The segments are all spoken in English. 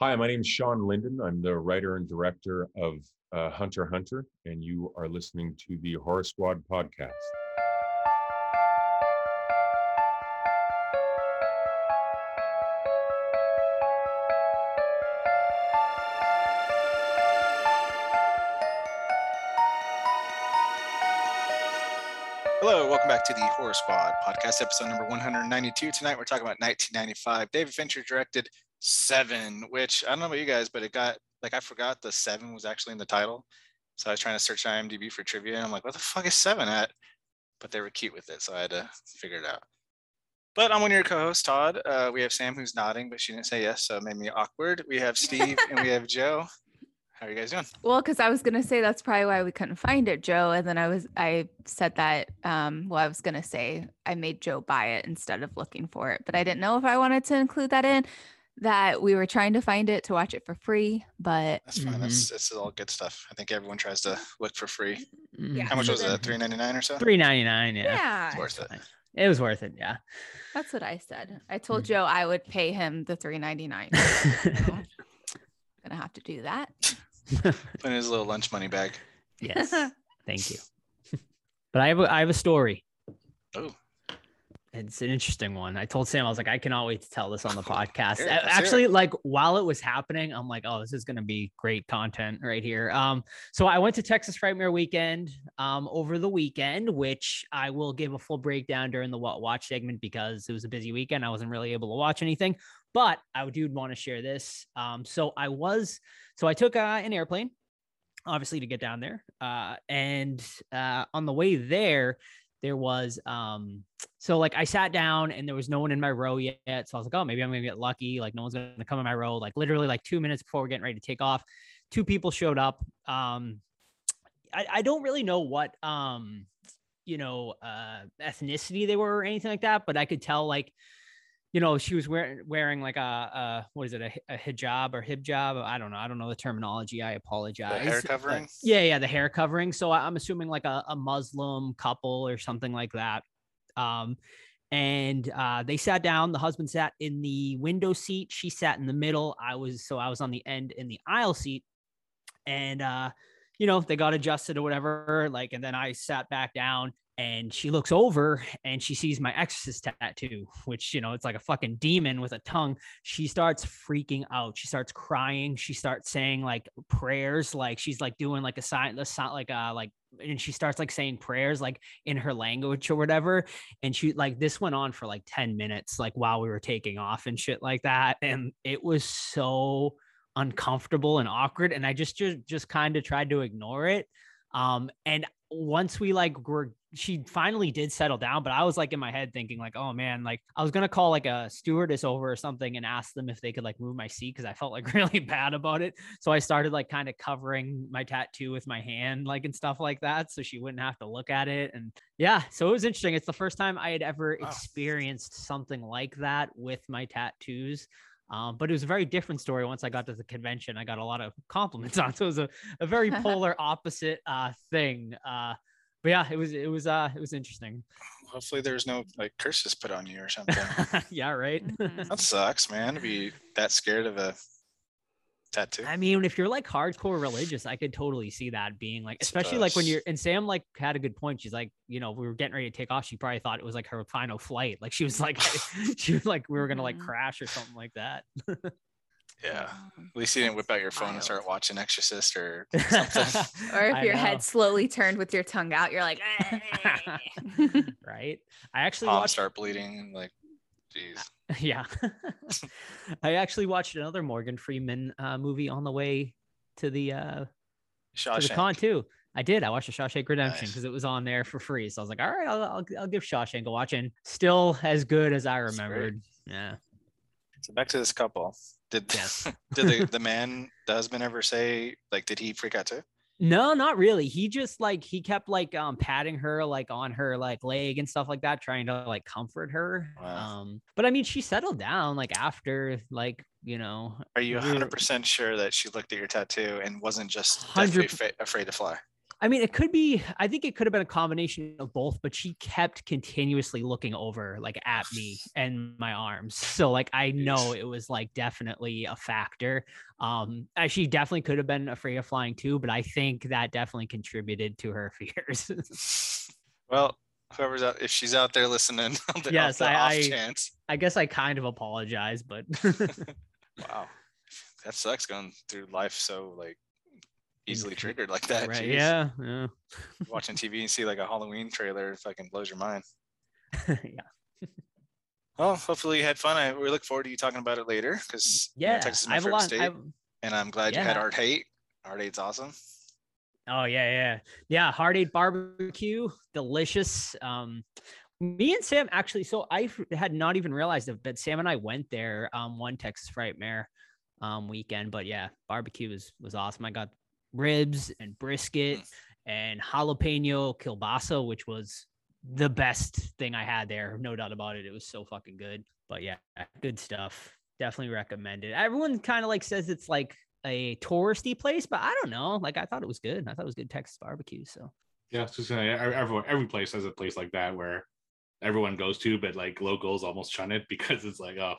Hi, my name is Shawn Linden. I'm the writer and director of uh, Hunter Hunter, and you are listening to the Horror Squad podcast. Hello, welcome back to the Horror Squad podcast, episode number 192. Tonight we're talking about 1995. David Fincher directed Seven, which I don't know about you guys, but it got like I forgot the seven was actually in the title. So I was trying to search IMDb for trivia, and I'm like, what the fuck is seven at? But they were cute with it, so I had to figure it out. But I'm one of your co-hosts, Todd. Uh, we have Sam who's nodding, but she didn't say yes, so it made me awkward. We have Steve and we have Joe. How are you guys doing? Well, because I was gonna say that's probably why we couldn't find it, Joe. And then I was I said that um well, I was gonna say I made Joe buy it instead of looking for it, but I didn't know if I wanted to include that in that we were trying to find it to watch it for free, but That's fine. That's that's all good stuff. I think everyone tries to look for free. Yeah. How much was then- it? Three ninety nine or so? Three ninety nine. Yeah, yeah, It's worth it. It was worth it. Yeah. that's what I said. I told Mhm. Joe I would pay him the three ninety nine. Gonna have to do that. Put in his little lunch money bag. yes. Thank you. But I have a, I have a story. Oh. It's an interesting one. I told Sam I was like, I cannot wait to tell this on the podcast. Let's Actually, like while it was happening, I'm like, oh, this is gonna be great content right here. Um, so I went to Texas Frightmare weekend um over the weekend, which I will give a full breakdown during the what watch segment because it was a busy weekend. I wasn't really able to watch anything, but I do want to share this. Um, so I was so I took uh, an airplane obviously to get down there. Uh, and uh, on the way there, there was um, so like I sat down and there was no one in my row yet. So I was like, oh, maybe I'm gonna get lucky. Like no one's gonna come in my row. Like literally like two minutes before we're getting ready to take off, two people showed up. Um, I, I don't really know what um, you know, uh, ethnicity they were or anything like that, but I could tell like you know, she was wearing wearing like a, a what is it, a, a hijab or hijab? I don't know. I don't know the terminology. I apologize. The hair covering? yeah, yeah, the hair covering. So I'm assuming like a, a Muslim couple or something like that. Um, and uh, they sat down. The husband sat in the window seat. She sat in the middle. I was so I was on the end in the aisle seat, and uh, you know they got adjusted or whatever. Like, and then I sat back down, and she looks over and she sees my exorcist tattoo, which you know it's like a fucking demon with a tongue. She starts freaking out. She starts crying. She starts saying like prayers, like she's like doing like a sign, like uh, like, and she starts like saying prayers like in her language or whatever. And she like this went on for like ten minutes, like while we were taking off and shit like that, and it was so uncomfortable and awkward and i just just, just kind of tried to ignore it um and once we like were she finally did settle down but i was like in my head thinking like oh man like i was gonna call like a stewardess over or something and ask them if they could like move my seat because i felt like really bad about it so i started like kind of covering my tattoo with my hand like and stuff like that so she wouldn't have to look at it and yeah so it was interesting it's the first time i had ever Wow. experienced something like that with my tattoos um, but it was a very different story once I got to the convention. I got a lot of compliments on. So it was a, a very polar opposite uh, thing. Uh, but yeah, it was it was uh it was interesting. Hopefully there's no like curses put on you or something. yeah, right. Mhm. that sucks, man, to be that scared of a tattoo. I mean, if you're like hardcore religious, I could totally see that being like, especially like when you're. And Sam like had a good point. She's like, you know, we were getting ready to take off. She probably thought it was like her final flight. Like she was like, she was like, we were gonna like Mhm. crash or something like that. Yeah. Um, At least you didn't whip out your phone and start watching Exorcist or something. Or if I your know. head slowly turned with your tongue out, you're like, right. I actually Palms watched start bleeding. Like, jeez. yeah. I actually watched another Morgan Freeman uh, movie on the way to the uh, to the con too. I did. I watched the Shawshank Redemption Nice. because it was on there for free. So I was like, all right, I'll, I'll, I'll give Shawshank a watch. And still as good as I remembered. Yeah. So back to this couple. Did Yes. did the, the man, the husband, ever say like, did he freak out too? No, not really. He just like he kept like um patting her like on her like leg and stuff like that, trying to like comfort her. Wow. Um, but I mean, she settled down like after like you know. Are you 100% sure that she looked at your tattoo and wasn't just 100 deathly fa- afraid to fly? I mean, it could be. I think it could have been a combination of both, but she kept continuously looking over, like at me and my arms. So, like, I know it was like definitely a factor. Um, she definitely could have been afraid of flying too, but I think that definitely contributed to her fears. Well, whoever's out, if she's out there listening, the, Yes, the I- off I- chance. I guess I kind of apologize, but Wow, that sucks going through life so like easily triggered like that. right, Jeez. yeah, yeah, Watching TV and see like a Halloween trailer, it fucking blows your mind. yeah. Well, hopefully you had fun. I we look forward to you talking about it later because Yeah, Texas is my a favorite lot. state, I've, and I'm glad you had yeah. Hard Eight. Hard Eight's awesome. Oh yeah, yeah, yeah. Hard Eight barbecue, delicious. Um, me and Sam actually. So I had not even realized it, but Sam and I went there um one Texas Frightmare um weekend. But yeah, barbecue was was awesome. I got ribs and brisket and jalapeno kielbasa, which was the best thing I had there. No doubt about it. It was so fucking good. But yeah, good stuff. Definitely recommend it. Everyone kind of like says it's like a touristy place, but I don't know. Like I thought it was good. I thought it was good Texas barbecue. So Yeah, it's just gonna, everyone, every place has a place like that where everyone goes to, but like locals almost shun it because it's like, oh,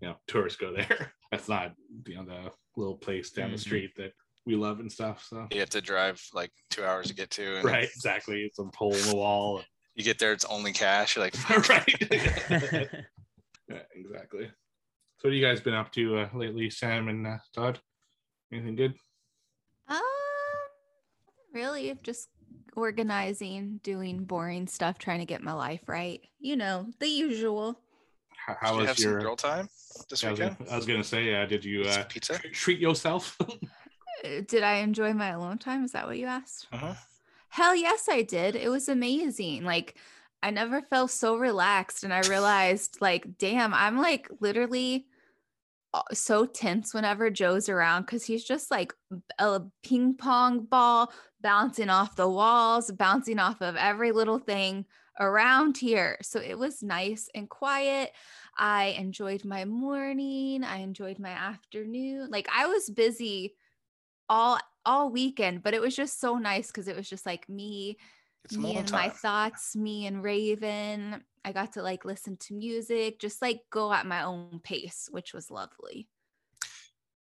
you know, tourists go there. That's not, you know, the little place down the Mhm. street that we love and stuff. So, You have to drive like two hours to get to, and right, exactly. It's a hole in the wall. you get there, it's only cash. You're like, right. yeah, exactly. So, what have you guys been up to uh, lately, Sam and uh, Todd? Anything good? Um, really, just organizing, doing boring stuff, trying to get my life right. You know, the usual. How, Did how you was have your? some girl time this I was, weekend? gonna, I was gonna say, uh, did you uh, pizza? treat yourself? Did I enjoy my alone time? Is that what you asked? Uh-huh. Hell yes, I did. It was amazing. Like, I never felt so relaxed. And I realized, like, damn, I'm like literally uh, so tense whenever Joe's around because he's just like a ping pong ball bouncing off the walls, bouncing off of every little thing around here. So it was nice and quiet. I enjoyed my morning. I enjoyed my afternoon. Like, I was busy all all weekend, but it was just so nice because it was just like me, some me and my thoughts, me and Raven. I got to like listen to music, just like go at my own pace, which was lovely.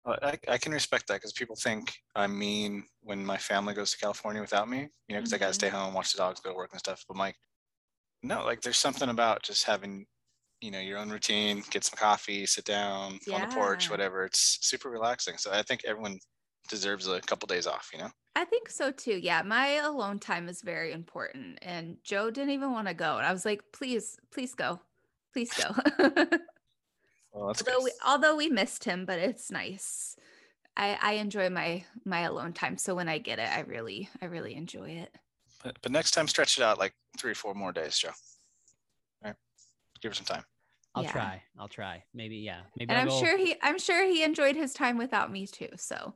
Uh, I, I can respect that because people think I'm mean when my family goes to California without me, you know, because I got to stay home, watch the dogs, go to work and stuff. But Mike, no, like there's something about just having, you know, your own routine, get some coffee, sit down on the porch, whatever. It's super relaxing. So I think everyone deserves a couple days off, you know? I think so too. Yeah, my alone time is very important. And Joe didn't even want to go. And I was like, please, please go. Please go. Well, that's although good. we although we missed him, but it's nice. I, I enjoy my my alone time. So when I get it, I really, I really enjoy it. But, but next time, stretch it out like three or four more days, Joe. All right. Give her some time. I'll Yeah. try. I'll try. Maybe yeah. Maybe And I'll I'm go- sure he I'm sure he enjoyed his time without me too. So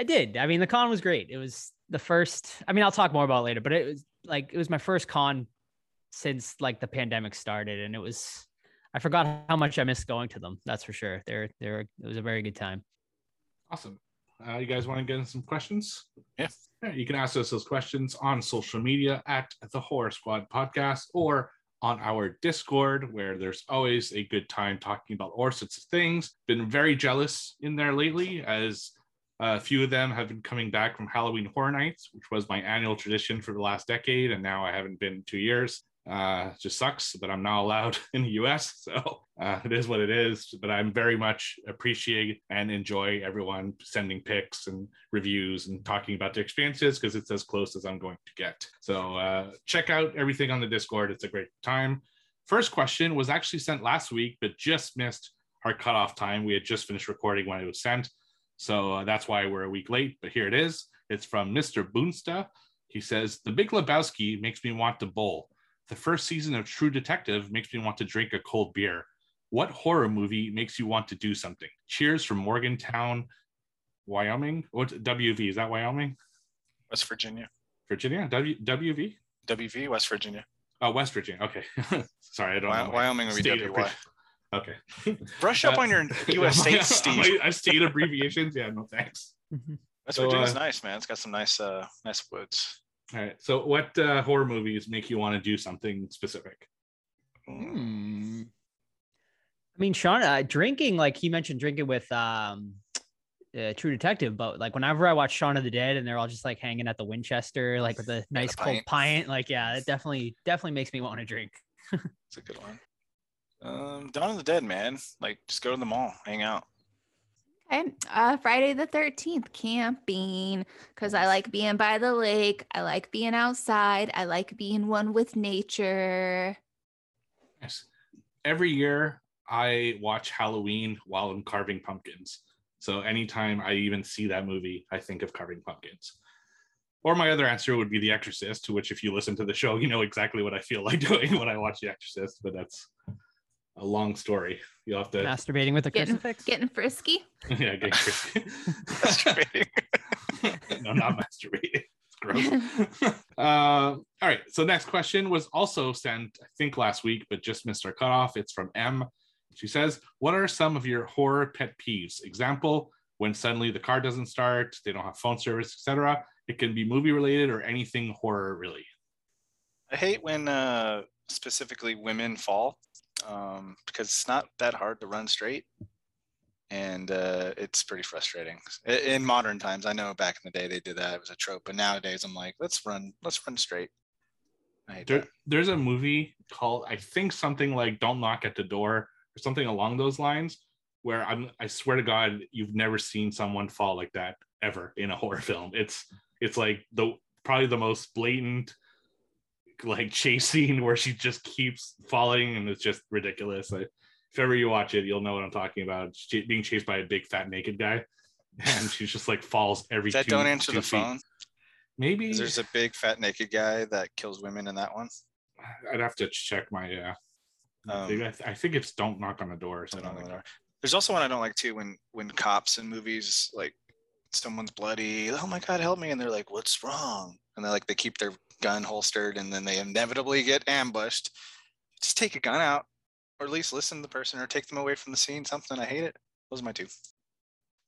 I did. I mean, the con was great. It was the first. I mean, I'll talk more about it later, but it was like it was my first con since like the pandemic started, and it was. I forgot how much I missed going to them. That's for sure. They're they're. It was a very good time. Awesome. Uh, you guys want to get in some questions? Yeah. Yeah, you can ask us those questions on social media at the Horror Squad Podcast or on our Discord, where there's always a good time talking about all sorts of things. Been very jealous in there lately, as a few of them have been coming back from Halloween Horror Nights, which was my annual tradition for the last decade, and now I haven't been two years. Uh, just sucks that I'm not allowed in the US. So uh, it is what it is. But I'm very much appreciate and enjoy everyone sending pics and reviews and talking about their experiences because it's as close as I'm going to get. So uh, check out everything on the Discord. It's a great time. First question was actually sent last week, but just missed our cutoff time. We had just finished recording when it was sent. So uh, that's why we're a week late, but here it is. It's from Mr. Boonsta. He says, The Big Lebowski makes me want to bowl. The first season of True Detective makes me want to drink a cold beer. What horror movie makes you want to do something? Cheers from Morgantown, Wyoming. What WV? Is that Wyoming? West Virginia. Virginia? W, WV? WV, West Virginia. Oh, West Virginia. Okay. Sorry, I don't Wy- know. Wyoming would be WY. Abbrevi- Okay. Brush up Uh, on your U.S. states, Steve. my- my state abbreviations. Yeah, no thanks. West so, Virginia's uh, nice, man. It's got some nice, uh, nice woods. All right. So, what uh, horror movies make you want to do something specific? Hmm. I mean, Sean, uh, drinking, like he mentioned, drinking with um, uh, True Detective, but like whenever I watch Shaun of the Dead and they're all just like hanging at the Winchester, like with a nice cold pint. pint, like yeah, it definitely definitely makes me want to drink. It's a good one. Um, Dawn of the Dead, man. Like, just go to the mall, hang out. Okay. Uh, Friday the 13th, camping. Because I like being by the lake. I like being outside. I like being one with nature. Yes. Every year, I watch Halloween while I'm carving pumpkins. So, anytime I even see that movie, I think of carving pumpkins. Or my other answer would be The Exorcist, to which, if you listen to the show, you know exactly what I feel like doing when I watch The Exorcist. But that's a long story. You'll have to, Masturbating with a Getting, crucifix. getting frisky. yeah, get Masturbating. no, not masturbating. It's gross. uh, all right. So next question was also sent, I think, last week, but just missed our cutoff. It's from M. She says, "What are some of your horror pet peeves? Example: when suddenly the car doesn't start, they don't have phone service, etc. It can be movie related or anything horror really." I hate when uh, specifically women fall um, because it's not that hard to run straight. And uh, it's pretty frustrating in modern times. I know back in the day they did that; it was a trope. But nowadays, I'm like, let's run, let's run straight. I There, there's a movie called I think something like "Don't Knock at the Door" or something along those lines, where I'm I swear to God, you've never seen someone fall like that ever in a horror film. It's it's like the probably the most blatant like chase scene where she just keeps falling and it's just ridiculous. Like, if ever you watch it, you'll know what I'm talking about. She being chased by a big fat naked guy, and she's just like falls every. Is that two- don't answer the feet. phone? Maybe There's a big fat naked guy that kills women in that one. I'd have to check my. Uh, Um. I, th- I think it's "Don't Knock on the Door" or Don't something know like what that. they are. There's also one I don't like too when when cops in movies like someone's bloody. Oh my god, help me! And they're like, "What's wrong?" And they like they keep their gun holstered, and then they inevitably get ambushed. Just take a gun out, or at least listen to the person, or take them away from the scene. Something I hate it. Those are my two.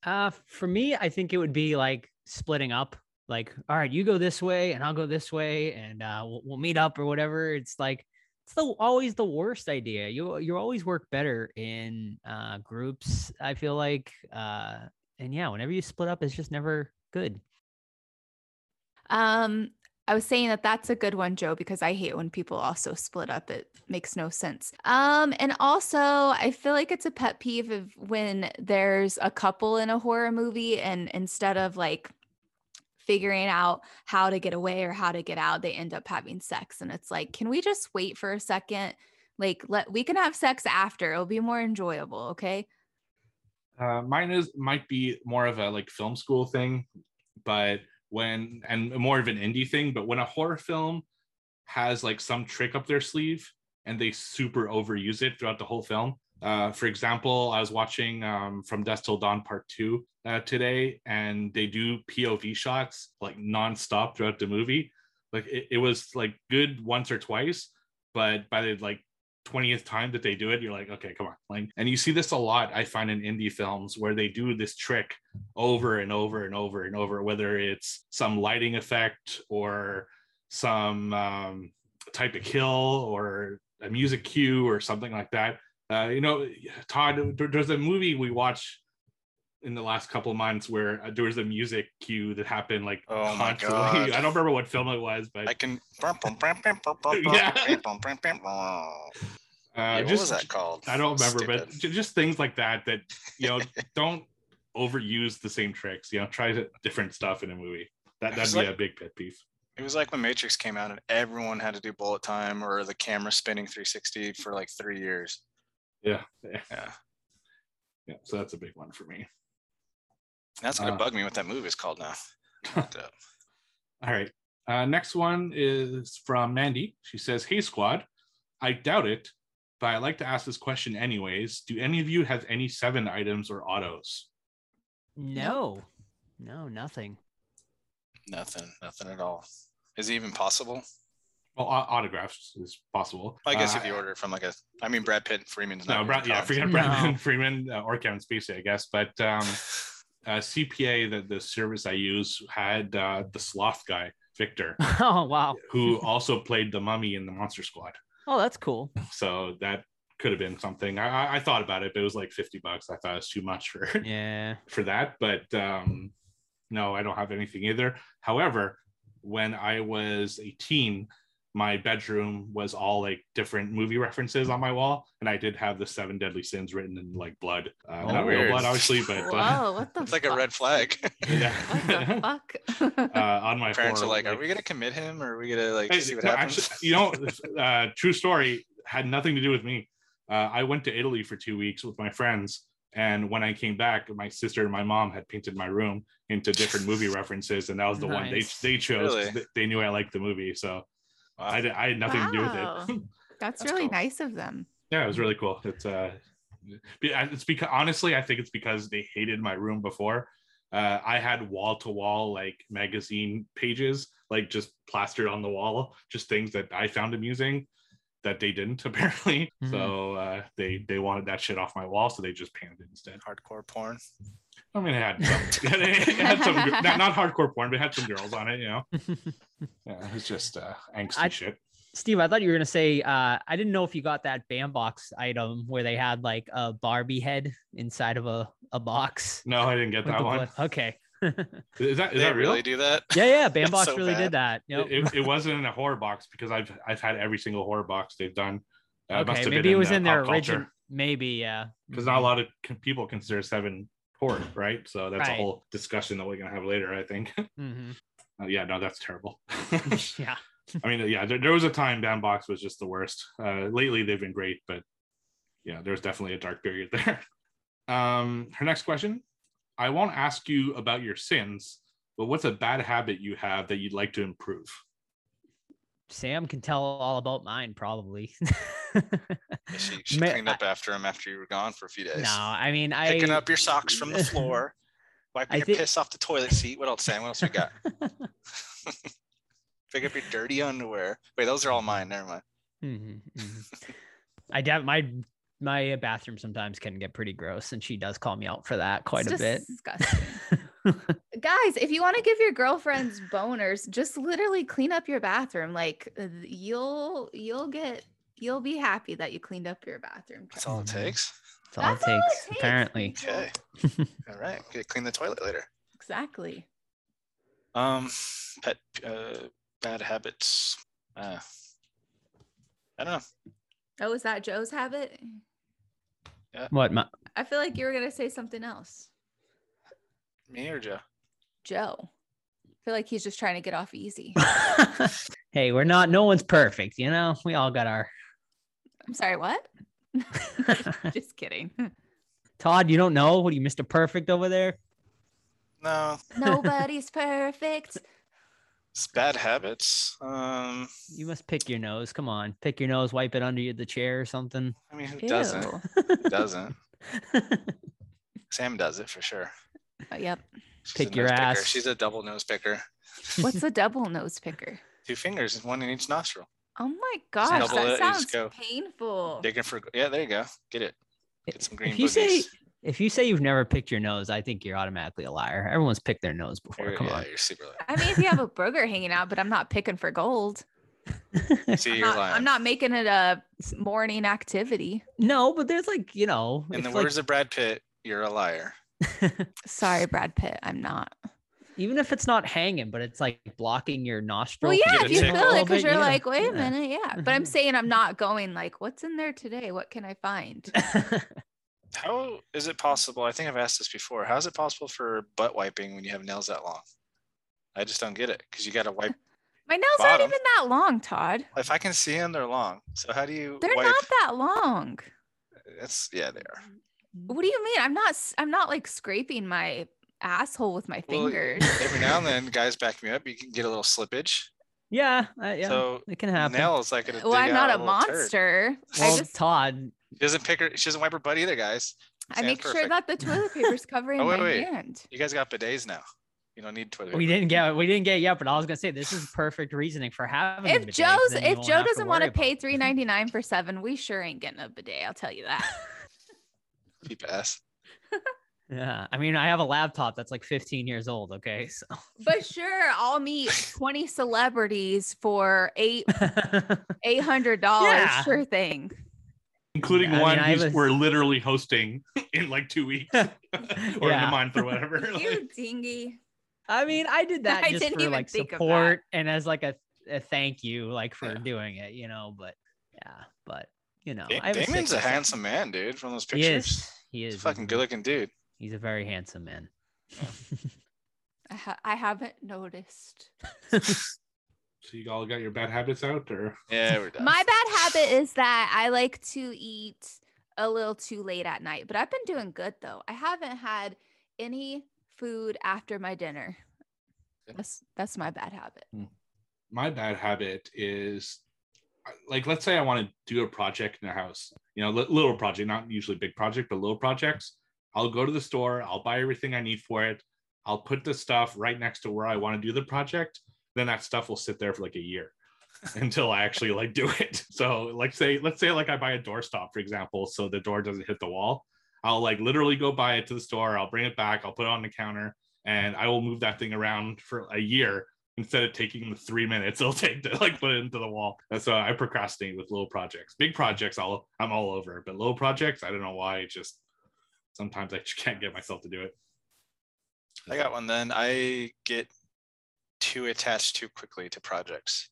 Uh, for me, I think it would be like splitting up. Like, all right, you go this way, and I'll go this way, and uh, we'll, we'll meet up or whatever. It's like it's the always the worst idea. You you always work better in uh, groups. I feel like, uh, and yeah, whenever you split up, it's just never good. Um, I was saying that that's a good one, Joe, because I hate when people also split up. It makes no sense. Um, and also I feel like it's a pet peeve of when there's a couple in a horror movie and instead of like figuring out how to get away or how to get out, they end up having sex. And it's like, can we just wait for a second? Like let we can have sex after. It'll be more enjoyable, okay? Uh, mine is might be more of a like film school thing, but when and more of an indie thing. But when a horror film has like some trick up their sleeve and they super overuse it throughout the whole film. Uh, for example, I was watching um, From Dusk Till Dawn Part Two uh, today, and they do POV shots like nonstop throughout the movie. Like it, it was like good once or twice, but by the like 20th time that they do it, you're like, okay, come on. Like, and you see this a lot, I find in indie films where they do this trick over and over and over and over, whether it's some lighting effect or some um, type of kill or a music cue or something like that. Uh, you know, Todd, there's a movie we watched in the last couple of months where uh, there was a music cue that happened like Oh my constantly. God. I don't remember what film it was, but I can. Yeah. Uh, uh, what just was that called? I don't remember, but Stupid. ju- just things like that that you know don't overuse the same tricks. You know, try different stuff in a movie. That that'd be like- a big pet peeve. It was like when Matrix came out and everyone had to do bullet time or the camera spinning 360 for like three years. Yeah, yeah, Yeah. yeah. So that's a big one for me. That's gonna Uh, bug me what that movie is called now. Looked it up. All right. Uh, next one is from Mandy. She says, "Hey squad, I doubt it, but I like to ask this question anyways. Do any of you have any seven items or autos? No, no, nothing. Nothing, nothing at all. Is it even possible? Well, au- autographs is possible. I guess Uh, if you order it from like a, I mean, Brad Pitt and Freeman's. No, Brad, yeah, common. forget No. Brandon Freeman uh, or Kevin Spacey, I guess. But um, uh, CPA, that the service I use, had uh, the sloth guy Victor, oh wow. who also played the mummy in the Monster Squad. Oh, that's cool. So that could have been something. I, I, I thought about it, but it was like 50 bucks. I thought it was too much for Yeah. for that. But um, no, I don't have anything either. However, when I was a teen, my bedroom was all like different movie references on my wall, and I did have the seven deadly sins written in like blood, uh, Oh, not real blood, obviously, but Whoa, what the It's like a red flag. yeah. What the fuck? uh, on my Parents are horror, like, "Are we gonna commit him, or are we gonna like Hey, see what no, happens?" actually, you know, uh, true story had nothing to do with me. Uh, I went to Italy for two weeks with my friends, and when I came back, my sister and my mom had painted my room into different movie references, and that was the one they Nice. they chose. 'cause Really? They, they knew I liked the movie, so Wow. I, I had nothing to do with it. That's, That's really cool. nice of them. yeah, it was really cool. It's uh, it's because honestly, I think it's because they hated my room before. Uh, I had wall to wall like magazine pages, like just plastered on the wall, just things that I found amusing that they didn't apparently. Mhm. So uh, they they wanted that shit off my wall, so they just painted it instead. Hardcore porn. I mean, it had some, it had some not, not hardcore porn, but it had some girls on it. You know, yeah, it was just uh, angsty I- shit. Steve, I thought you were gonna say uh, I didn't know if you got that Bambox item where they had like a Barbie head inside of a, a box. No, I didn't get that one. blood. Okay. Is that is they that real? really do that? Yeah, yeah. Bambox so really bad. did that. Yep. It, it, it wasn't in a horror box because I've I've had every single horror box they've done. Uh, it must okay, have maybe been it was uh, in their pop original. Maybe, yeah. because not a lot of people consider seven horror, right? So that's a whole discussion that we're gonna have later, I think. hmm Uh, yeah, no, that's terrible. yeah. I mean, yeah, there, there was a time Bambox was just the worst. Uh, lately, they've been great, but yeah, there's definitely a dark period there. Um, her next question: I won't ask you about your sins, but what's a bad habit you have that you'd like to improve? Sam can tell all about mine, probably. She, she cleaned up after him after you were gone for a few days. no, I mean, I Picking up your socks from the floor, wiping I your think- piss off the toilet seat. What else, Sam? What else we got? Pick up your dirty underwear. Wait, those are all mine. Never mind. Mhm, mhm. I doubt my my bathroom sometimes can get pretty gross, and she does call me out for that quite It's a bit. Disgusting. Guys, if you want to give your girlfriends boners, just literally clean up your bathroom. Like uh, you'll you'll get you'll be happy that you cleaned up your bathroom. That's all it takes. That's all it That's all it takes, takes. apparently. Okay. All right. Get clean the toilet later. Exactly. Um, pet uh, bad habits. Uh, I don't know. Oh, is that Joe's habit? Yeah. What? My, I feel like you were gonna say something else. Me or Joe? Joe. I feel like he's just trying to get off easy. hey, we're not. No one's perfect, you know. We all got our. I'm sorry, what? just kidding. Todd, you don't know? What are you, Mr. Perfect over there? No, Nobody's perfect. it's bad habits. Um, You must pick your nose. Come on, pick your nose. Wipe it under the chair or something. I mean, who doesn't? Who doesn't? Sam does it for sure. Oh, yep. She's Pick your nose picker. ass. She's a double nose picker. What's a double nose picker? Two fingers, one in each nostril. Oh my gosh, double it, that sounds go. painful. Digging for yeah, there you go. Get it. Get some green if you say if you say you've never picked your nose, I think you're automatically a liar. Everyone's picked their nose before. You're- Come yeah, on. you're super. I mean, if you have a burger hanging out, but I'm not picking for gold. See, I'm you're not, lying. I'm not making it a s- morning activity. no, but there's like you know. In the if, like, words of Brad Pitt, you're a liar. Sorry, Brad Pitt, I'm not. even if it's not hanging, but it's like blocking your nostril. Well, yeah, if you feel it because you're yeah, like, wait a yeah. minute, yeah. But I'm Mhm. saying I'm not going like, what's in there today? What can I find? How is it possible? I think I've asked this before. How is it possible for butt wiping when you have nails that long? I just don't get it because you got to wipe. My nails aren't even that long, Todd. If I can see them, they're long. So how do you They're wipe? not that long. It's yeah, they are. What do you mean? I'm not. I'm not like scraping my asshole with my Well, fingers. Every now and then, guys back me up. You can get a little slippage. yeah, uh, yeah, So it can happen. nails like a well, I'm not a monster. well, I just Todd, She doesn't pick her. She doesn't wipe her butt either, guys. I Sam's make sure that the toilet paper's covering Oh, wait, my wait. hand. You guys got bidets now. You don't need toilet paper. we didn't get we didn't get yet, but I was gonna say this is perfect reasoning for having. a If bidet, 'cause Joe's if Joe doesn't want to pay about- three ninety nine for seven, we sure ain't getting a bidet. I'll tell you that. Cheap ass. Yeah. I mean, I have a laptop that's like 15 years old. Okay. So, But sure, I'll meet 20 celebrities for eight eight hundred dollars. Yeah. Sure thing. including I mean, one I who's was- we're literally hosting in like two weeks or in Yeah. a month or whatever. Like, You dingy. I mean, I did that I just didn't for even like think of support and as like a, a thank you, like for Yeah. doing it, you know. But yeah, but you know, Da- I have a Damon's a handsome man, dude. From those He pictures, is. He is. He's a fucking good looking dude. He's a very handsome man. I, ha- I haven't noticed. So you all got your bad habits out, or Yeah, we're done. My bad habit is that I like to eat a little too late at night, but I've been doing good though. I haven't had any food after my dinner. Good. That's that's my bad habit. Hmm. my bad habit is like let's say I want to do a project in the house, you know, little project, not usually big project, but little projects. I'll go to the store, I'll buy everything I need for it. I'll put the stuff right next to where I want to do the project. Then that stuff will sit there for like a year until I actually like do it. So like say let's say like I buy a doorstop for example, so the door doesn't hit the wall. I'll like literally go buy it to the store, I'll bring it back, I'll put it on the counter and I will move that thing around for a year instead of taking the three minutes it'll take to like put it into the wall. And so I procrastinate with little projects. Big projects, I'll I'm all over, but little projects, I don't know why. It just sometimes I just can't get myself to do it. I got one then. I get too attached too quickly to projects.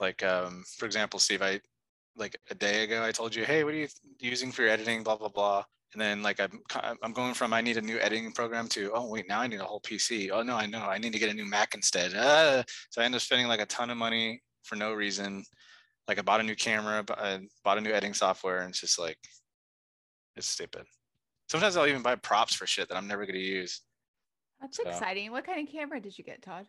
Like, um, for example, Steve, I like a day ago, I told you, hey, what are you using for your editing? Blah, blah, blah. And then like I'm, I'm going from I need a new editing program to oh wait now I need a whole PC. Oh no I know I need to get a new Mac instead. Uh, so I end up spending like a ton of money for no reason. Like I bought a new camera, I bought a new editing software, and it's just like it's stupid. Sometimes I'll even buy props for shit that I'm never gonna use. That's So- exciting. What kind of camera did you get, Todd?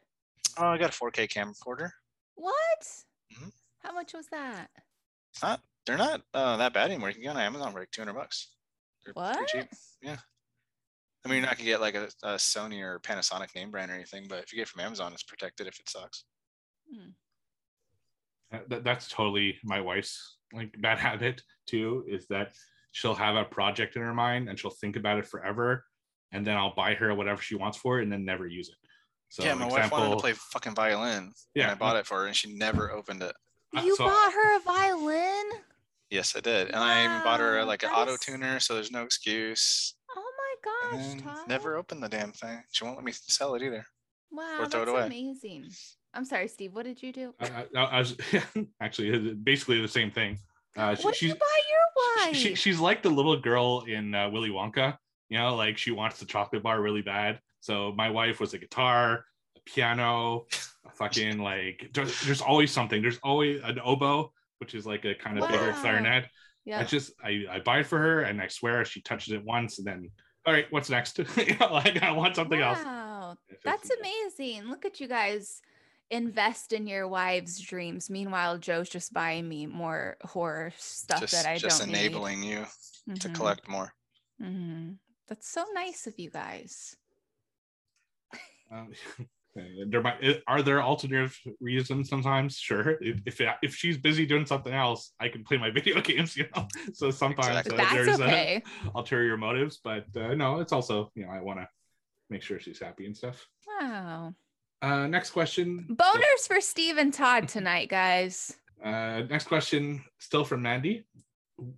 Oh, I got a 4K camcorder. What? Mhm. How much was that? It's not. They're not uh, that bad anymore. You can get on Amazon for like 200 bucks. They're pretty What? cheap. Yeah. I mean, you're not gonna get like a, a Sony or Panasonic name brand or anything, but if you get it from Amazon, it's protected if it sucks. Uh, That, that's totally my wife's like bad habit too, is that she'll have a project in her mind and she'll think about it forever. And then I'll buy her whatever she wants for it and then never use it. So yeah, my wife wanted to play fucking violin. Yeah, Yeah, I bought it for her, and she never opened it. You so- bought her a violin? Yes, I did, and I even bought her like an that auto tuner, so there's no excuse. Oh my gosh, Todd. never opened the damn thing. She won't let me sell it either. Wow, throw it that's away. amazing. I'm sorry, Steve. What did you do? I, I, I was actually basically the same thing. Uh, she- what did she's you buy your wife? she, she- she's like the little girl in uh, Willy Wonka. You know, like she wants the chocolate bar really bad. So my wife was a guitar, a piano, a fucking like. There's, there's always something. There's always an oboe, which is like a kind of bigger Wow. clarinet. I just I, I buy it for her, and I swear she touches it once, and then all right, what's next? you know, like I want something else. Wow, that's amazing. Look at you guys invest in your wives' dreams. Meanwhile, Joe's just buying me more horror stuff just that I just don't enabling you to collect more. hmm That's so nice of you guys. Um, there might are there alternative reasons sometimes? Sure. If if, if she's busy doing something else i can play my video games you know? So sometimes uh, there's okay. uh, ulterior motives but uh, no it's also you know i want to make sure she's happy and stuff. Wow. uh next question. Boners for Steve and Todd tonight, guys. uh next question still from mandy.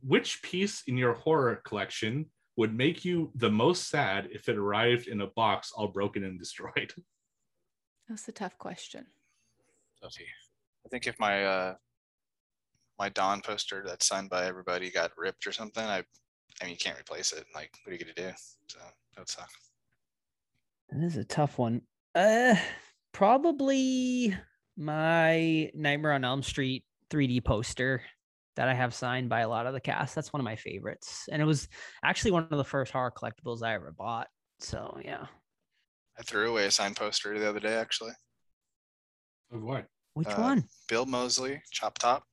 Which piece in your horror collection would make you the most sad if it arrived in a box all broken and destroyed That's a tough question. Toughy. I think if my uh my Don poster that's signed by everybody got ripped or something, I I mean you can't replace it. Like what are you gonna do? So that would suck. This is a tough one. Uh, probably my Nightmare on Elm Street 3D poster that I have signed by a lot of the cast. That's one of my favorites, and it was actually one of the first horror collectibles I ever bought. So yeah, I threw away a signed poster the other day actually. of what which Uh, one? Bill Moseley, Chop Top.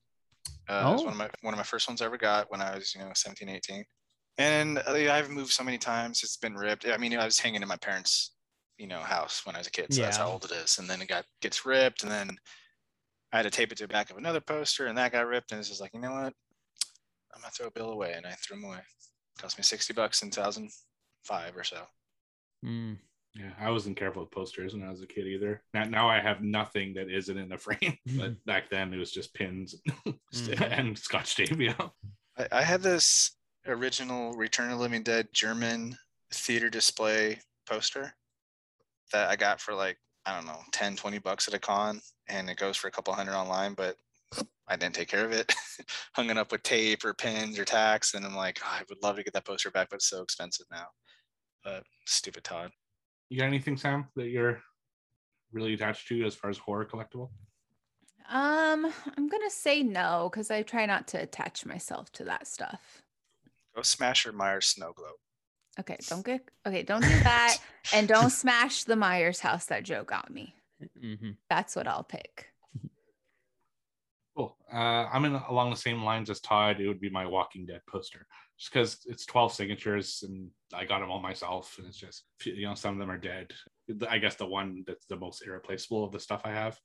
Uh, it was Oh. one of my one of my first ones I ever got when I was, you know, 17, 18. And uh, I've moved so many times, it's been ripped. I mean, I was hanging in my parents' you know, house when I was a kid, so that's how old it is. And then it got gets ripped, and then I had to tape it to the back of another poster, and that got ripped. And it's just like, you know what? I'm gonna throw Bill away, and I threw him away. cost me 60 bucks in 2005 or so. Mm. Yeah, I wasn't careful with posters when I was a kid either. Now, now I have nothing that isn't in a frame. But back then it was just pins Mhm. and Scotch tape. You know? I, I had this original Return of the Living Dead German theater display poster that I got for like, I don't know, 10, 20 bucks at a con, and it goes for a couple hundred online, but I didn't take care of it. Hung it up with tape or pins or tacks, and I'm like, "Oh, I would love to get that poster back, but it's so expensive now. But stupid Todd. You got anything, Sam, that you're really attached to as far as horror collectible? Um, I'm gonna say no because I try not to attach myself to that stuff. Go smash your Myers snow globe. Okay, don't get okay, don't do that, and don't smash the Myers house that Joe got me. Mhm. That's what I'll pick. Cool. Uh, I'm in along the same lines as Todd. It would be my Walking Dead poster, just because it's 12 signatures and I got them all myself, and it's just you know some of them are dead. I guess the one that's the most irreplaceable of the stuff I have.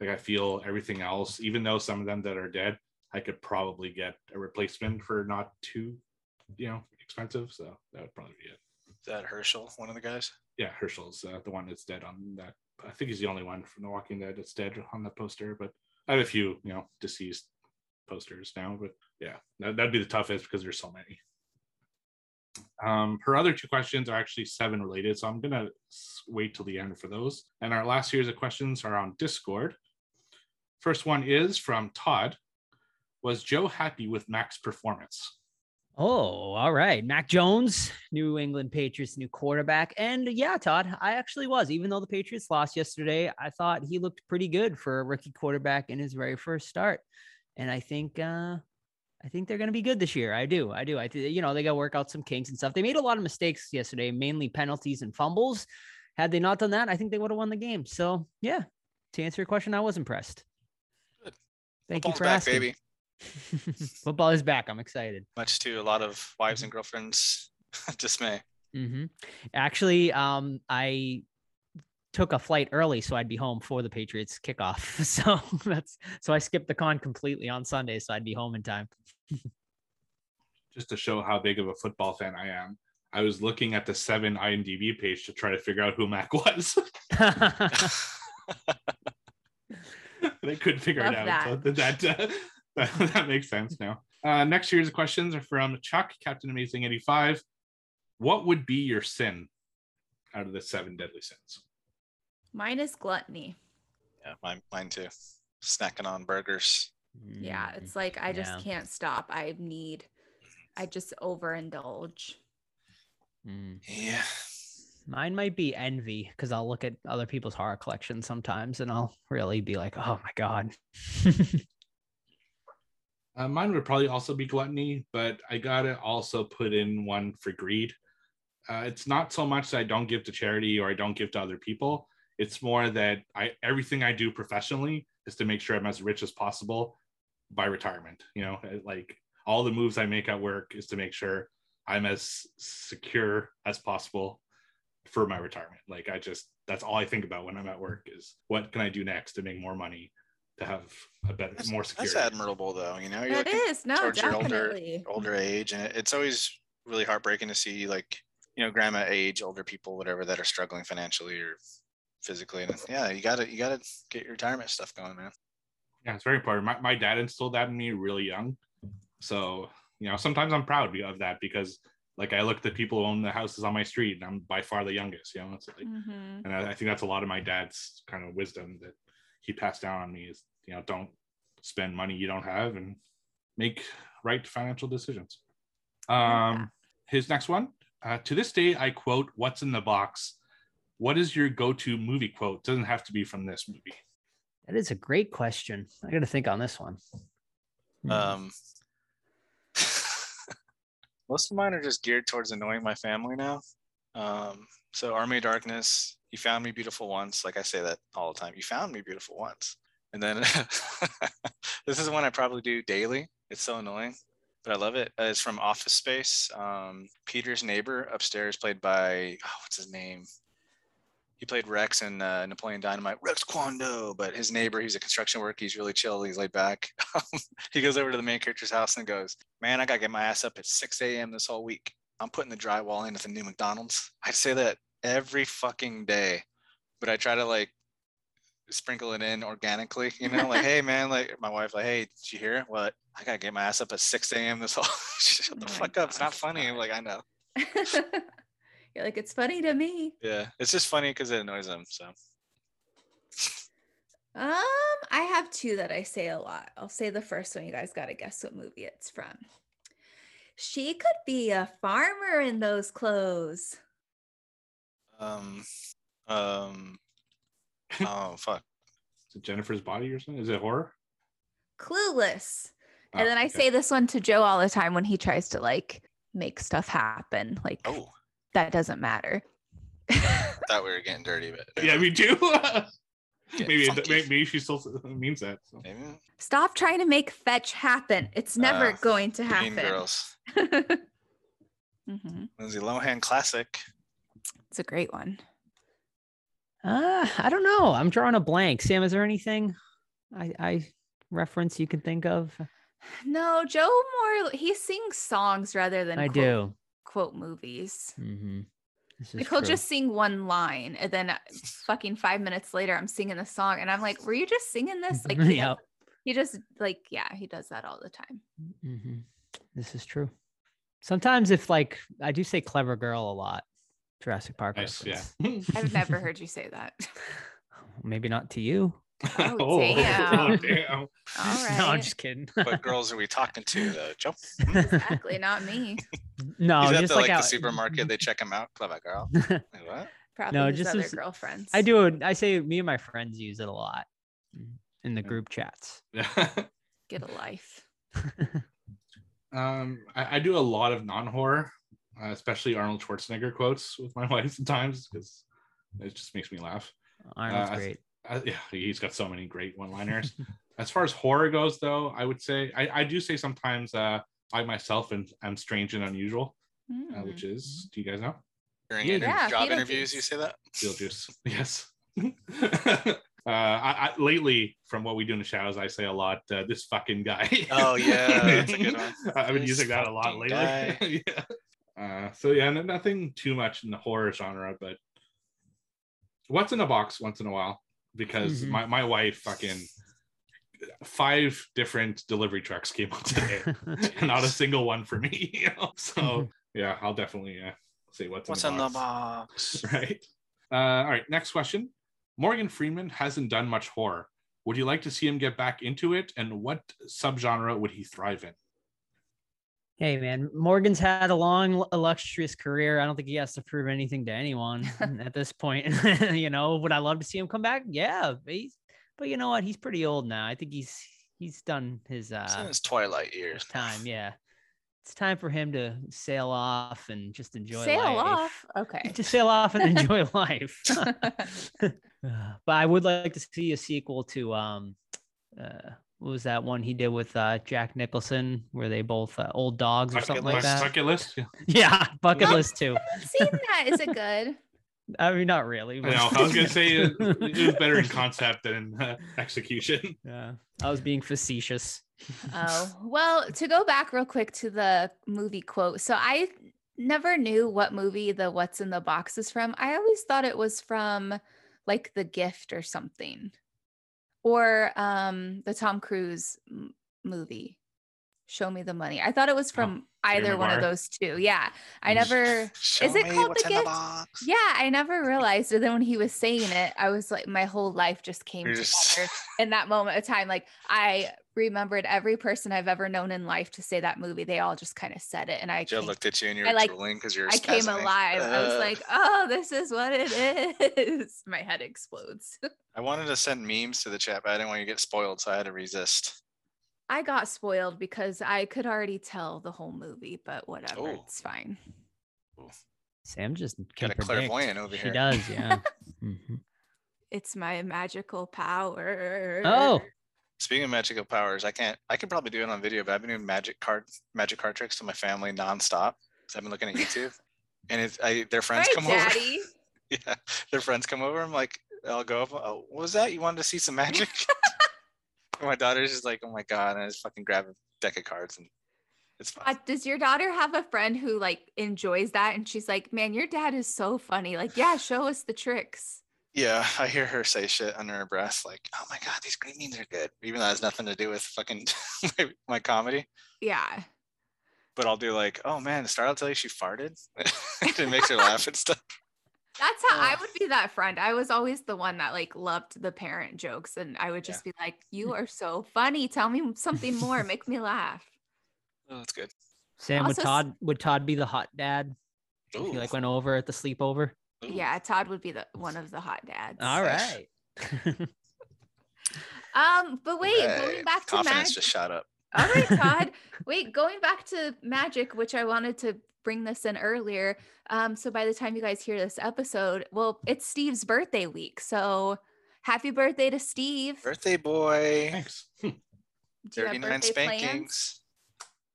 Like I feel everything else, even though some of them that are dead, I could probably get a replacement for not too, you know, expensive. So that would probably be it. Is that Hershel, one of the guys? Yeah, Hershel's uh, the one that's dead on that. I think he's the only one from The Walking Dead that's dead on the poster. But I have a few, you know, deceased posters now. But yeah, that, that'd be the toughest because there's so many. Um, her other two questions are actually seven related, so I'm gonna wait till the end for those. And our last series of questions are on Discord. First one is from Todd. Was Joe happy with Mac's performance? Oh, all right. Mac Jones, New England Patriots new quarterback. And yeah, Todd, I actually was. Even though the Patriots lost yesterday, I thought he looked pretty good for a rookie quarterback in his very first start. And I think uh I think they're going to be good this year. I do. I do. I th- you know, they got to work out some kinks and stuff. They made a lot of mistakes yesterday, mainly penalties and fumbles. Had they not done that, I think they would have won the game. So, yeah, to answer your question, I was impressed. Good. Thank Football's you for back, asking. baby. Football is back. I'm excited. Much to a lot of wives and girlfriends' dismay. hmm Actually, um, I took a flight early so I'd be home for the Patriots kickoff. So that's so I skipped the con completely on Sunday, so I'd be home in time. just to show how big of a football fan I am, I was looking at the seven IMDb page to try to figure out who Mac was. they couldn't figure Love it out. So that uh, that, that makes sense now. Uh, next series of questions are from Chuck, Captain Amazing 85. What would be your sin out of the seven deadly sins? Mine is gluttony. Yeah, mine, mine too. Snacking on burgers. Yeah, Mm, it's like I just yeah. can't stop. I need, I just overindulge. mm. Yeah. Mine might be envy because I'll look at other people's horror collections sometimes and I'll really be like, oh my God. Uh, mine would probably also be gluttony, but I gotta also put in one for greed. Uh, it's not so much that I don't give to charity or I don't give to other people. It's more that I everything I do professionally is to make sure I'm as rich as possible by retirement. You know, uh, like all the moves I make at work is to make sure I'm as secure as possible for my retirement. Like I just that's all I think about when I'm at work is what can I do next to make more money to have a better That's, more that's admirable though. You know, you're It looking is no, towards your older older age, and it's always really heartbreaking to see like you know grandma age, older people, whatever, that are struggling financially or physically. And yeah, you gotta you gotta get your retirement stuff going, man. Yeah, it's very important. My, my dad instilled that in me really young. So, you know, sometimes I'm proud of that because like I look at the people who own the houses on my street and I'm by far the youngest, you know, it's like, Mhm. and I, I think that's a lot of my dad's kind of wisdom that he passed down on me is, you know, don't spend money you don't have and make right financial decisions. love that. Um, his next one, uh, to this day, I quote, what's in the box? What is your go-to movie quote? Doesn't have to be from this movie. That is a great question. I got to think on this one. Hmm. Um, most of mine are just geared towards annoying my family now. Um, so Army of Darkness, you found me beautiful once. Like I say that all the time. You found me beautiful once. And then this is one I probably do daily. It's so annoying, but I love it. Uh, it's from Office Space. Um, Peter's neighbor upstairs, played by oh, what's his name? He played Rex in uh, Napoleon Dynamite. Rex Kwon Do, but his neighbor, he's a construction worker. He's really chill. He's laid back. he goes over to the main character's house and goes, "Man, I gotta get my ass up at 6 a.m. this whole week." I'm putting the drywall in at the new McDonald's. I say that every fucking day, but I try to like sprinkle it in organically, you know, like, hey man, like my wife, like, hey, did you hear? What? I gotta get my ass up at 6 a.m. this whole shut the Oh fuck up. It's not funny. I'm like, I know. You're like, it's funny to me. Yeah. It's just funny because it annoys them. So Um, I have two that I say a lot. I'll say the first one. You guys got to guess what movie it's from. She could be a farmer in those clothes. um um oh fuck. Is it Jennifer's body or something? Is it horror? Clueless. Oh, and then I okay. say this one to Joe all the time when he tries to like make stuff happen. Like Oh, that doesn't matter. thought we were getting dirty, but Yeah, me too. Getting maybe, funky. maybe maybe she still means that. So. Stop trying to make fetch happen. It's never Uh, going to happen. Mean happen. Girls. Mhm. Lindsay Lohan classic. It's a great one. Uh, I don't know. I'm drawing a blank. Sam, is there anything I, I reference you can think of? No, Joe more he sings songs rather than I quote, do. Quote movies. Mm-hmm. Like he'll true. just sing one line and then uh, fucking five minutes later I'm singing the song and I'm like, were you just singing this? Like he, Yep. he just like, yeah, he does that all the time. hmm This is true. Sometimes if like I do say clever girl a lot, Jurassic Park. Nice, yeah. I've never heard you say that. Maybe not to you. Oh, damn. oh, damn. All No, I'm just kidding. What girls are we talking to though, Joe? Exactly, not me. no, He's at just the, like, like the supermarket, they check him out. Clever girl. Like, what? Probably No, just other as- girlfriends. I do it. I say me and my friends use it a lot in the group chats. Get a life. um, I, I do a lot of non-horror, uh, especially Arnold Schwarzenegger quotes with my wife sometimes because it just makes me laugh. Arnold's Uh, I- great. Uh, yeah, he's got so many great one-liners. as far as horror goes, though, I would say I, I do say sometimes uh, I myself am, am strange and unusual, uh, Mm. which is do you guys know? During Yeah, yeah, job interviews, you say that? Beetlejuice. Yes. uh, I, I, lately, from what we do in the shadows, I say a lot. Uh, this fucking guy. Oh, yeah, that's a good one. I've been This using that a lot lately. yeah. Uh, so yeah, no- nothing too much in the horror genre, but what's in a box once in a while because Mhm. my, my wife fucking five different delivery trucks came up today not a single one for me you know? so yeah i'll definitely uh, say what's, What's in in the the box, box? right. Uh, all right next question. Morgan freeman hasn't done much horror. Would you like to see him get back into it? And what subgenre would he thrive in Hey man, Morgan's had a long, illustrious career. I don't think he has to prove anything to anyone at this point. you know, would I love to see him come back? Yeah, but he's, but you know what? He's pretty old now. I think he's he's done his It's uh his twilight years. time. Yeah, it's time for him to sail off and just enjoy life. Sail life. off. Okay. To sail off and enjoy life. But I would like to see a sequel to um, uh, what was that one he did with uh, Jack Nicholson, where they both uh, old dogs or bucket something like that? bucket list Yeah. Yeah, bucket No. list too. I've seen that. Is it good? I mean, not really. I but- know. I was gonna say it, it was better in concept than in uh, execution. yeah, I was being facetious. Oh, well, to go back real quick to the movie quote. So I never knew what movie the What's in the Box is from. I always thought it was from like The Gift or something, or um the Tom Cruise m- movie, Show Me the Money. I thought it was from either one of those two. Yeah, I never. Show Is it called The in the Gift? Yeah, I never realized. And then when he was saying it, I was like, my whole life just came You're together just in that moment of time. Like I remembered every person I've ever known in life to say that movie. They all just kind of said it, and I Joe came, looked at you and you I were like- drooling because you're I came spasming. alive. I was Uh, like, oh, this is what it is. My head explodes. I wanted to send memes to the chat, but I didn't want you to get spoiled, so I had to resist. I got spoiled because I could already tell the whole movie, but whatever, Oh. it's fine. Sam just can Got a predict. clairvoyant over she here. does, yeah. Mhm. It's my magical power. Oh, Speaking of magical powers, I can't. I could probably do it on video, but I've been doing magic card magic card tricks to my family nonstop. So I've been looking at YouTube, and it's I their friends Right, come Daddy. over. Yeah, their friends come over. I'm like, I'll go up. Oh, what was that? You wanted to see some magic? my daughter's just like, oh my god, and I just fucking grab a deck of cards and It's fine. Uh, does your daughter have a friend who like enjoys that and she's like, "Man, your dad is so funny." Like, yeah, show us the tricks. Yeah, I hear her say shit under her breath, like, "Oh my god, these green beans are good," even though it has nothing to do with fucking my, my comedy. Yeah. But I'll do like, "Oh man, Star will tell you she farted," it makes her laugh and stuff. That's how I would be that friend. I was always the one that like loved the parent jokes and I would Yeah. just be like, "You are so funny. Tell me something more. Make me laugh." Oh, that's good. Sam, would Also s- Todd would Todd be the hot dad? If Ooh, he like went over at the sleepover. Ooh. Yeah, Todd would be the one of the hot dads. All right. Um, but wait, going back to confidence magic. just shot up. All right, Todd. wait, going back to magic, which I wanted to bring this in earlier. Um, so by the time you guys hear this episode, well, it's Steve's birthday week. So happy birthday to Steve. Birthday boy, Thanks. Do thirty-nine birthday plans? spankings.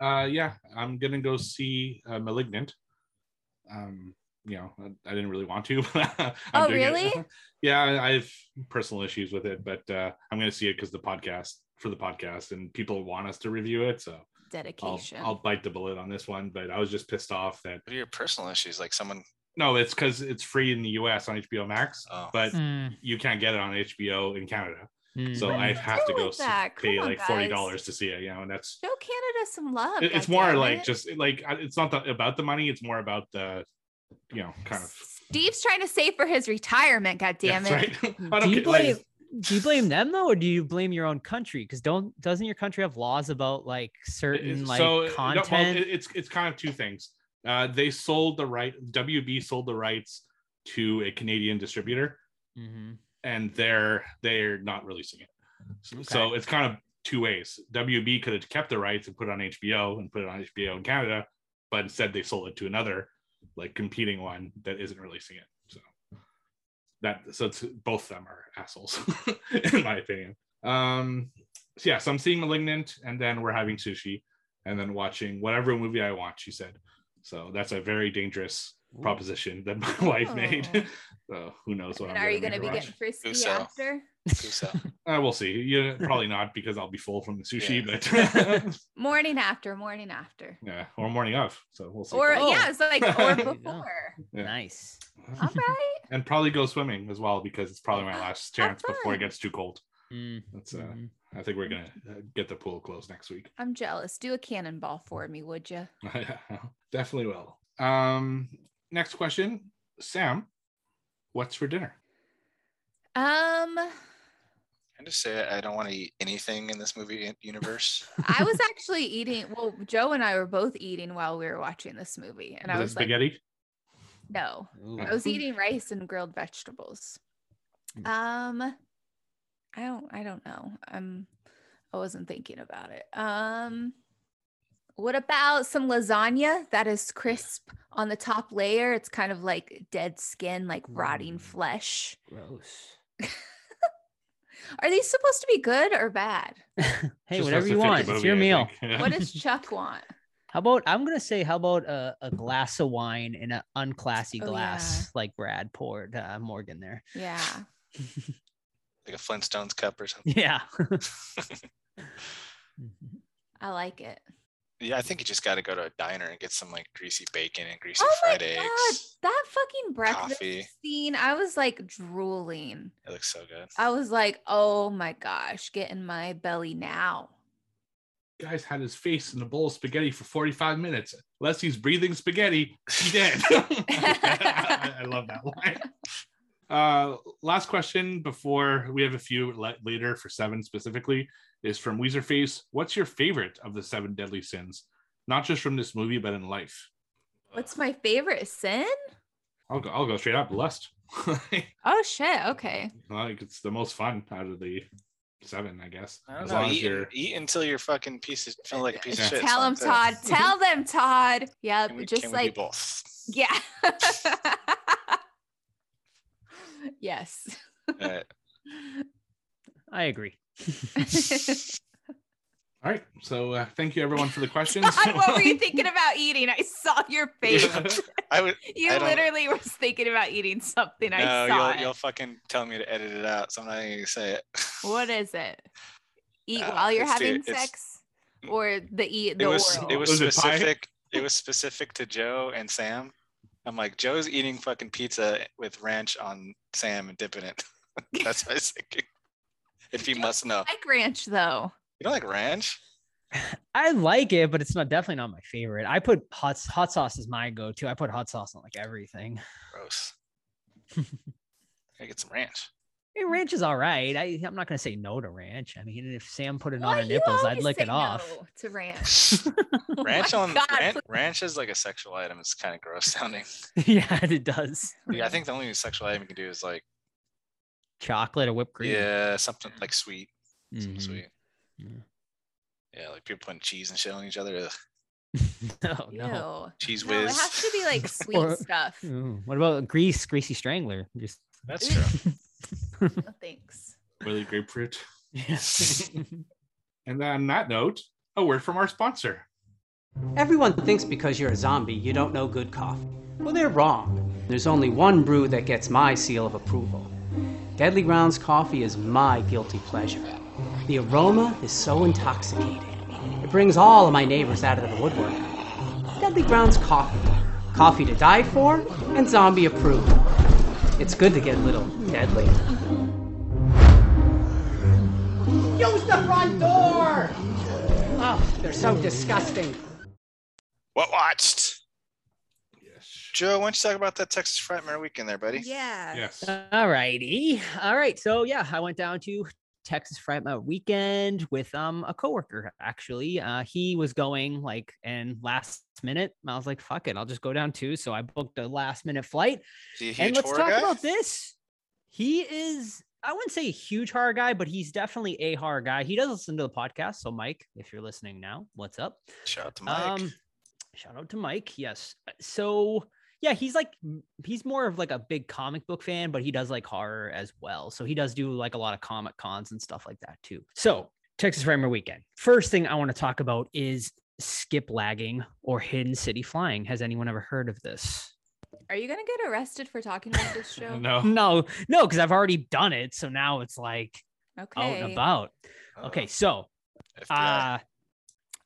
Uh, yeah, I'm gonna go see uh, *Malignant*. Um, you know, I, I didn't really want to. I'm Oh, doing it. really? yeah, I I have personal issues with it, but uh, I'm gonna see it because the podcast for the podcast, and people want us to review it, so I'll, Dedication. I'll bite the bullet on this one. But I was just pissed off that What are your personal issues? Like someone, no, it's because it's free in the U.S. on HBO Max, Oh. but Mm, you can't get it on HBO in Canada. mm. So I have to go with s- that? pay on, like forty dollars to see it. You know, and that's Show Canada some love. it- it's more like it. just like it's not the, about the money. It's more about the you know kind of. Steve's trying to save for his retirement. God damn That's it! right. I don't do you get, like, blame do you blame them though, or do you blame your own country? Because don't doesn't your country have laws about like certain like so, uh, no, well, content? it's it's kind of two things. Uh, they sold the right. WB sold the rights to a Canadian distributor, Mhm. and they're they're not releasing it. So, so it's kind of two ways. WB could have kept the rights and put it on HBO and put it on HBO in Canada, but instead they sold it to another like competing one that isn't releasing it. So that so it's both them are assholes in my opinion. Um so yeah, so I'm seeing Malignant and then we're having sushi and then watching whatever movie I want, she said. So that's a very dangerous. Proposition that my wife made. Oh. so who knows what And I'm are you gonna going to be her getting frisky so. after? Kuso. uh, we'll see. Yeah, probably not because I'll be full from the sushi, Yeah. but Morning after, morning after. yeah, or morning of. So we'll see. Or Oh. yeah, it's like or There you go. before. Yeah. Nice. All right. and probably go swimming as well because it's probably my last chance before it gets too cold. Mm, That's uh, mhm. I think we're gonna uh, get the pool closed next week. I'm jealous. Do a cannonball for me, would you? Definitely will. Um, next question, Sam. What's for dinner? Um, I just say I don't want to eat anything in this movie universe. I was actually eating. Well, Joe and I were both eating while we were watching this movie, and I Was it was like, spaghetti? no, Ooh. I was eating rice and grilled vegetables. Mm. Um, I don't, I don't know. I'm, I wasn't thinking about it. Um, what about some lasagna that is crisp on the top layer? It's kind of like dead skin, like rotting Mm. flesh. Gross. Are these supposed to be good or bad? hey, Just whatever you fit the want. It's your I meal. Yeah. What does Chuck want? How about I'm gonna say how about a, a glass of wine in an unclassy Oh, glass like Brad poured uh, Morgan there. Yeah. like a Flintstones cup or something. Yeah. I like it. Yeah, I think you just got to go to a diner and get some like greasy bacon and greasy Oh my fried god, eggs. that fucking breakfast coffee. scene! I was like drooling. It looks so good. I was like, oh my gosh, get in my belly now. Guy's had his face in a bowl of spaghetti for 45 minutes. Unless he's breathing spaghetti, he dead. I love that line. Uh, last question before we have a few le- later for seven specifically is from Weezerface. What's your favorite of the seven deadly sins? Not just from this movie, but in life. What's my favorite sin? I'll go. I'll go straight up. Lust. Oh shit. Okay. like it's the most fun out of the seven, I guess. I As know. long as you're. eat until you're fucking piece of feel like a piece of shit. Tell them. Todd. Tell them, Todd. Yep. Can we, just can we like both? yeah. yes. I agree. All right. So uh, thank you everyone for the questions. Todd, what were you thinking about eating? I saw your face. I was, You I literally was thinking about eating something. I no, saw you'll it. you'll fucking tell me to edit it out, so I'm not even gonna say it. What is it? Eat Uh, while you're it's too- having sex? or the eat the It was oral. it was Was it specific. It was specific to Joe and Sam. I'm like, Joe's eating fucking pizza with ranch on Sam and dipping it. That's what I was thinking. If you must know. I like ranch though. You don't like ranch? I like it, but it's not definitely not my favorite. I put hot hot sauce is my go-to. I put hot sauce on like everything. Gross. I get some ranch. I mean, ranch is all right. I, I'm not gonna say no to ranch. I mean, if Sam put it on her nipples, I'd lick say it off. no to ranch. Oh Ranch my on God, ran- ranch is like a sexual item. It's kind of gross sounding. yeah, it does. Yeah, I think the only sexual item you can do is like Chocolate or whipped cream. yeah, something like sweet. something Mhm. Sweet. Yeah. Yeah, like people putting cheese and shit on each other. Ugh, oh no. Ew. Cheese No, it has to be like sweet Or- stuff. Ooh, what about grease, greasy strangler? Just That's true. No, thanks. Willy grapefruit. yes. And then on that note, a word from our sponsor. Everyone thinks because you're a zombie, you don't know good coffee. Well, they're wrong. There's only one brew that gets my seal of approval. Deadly Grounds coffee is my guilty pleasure. The aroma is so intoxicating. It brings all of my neighbors out of the woodwork. Deadly Grounds coffee. Coffee to die for and zombie approved. It's good to get a little deadly. Use the front door! Oh, they're so disgusting. What watched? Yes. Joe, why don't you talk about that Texas Frightmare weekend there, buddy? Yeah. Yes. All righty. All right. So yeah, I went down to Texas Frightmare weekend with um a coworker actually. Uh he was going like and last minute I was like fuck it, I'll just go down too. So I booked a last minute flight. Is he a and let's talk guy? about this. He is I wouldn't say a huge horror guy, but he's definitely a horror guy. He does listen to the podcast. So Mike, if you're listening now, what's up? Shout out to Mike. Um, shout out to Mike. Yes. Uh, So yeah, he's like he's more of like a big comic book fan, but he does like horror as well. So he does do like a lot of comic cons and stuff like that too. So Texas Frightmare weekend. First thing I want to talk about is skip lagging or hidden city flying. Has anyone ever heard of this? Are you gonna get arrested for talking about this show? No. No, no, because I've already done it. So now it's like Okay. out and about. Oh, Okay, so FBI. uh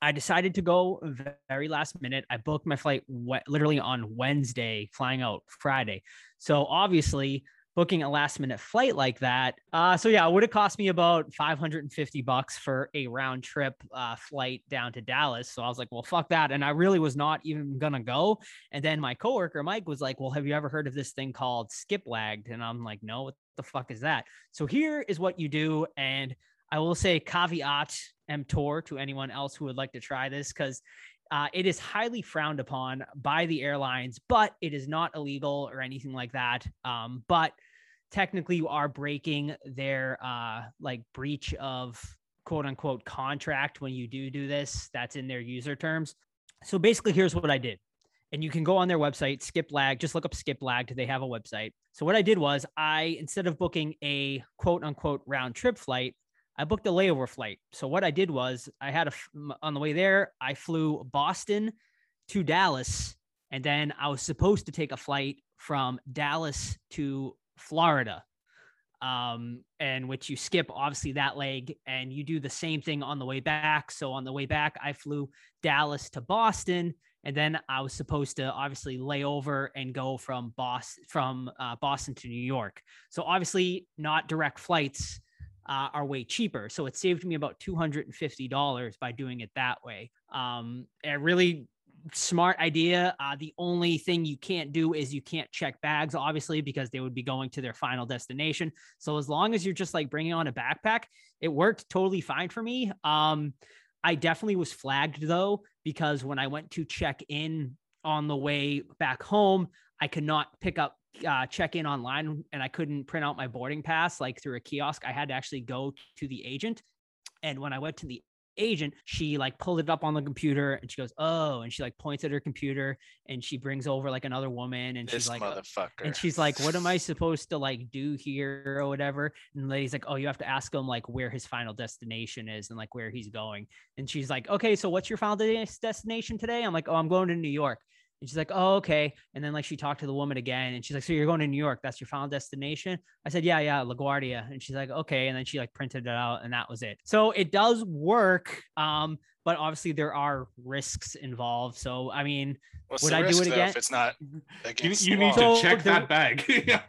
I decided to go ve- very last minute. I booked my flight we- literally on Wednesday, flying out Friday. So obviously, booking a last minute flight like that. Uh, so yeah, it would have cost me about 550 bucks for a round trip uh, flight down to Dallas. So I was like, well, fuck that. And I really was not even gonna go. And then my coworker Mike was like, well, have you ever heard of this thing called skip lagged? And I'm like, no, what the fuck is that? So here is what you do. And I will say caveat emptor to anyone else who would like to try this because uh, it is highly frowned upon by the airlines, but it is not illegal or anything like that. Um, but technically, you are breaking their uh, like breach of quote unquote contract when you do do this. That's in their user terms. So basically, here's what I did. And you can go on their website, Skip Lag, just look up Skip Lag. They have a website. So what I did was I, instead of booking a quote unquote round trip flight, I booked a layover flight. So what I did was I had a on the way there, I flew Boston to Dallas, and then I was supposed to take a flight from Dallas to Florida. Um, and which you skip obviously that leg and you do the same thing on the way back. So on the way back, I flew Dallas to Boston, and then I was supposed to obviously lay over and go from Boston from uh, Boston to New York. So obviously not direct flights uh, are way cheaper. So it saved me about $250 by doing it that way. Um, a really smart idea. Uh, the only thing you can't do is you can't check bags, obviously, because they would be going to their final destination. So as long as you're just like bringing on a backpack, it worked totally fine for me. Um, I definitely was flagged though, because when I went to check in on the way back home, I could not pick up uh, check in online and I couldn't print out my boarding pass like through a kiosk. I had to actually go to the agent. And when I went to the agent, she like pulled it up on the computer and she goes, Oh, and she like points at her computer and she brings over like another woman and this she's like, uh, motherfucker. and she's like, What am I supposed to like do here or whatever? And the lady's like, Oh, you have to ask him like where his final destination is and like where he's going. And she's like, Okay, so what's your final de- destination today? I'm like, Oh, I'm going to New York. And she's like, Oh, okay. And then like she talked to the woman again and she's like, So you're going to New York? That's your final destination? I said, Yeah, yeah, LaGuardia. And she's like, Okay. And then she like printed it out and that was it. So it does work. Um, but obviously there are risks involved. So I mean, What's Would the I do it though, again? if it's not You, against you the need to So check there- that bag. Yeah.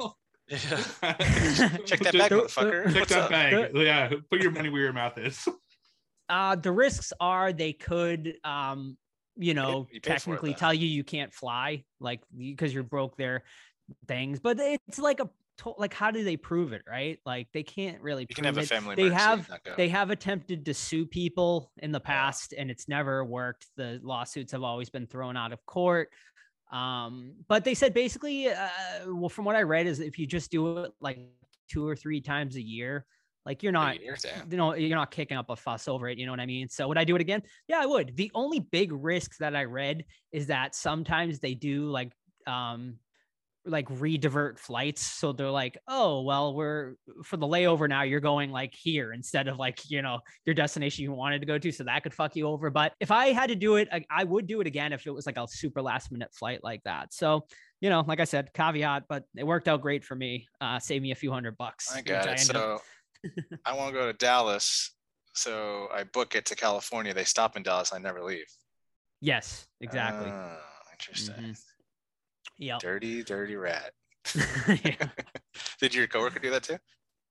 Yeah. Check Check that back, There- motherfucker. Check What's that up? bag. Yeah. Put your money where your mouth is. uh, the risks are they could, um, you know, you it, technically tell you you can't fly, like because you're broke their things. But it's like a like, how do they prove it, right? Like they can't really. You can prove have a family They have they have attempted to sue people in the Yeah. past and it's never worked the lawsuits have always been thrown out of court um but they said basically uh, well from what i read is if you just do it like two or three times a year like you're not you know you're not kicking up a fuss over it you know what i mean? So would i do it again? Yeah i would. The only big risks that i read is that sometimes they do like um like re-divert flights. So they're like oh well we're for the layover now you're going like here instead of like you know your destination you wanted to go to so that could fuck you over. But if i had to do it I, I would do it again if it was like a super last minute flight like that. So you know like i said caveat but it worked out great for me uh save me a few hundred bucks I got it. up- So I want to go to Dallas. So I book it to California. They stop in Dallas. I never leave. yes exactly Oh, interesting. Mhm. yeah Dirty, dirty rat. Yeah. Did your coworker do that too?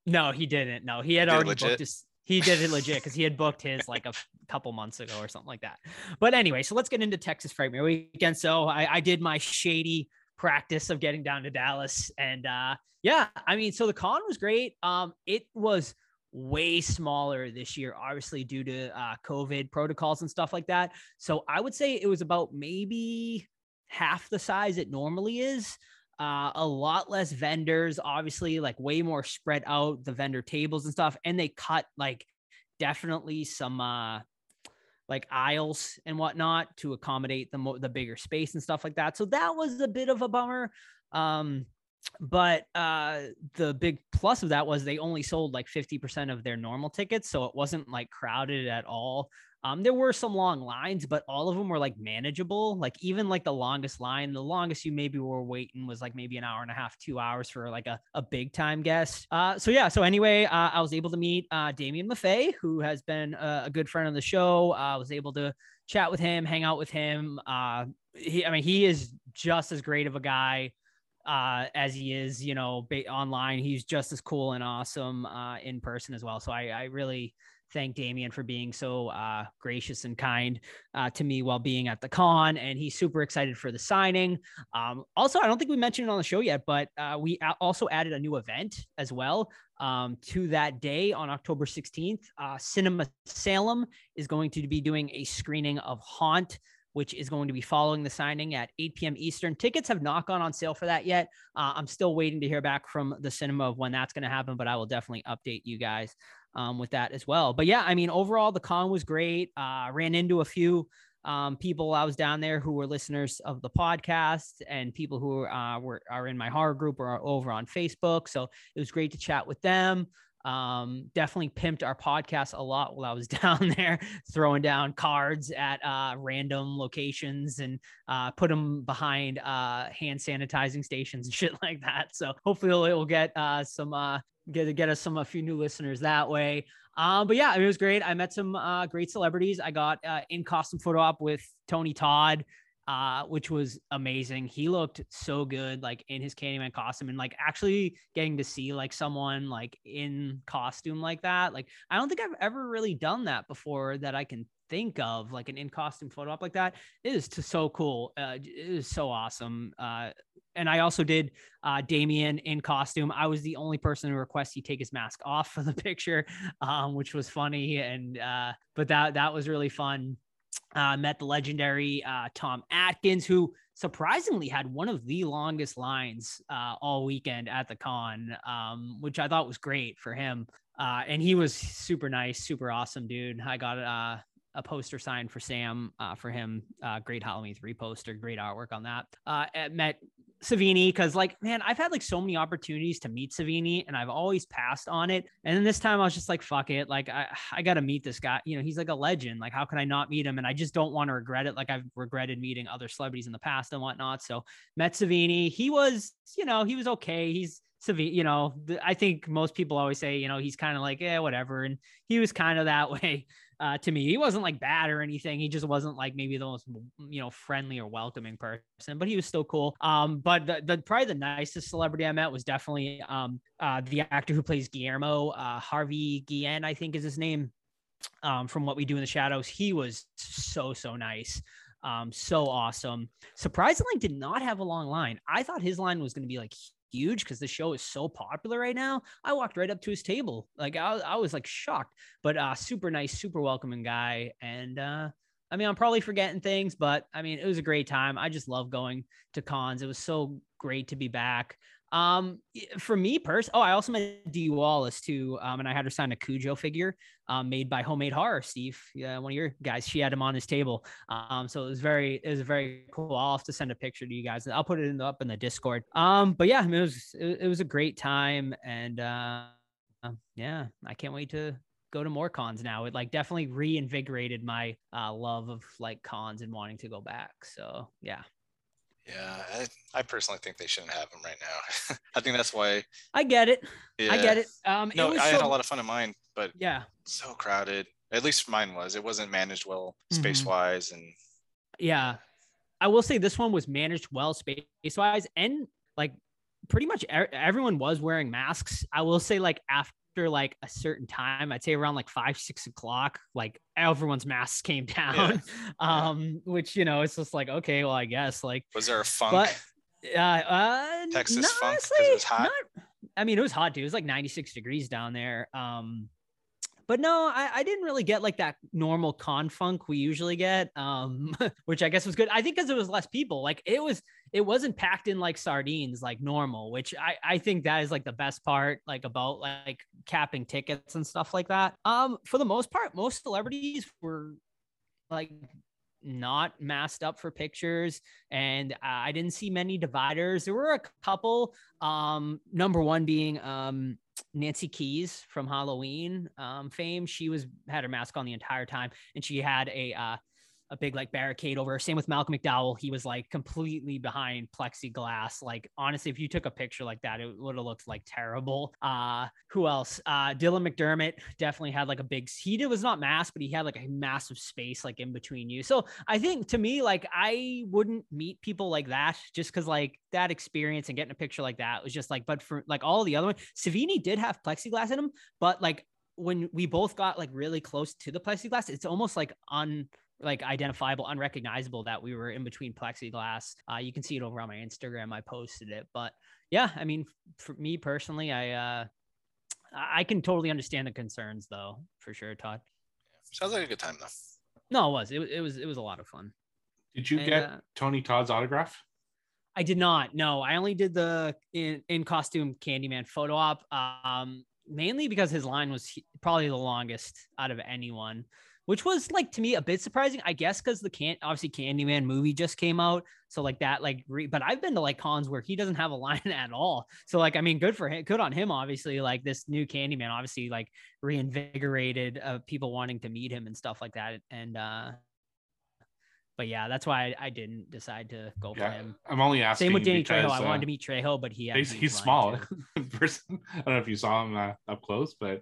No, he didn't. No, he had already booked his. He did it legit because he had booked his like a couple months ago or something like that. But anyway, so let's get into Texas Frightmare Weekend. So I, I did my shady practice of getting down to Dallas, and uh, yeah, I mean, so the con was great. Um, it was way smaller this year, obviously due to uh, COVID protocols and stuff like that. So I would say it was about maybe half the size it normally is uh, a lot less vendors, obviously, like way more spread out the vendor tables and stuff. And they cut like definitely some uh like aisles and whatnot to accommodate the mo- the bigger space and stuff like that. So that was a bit of a bummer. Um, but uh the big plus of that was they only sold like 50% of their normal tickets so it wasn't like crowded at all um there were some long lines but all of them were like manageable like even like the longest line the longest you maybe were waiting was like maybe an hour and a half two hours for like a, a big time guest uh so yeah so anyway uh, i was able to meet uh damien maffei who has been a, a good friend of the show i was able to chat with him hang out with him uh he, i mean he is just as great of a guy uh, as he is, you know, online. He's just as cool and awesome uh, in person as well. So I, I really thank Damien for being so uh, gracious and kind uh, to me while being at the con. And he's super excited for the signing. Um, also, I don't think we mentioned it on the show yet, but uh, we also added a new event as well um, to that day on October 16th. Uh, Cinema Salem is going to be doing a screening of Haunt which is going to be following the signing at 8 p.m. Eastern. Tickets have not gone on sale for that yet. Uh, I'm still waiting to hear back from the cinema of when that's going to happen, but I will definitely update you guys um, with that as well. But yeah, I mean, overall, the con was great. Uh, ran into a few um, people I was down there who were listeners of the podcast and people who uh, were are in my horror group or over on Facebook. So it was great to chat with them um definitely pimped our podcast a lot while i was down there throwing down cards at uh random locations and uh put them behind uh hand sanitizing stations and shit like that. So hopefully it will get uh some uh get get us some a few new listeners that way. Um but yeah it was great. I met some uh great celebrities. I got uh in costume photo op with tony todd uh, which was amazing. He looked so good, like in his Candyman costume, and like actually getting to see like someone like in costume like that. Like I don't think I've ever really done that before that I can think of, like an in costume photo op like that. It is so cool. Uh, it is so awesome. Uh, and I also did uh, Damien in costume. I was the only person who requested he take his mask off for the picture, um, which was funny. And uh, but that that was really fun uh, met the legendary uh, Tom Atkins, who surprisingly had one of the longest lines uh, all weekend at the con, um, which I thought was great for him. Uh, and he was super nice, super awesome dude. I got uh, a poster signed for Sam uh, for him. Great Halloween three poster, great artwork on that. Met Savini because, like, man, I've had like so many opportunities to meet Savini and I've always passed on it. And then this time I was just like, fuck it. Like, I, I got to meet this guy. You know, he's like a legend. Like, how can I not meet him? And I just don't want to regret it. Like, I've regretted meeting other celebrities in the past and whatnot. So, met Savini. He was, you know, he was okay. He's, Savini, you know, I think most people always say, you know, he's kind of like, yeah, whatever. And he was kind of that way uh, to me. He wasn't like bad or anything. He just wasn't like maybe the most, you know, friendly or welcoming person, but he was still cool. Um, but the, the probably the nicest celebrity I met was definitely um, uh, the actor who plays Guillermo, uh, Harvey Guillen, I think is his name. Um, from what we do in the shadows, he was so so nice. Um, so awesome. Surprisingly, did not have a long line. I thought his line was going to be like huge because the show is so popular right now. I walked right up to his table. Like I, I was like shocked, but uh super nice, super welcoming guy. And uh I mean, I'm probably forgetting things, but I mean, it was a great time. I just love going to cons. It was so great to be back. Um, for me, person. Oh, I also met Dee Wallace too. Um, and I had her sign a Cujo figure, um, made by Homemade Horror. Steve, yeah, one of your guys. She had him on his table. Um, so it was very, it was very cool. I'll have to send a picture to you guys. I'll put it in the, up in the Discord. Um, but yeah, I mean, it was, it, it was a great time, and uh, yeah, I can't wait to go to more cons now. It like definitely reinvigorated my uh, love of like cons and wanting to go back. So yeah, Yeah, I, I personally think they shouldn't have him right now. I think that's why. I get it. Yeah. I get it. Um, No, it was I had a lot of fun in mine, but Yeah, so crowded. At least mine was. It wasn't managed well Mhm. space wise, and yeah. I will say this one was managed well space wise, and like pretty much everyone was wearing masks. I will say like after like a certain time, I'd say around like five six o'clock, like everyone's masks came down. Um, which you know it's just like okay, well I guess like was there a funk? but uh, uh Texas funk it was hot? not- I mean, it was hot, dude. It was like 96 degrees down there. Um, but no, I, I didn't really get like that normal con funk we usually get. Um, which I guess was good. I think because it was less people. Like it was, it wasn't packed in like sardines like normal, which I I think that is like the best part, like about like capping tickets and stuff like that. Um, for the most part, most celebrities were like not masked up for pictures and i didn't see many dividers there were a couple um number one being um nancy kyes from halloween um fame. She was had her mask on the entire time and she had a uh a big like barricade over. Same with Malcolm McDowell. He was like completely behind plexiglass. Like honestly, if you took a picture like that, it would have looked like terrible. Uh who else? Uh Dylan McDermott definitely had like a big he did was not masked, but he had like a massive space like in between you. So I think to me, like I wouldn't meet people like that just because like that experience and getting a picture like that was just like, but for like all the other one, Savini did have plexiglass in him, but like when we both got like really close to the plexiglass, it's almost like un like identifiable, unrecognizable that we were in between plexiglass. Uh, you can see it over on my Instagram. I posted it, but yeah, I mean, for me personally, I uh, I I can totally understand the concerns though, for sure, Todd. sounds like a good time though. No, it was it, was- it was it was a lot of fun. Did you And, get uh, Tony Todd's autograph? I did not. No, I only did the in in costume Candyman photo op. Um, mainly because his line was probably the longest out of anyone, which was like to me a bit surprising. I guess because the can obviously Candyman movie just came out, so like that like. Re- but I've been to like cons where he doesn't have a line at all. So like I mean, good for him. Good on him. Obviously, like this new Candyman obviously like reinvigorated uh, people wanting to meet him and stuff like that. And uh, but yeah, that's why I, I didn't decide to go for him. I'm only asking. Same with Danny Trejo. I uh, wanted to meet Trejo, but he he's, he's small in person. I don't know if you saw him uh, up close, but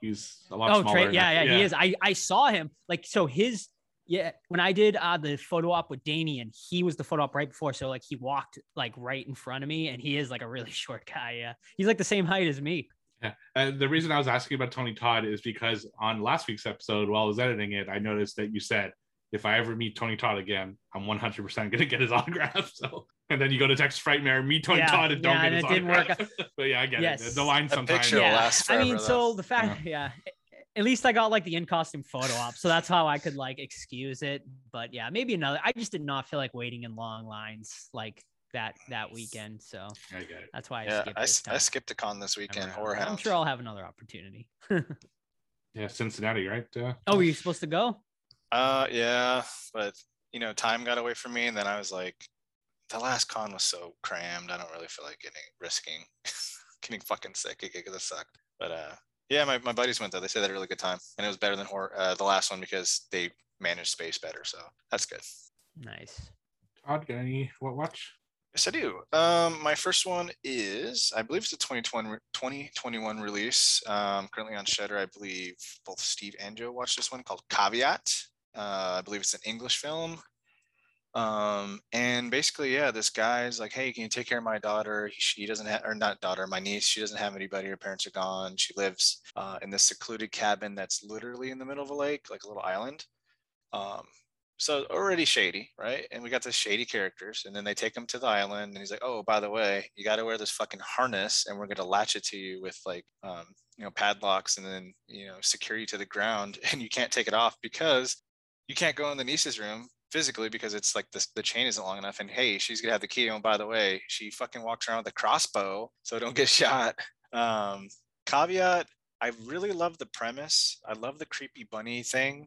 he's a lot Oh, smaller. Trey, than yeah, yeah, he is. I I saw him like so his yeah when I did uh the photo op with Damien, he was the photo op right before. So like he walked like right in front of me, and he is like a really short guy. Yeah, he's like the same height as me. Yeah. Uh, the reason I was asking about Tony Todd is because on last week's episode, while I was editing it, I noticed that you said, if I ever meet Tony Todd again, I'm 100% going to get his autograph. So, and then you go to Texas Frightmare, meet Tony Yeah, Todd, and don't yeah, get and his it didn't work autograph. but yeah, I get Yes. it. The line That sometimes. picture yeah, last I mean, though. so the fact, yeah. At least I got like the in costume photo op, so that's how I could like excuse it. But yeah, maybe another. I just did not feel like waiting in long lines like that that weekend, so I get it. that's why I Yeah, skipped I, it. s- I skipped a con this weekend. around. Horror I'm sure I'll have another opportunity. Yeah, Cincinnati, right? Uh, Oh, were you supposed to go? Uh, yeah, but you know, time got away from me, and then I was like, the last con was so crammed. I don't really feel like getting risking getting fucking sick. because it sucked. But uh, yeah, my, my buddies went though. They said they had a really good time, and it was better than horror, uh, the last one because they managed space better. So that's good. Nice. Todd, got any what watch? Yes, I do. Um, my first one is, I believe it's a 2020, 2021 release. Um, currently on Shudder, I believe both Steve and Joe watched this one called Caveat. Uh, I believe it's an English film. Um, and basically, yeah, this guy's like, hey, can you take care of my daughter? She doesn't have, or not daughter, my niece. She doesn't have anybody. Her parents are gone. She lives uh, in this secluded cabin that's literally in the middle of a lake, like a little island. Um, so already shady, right? And we got the shady characters, and then they take him to the island, and he's like, "Oh, by the way, you got to wear this fucking harness, and we're gonna latch it to you with like, um, you know, padlocks, and then you know, secure you to the ground, and you can't take it off because you can't go in the niece's room physically because it's like the chain isn't long enough and hey she's gonna have the key and by the way she fucking walks around with a crossbow so don't get shot. Um caveat i really love the premise. I love the creepy bunny thing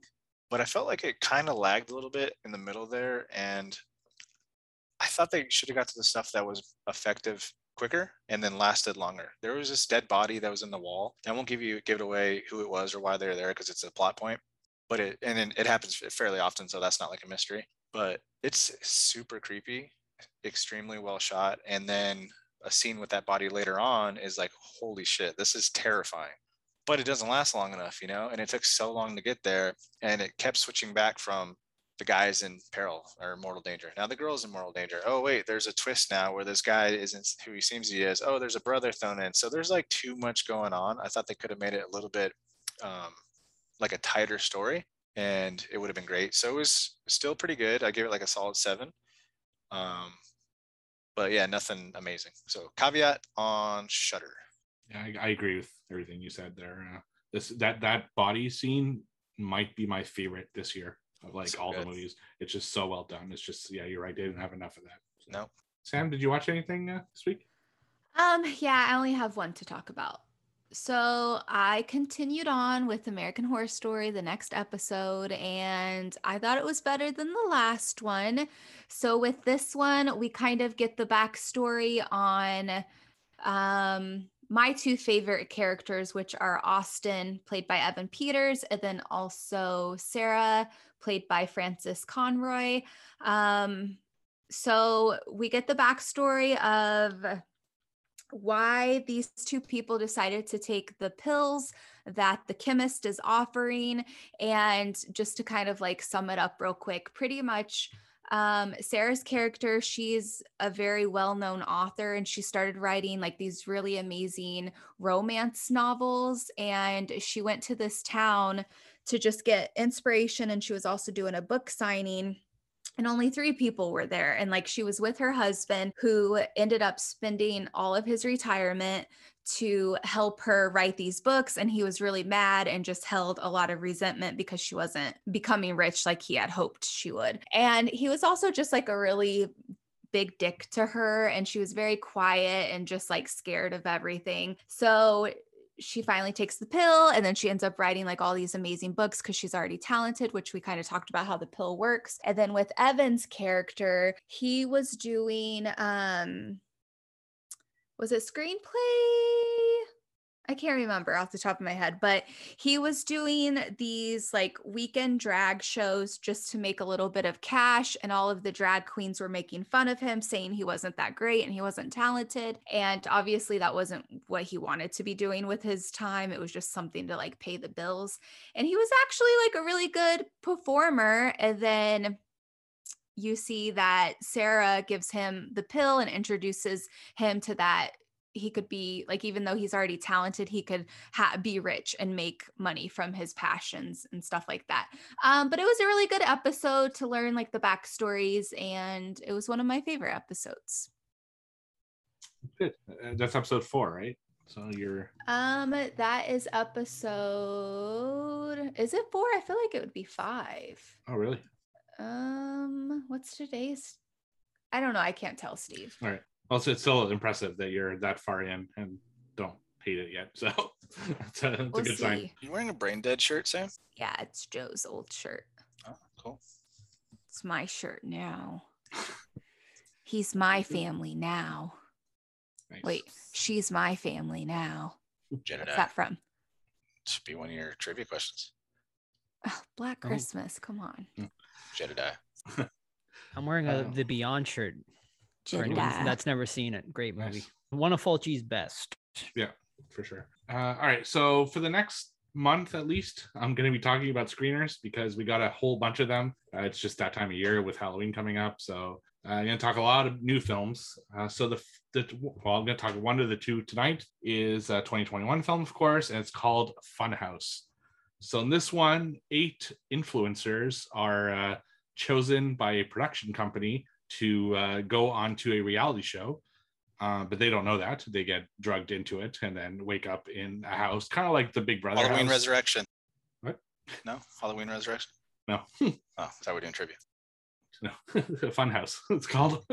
but i felt like it kind of lagged a little bit in the middle there and i thought they should have got to the stuff that was effective quicker and then lasted longer. There was this dead body that was in the wall. I won't give you give it away who it was or why they're there because it's a plot point but it and then it happens fairly often so that's not like a mystery but it's super creepy extremely well shot and then a scene with that body later on is like holy shit this is terrifying. But it doesn't last long enough you know and it took so long to get there and it kept switching back from the guy's in peril or mortal danger. Now the girl's in mortal danger. Oh wait there's a twist now where this guy isn't who he seems he is. Oh there's a brother thrown in. So there's like too much going on. I thought they could have made it a little bit um, like a tighter story and it would have been great. So it was still pretty good. I gave it like a solid seven. Um, but yeah, nothing amazing. So caveat on Shudder. Yeah, I, I agree with everything you said there. Uh, this that that body scene might be my favorite this year of like So all good. the movies. It's just so well done. It's just yeah, you're right. They didn't have enough of that. So- No. Sam, did you watch anything uh, this week? Um, yeah, I only have one to talk about. So I continued on with American Horror Story, the next episode, and I thought it was better than the last one. So with this one, we kind of get the backstory on um my two favorite characters, which are Austin, played by Evan Peters, and then also Sarah, played by Frances Conroy. Um, so we get the backstory of why these two people decided to take the pills that the chemist is offering. And just to kind of like sum it up real quick, pretty much um, Sarah's character, she's a very well known author and she started writing like these really amazing romance novels. And she went to this town to just get inspiration. And she was also doing a book signing and only three people were there and like she was with her husband who ended up spending all of his retirement to help her write these books and he was really mad and just held a lot of resentment because she wasn't becoming rich like he had hoped she would. And he was also just like a really big dick to her and she was very quiet and just like scared of everything. So she finally takes the pill and then she ends up writing like all these amazing books because she's already talented, which we kind of talked about how the pill works. And then with Evan's character, he was doing um was it screenplay? I can't remember off the top of my head, but he was doing these like weekend drag shows just to make a little bit of cash. And all of the drag queens were making fun of him, saying he wasn't that great and he wasn't talented. And obviously, that wasn't what he wanted to be doing with his time. It was just something to like pay the bills. And he was actually like a really good performer. And then you see that Sarah gives him the pill and introduces him to that he could be like even though he's already talented he could ha- be rich and make money from his passions and stuff like that um, but it was a really good episode to learn like the backstories and it was one of my favorite episodes Good. Uh, that's episode four, right? So you're um that is episode is it four i feel like it would be five oh really? um what's today's i don't know i can't tell steve All right. Also, it's still impressive that you're that far in and don't hate it yet. So that's a, that's we'll good sign. see You wearing a brain dead shirt, Sam? yeah it's joe's old shirt Oh, cool. It's my shirt now. He's my family now. Nice. Wait, she's my family now. What's that from? Should be one of your trivia questions. Oh, Black Oh. Christmas. Come on. Jedediah. I'm wearing a Oh. the Beyond shirt. For anyone that's never seen it, great movie. Nice. One of Fulci's best. Yeah, for sure. Uh, all right. So for the next month at least, I'm going to be talking about screeners because we got a whole bunch of them. Uh, it's just that time of year with Halloween coming up. So uh, I'm going to talk a lot of new films. Uh, so the, the well, I'm going to talk one of the two tonight is a 2021 film, of course, and it's called Funhouse. So in this one, eight influencers are uh, chosen by a production company to uh, go onto a reality show uh, but they don't know that. They get drugged into it and then wake up in a house, kind of like the Big Brother Halloween house. Resurrection. What? No, Halloween Resurrection. No, Oh, is that we're doing trivia? no, Fun House. It's called.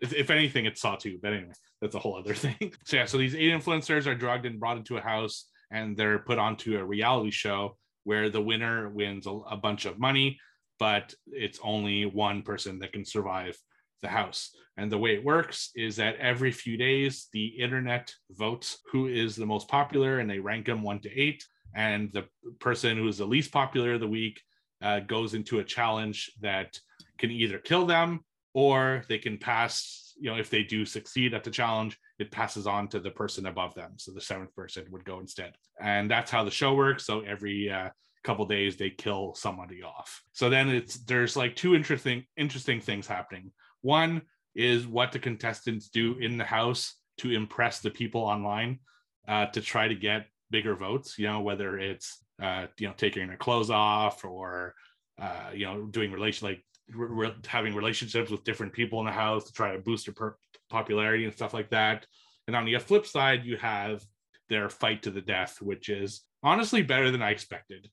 if anything, it's Saw Sawtooth. But anyway, that's a whole other thing. So yeah, so these eight influencers are drugged and brought into a house, and they're put onto a reality show where the winner wins a, a bunch of money, but it's only one person that can survive the house. And the way it works is that every few days, the internet votes who is the most popular and they rank them one to eight. And the person who is the least popular of the week uh, goes into a challenge that can either kill them or they can pass, you know, if they do succeed at the challenge, it passes on to the person above them. So the seventh person would go instead. And that's how the show works. So every uh, couple days they kill somebody off. So then it's there's like two interesting interesting things happening. One is what the contestants do in the house to impress the people online uh, to try to get bigger votes. You know, whether it's uh, you know taking their clothes off or uh, you know doing relation like re- having relationships with different people in the house to try to boost their per- popularity and stuff like that. And on the flip side, you have their fight to the death, which is honestly better than I expected.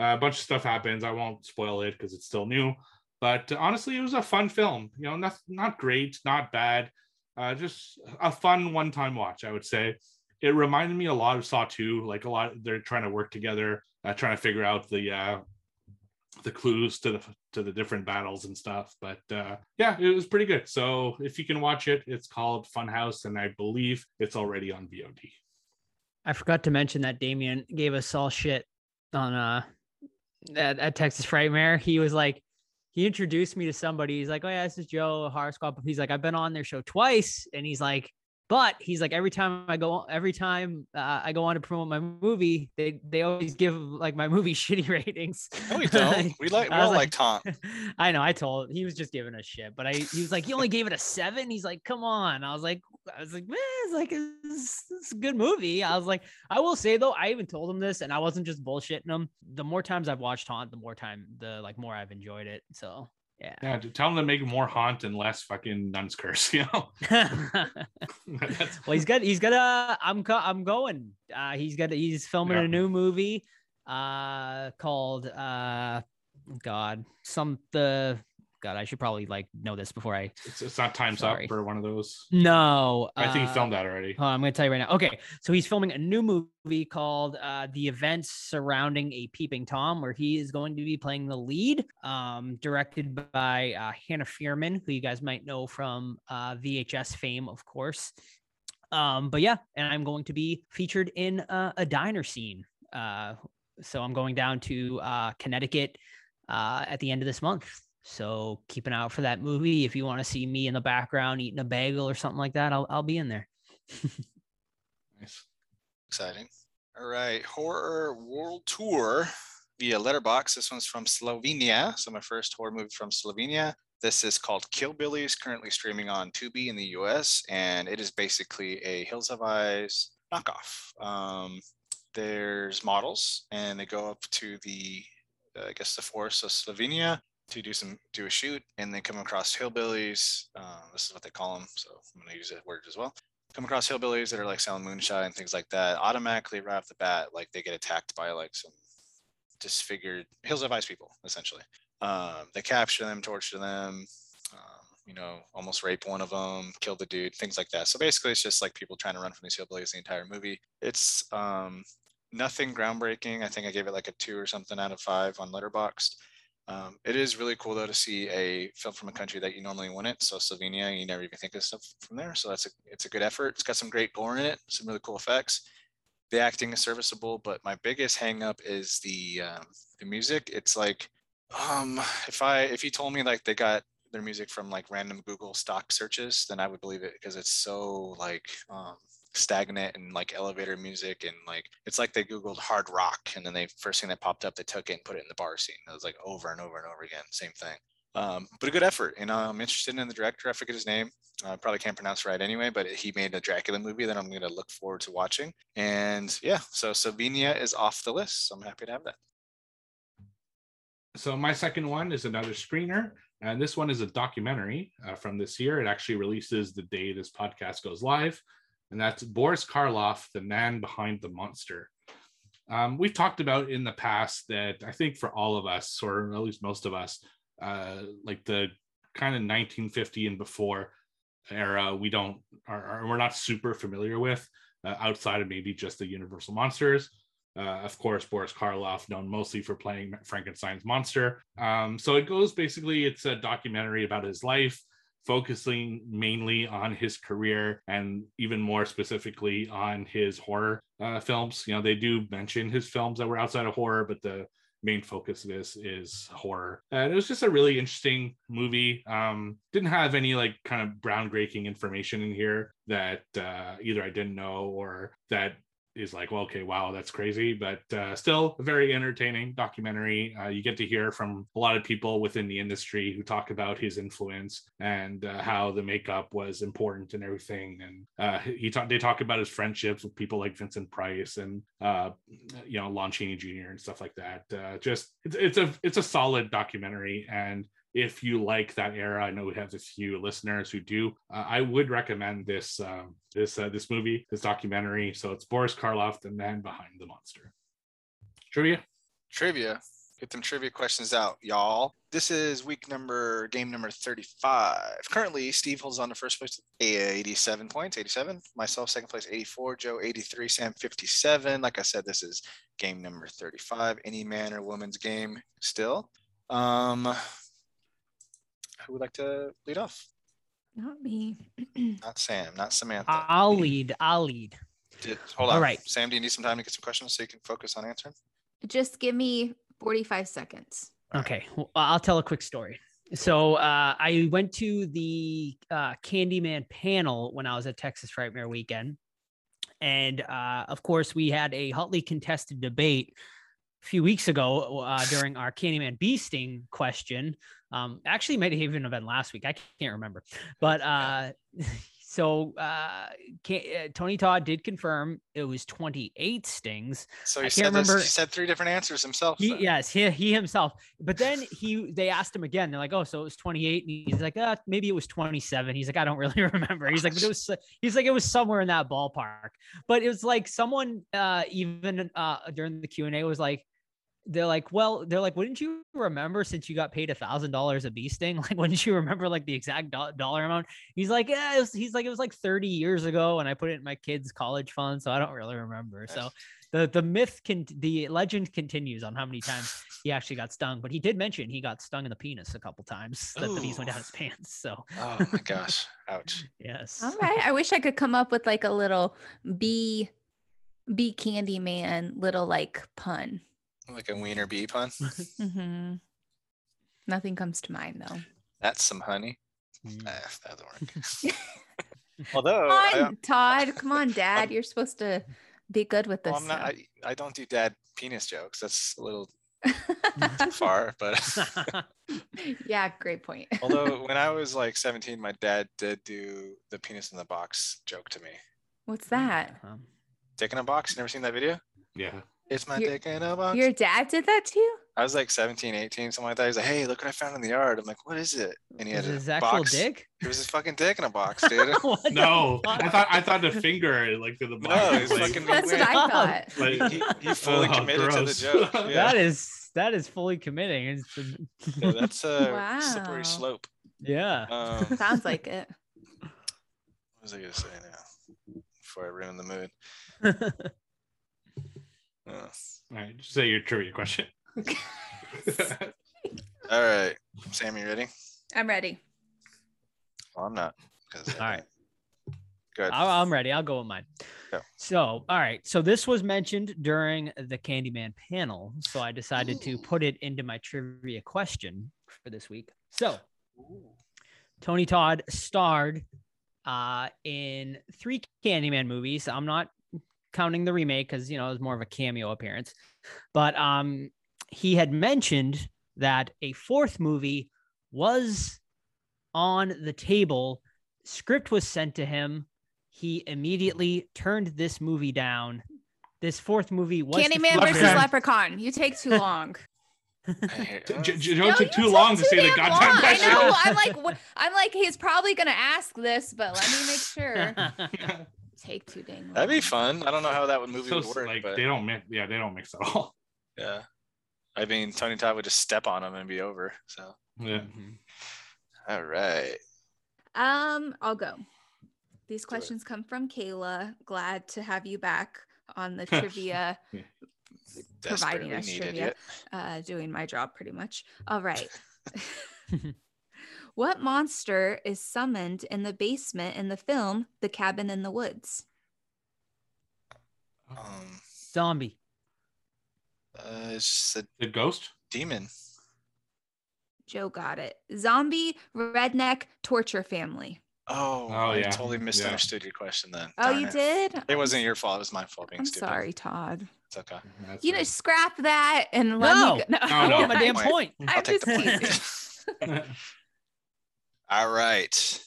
Uh, a bunch of stuff happens. I won't spoil it because it's still new. But honestly, it was a fun film. You know, not not great, not bad. Uh, just a fun one-time watch, I would say. It reminded me a lot of Saw 2. Like a lot, they're trying to work together, uh, trying to figure out the uh, the clues to the to the different battles and stuff. But uh, yeah, it was pretty good. So if you can watch it, it's called Funhouse, and I believe it's already on VOD. I forgot to mention that Damien gave us all shit on uh at, at Texas Frightmare. He was like, he introduced me to somebody. He's like, oh yeah, this is Joe Squad. He's like, I've been on their show twice, and he's like, but he's like, every time I go, every time uh, I go on to promote my movie, they they always give like my movie shitty ratings. No, we don't. We like we all like- like Tom. I know. I told he was just giving a shit, but I he was like, he only gave it a seven. He's like, come on. I was like, I was like, man, it's like it's, it's a good movie. I was like, I will say though, I even told him this, and I wasn't just bullshitting him. The more times I've watched Haunt, the more time, the like more I've enjoyed it. So yeah. Yeah, tell him to make more haunt and less fucking nuns curse. You know, well, he's got he's got a I'm co- I'm going. Uh, he's got he's filming Yeah. a new movie, uh, called uh, God, some the God. I should probably like know this before I. it's, it's not times Sorry. up or one of those. No, I think he uh, filmed that already. Oh, I'm going to tell you right now. Okay, so he's filming a new movie called uh, "The Events Surrounding a Peeping Tom," where he is going to be playing the lead. Um, directed by uh, Hannah Fierman, who you guys might know from uh, VHS fame, of course. Um, but yeah, and I'm going to be featured in uh, a diner scene. Uh, so I'm going down to uh, Connecticut uh, at the end of this month. So keep an eye out for that movie. If you want to see me in the background eating a bagel or something like that, I'll I'll be in there. Nice. Exciting. All right, horror world tour via Letterboxd. This one's from Slovenia. So my first horror movie from Slovenia. This is called Killbillies, currently streaming on Tubi in the US, and it is basically a Hills Have Eyes knockoff. Um, there's models, and they go up to the, uh, I guess, the forest of Slovenia to do some do a shoot, and they come across hillbillies. Uh, this is what they call them, so I'm going to use that word as well come across hillbillies that are like selling moonshine and things like that, automatically right off the bat, like they get attacked by like some disfigured Hills of Ice people, essentially. Um, they capture them, torture them, um, you know, almost rape one of them, kill the dude, things like that. So basically, it's just like people trying to run from these hillbillies the entire movie. It's um, nothing groundbreaking. I think I gave it like a two or something out of five on Letterboxd. Um, it is really cool though to see a film from a country that you normally wouldn't. So Slovenia, you never even think of stuff from there. So that's a it's a good effort. It's got some great gore in it, some really cool effects. The acting is serviceable, but my biggest hang up is the um, the music. It's like um, if I if you told me like they got their music from like random Google stock searches, then I would believe it because it's so like um, stagnant and like elevator music and like it's like they googled hard rock and then they first thing that popped up they took it and put it in the bar scene. It was like over and over and over again, same thing. Um, but a good effort. You know, I'm interested in the director. I forget his name. I probably can't pronounce right anyway, but he made a Dracula movie that I'm going to look forward to watching. And yeah, so Slovenia is off the list. So I'm happy to have that. So my second one is another screener, and this one is a documentary uh, from this year. It actually releases the day this podcast goes live, and that's Boris Karloff, the man behind the monster. Um, we've talked about in the past that I think for all of us, or at least most of us, uh, like the kind of 1950 and before era, we don't are, are we're not super familiar with uh, outside of maybe just the Universal monsters. Uh, of course, Boris Karloff, known mostly for playing Frankenstein's monster. Um, so it goes basically, it's a documentary about his life, focusing mainly on his career and even more specifically on his horror uh, films. You know, they do mention his films that were outside of horror, but the main focus of this is horror. And it was just a really interesting movie. Um, didn't have any like kind of groundbreaking information in here that uh, either I didn't know or that is like, well, okay, wow, that's crazy, but uh, still a very entertaining documentary. Uh, you get to hear from a lot of people within the industry who talk about his influence and uh, how the makeup was important and everything. And uh, he talk, they talk about his friendships with people like Vincent Price and uh, you know Lon Chaney Jr. and stuff like that. Uh, just it's, it's a it's a solid documentary and if you like that era, I know we have a few listeners who do. Uh, I would recommend this um, this uh, this movie, this documentary. So it's Boris Karloff, the man behind the monster. Trivia. Trivia. Get some trivia questions out, y'all. This is week number, game number 35. Currently, Steve holds on to first place, 87 points, 87. Myself, second place, 84. Joe, 83. Sam, 57. Like I said, this is game number 35. Any man or woman's game still. Um, who would like to lead off? Not me. Not Sam, not Samantha. I'll lead. I'll lead. Did, hold on. All right. Sam, do you need some time to get some questions so you can focus on answering? Just give me 45 seconds. Okay, well, I'll tell a quick story. So uh, I went to the uh, Candyman panel when I was at Texas Frightmare Weekend, and uh, of course we had a hotly contested debate a few weeks ago uh, during our Candyman bee sting question. Um, actually, might have even been last week. I can't remember, but uh, so uh, uh, Tony Todd did confirm it was 28 stings. So I he said, this, he said three different answers himself. He, yes, he, he himself. But then he they asked him again. They're like, "Oh, so it was 28." And he's like, "Uh, maybe it was 27." He's like, "I don't really remember." He's like, "But it was." He's like, "It was somewhere in that ballpark." But it was like someone uh even uh during the Q and A was like, they're like, well, they're like, wouldn't you remember since you got paid a thousand dollars a bee sting? Like, wouldn't you remember like the exact do- dollar amount? He's like, yeah, it was, he's like, it was like 30 years ago, and I put it in my kids' college fund, so I don't really remember. So the the myth can the legend continues on how many times he actually got stung, but he did mention he got stung in the penis a couple times that the bees went down his pants. So Oh my gosh. Ouch. yes, All right. I wish I could come up with like a little bee, bee candy man little like pun. Like a wiener bee pun. hmm Nothing comes to mind though. That's some honey. Mm. Nah, that doesn't work. Although, Come I, on, Todd. Come on, Dad. You're supposed to be good with this. well, I'm not, I, I don't do dad penis jokes. That's a little too far. But yeah, great point. although when I was like 17, my dad did do the penis in the box joke to me. What's that? Um, Dick in a box. You never seen that video? Yeah. It's my Your- dick in a box. Your dad did that too? I was like 17, 18, something like that. He's like, hey, look what I found in the yard. I'm like, what is it? And he had it a his actual box. dick? It was his fucking dick in a box, dude. No. I thought I thought the finger like to the box. No, bottom. he's like, fucking That's what. I thought. he, like- he, he fully Oh, committed to the joke. Yeah, That is that is fully committing. It's the- Yeah, that's a Wow. slippery slope. yeah. Um, Sounds like it. what was I gonna say now? Before I ruin the mood. Uh, All right, just say your trivia question. all right, Sam, you ready? I'm ready. Well, I'm not. All right. Good. I- I'm ready. I'll go with mine. Go. So, all right. So this was mentioned during the Candyman panel. So I decided to put it into my trivia question for this week. So, Tony Todd starred uh, in three Candyman movies. I'm not counting the remake because you know it was more of a cameo appearance, but um, he had mentioned that a fourth movie was on the table. Script was sent to him. He immediately turned this movie down. This fourth movie was Candyman fourth versus Leprechaun. Leprechaun. You take too long. Hey, J- J- J- No, Joe took you too long to too say the damn goddamn long. question. I know. I'm like, what? I'm like, he's probably gonna ask this, but let me make sure. Take too dang long. That'd be fun. I don't know how that would movie so would work, like but they don't mix. Yeah, they don't mix at all. yeah. I mean, Tony Todd would just step on him and be over. So, Yeah. Mhm. all right. Um, I'll go. These questions come from Kayla. Glad to have you back on the trivia, Providing us trivia. uh, doing my job pretty much. All right. what monster is summoned in the basement in the film The Cabin in the Woods? Um, Zombie. uh, it's just a The ghost. demon. Joe got it. Zombie, redneck, torture family. Oh, Oh, I yeah. totally Yeah. misunderstood your question then. Oh, Darn you it. did? It wasn't your fault. It was my fault being I'm stupid. sorry, Todd. It's okay. That's You know, right. scrap that and let No. me go. No, I no. my damn Point. point. I'm I'll take just the point. teasing. All right.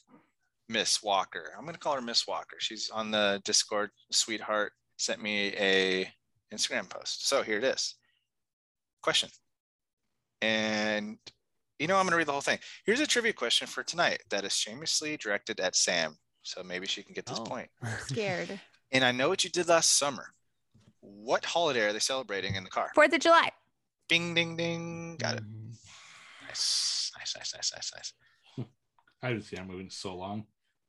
Miss Walker. I'm gonna call her Miss Walker. She's on the Discord. Sweetheart sent me a Instagram post. So here it is. Question. And you know, I'm gonna read the whole thing. Here's a trivia question for tonight that is shamelessly directed at Sam. So maybe she can get this Oh. point. Scared. And I know what you did last summer. What holiday are they celebrating in the car? Fourth of July. Bing ding ding. Got it. Mhm. Nice. Nice, nice, nice, nice, nice. I haven't seen that movie in so long.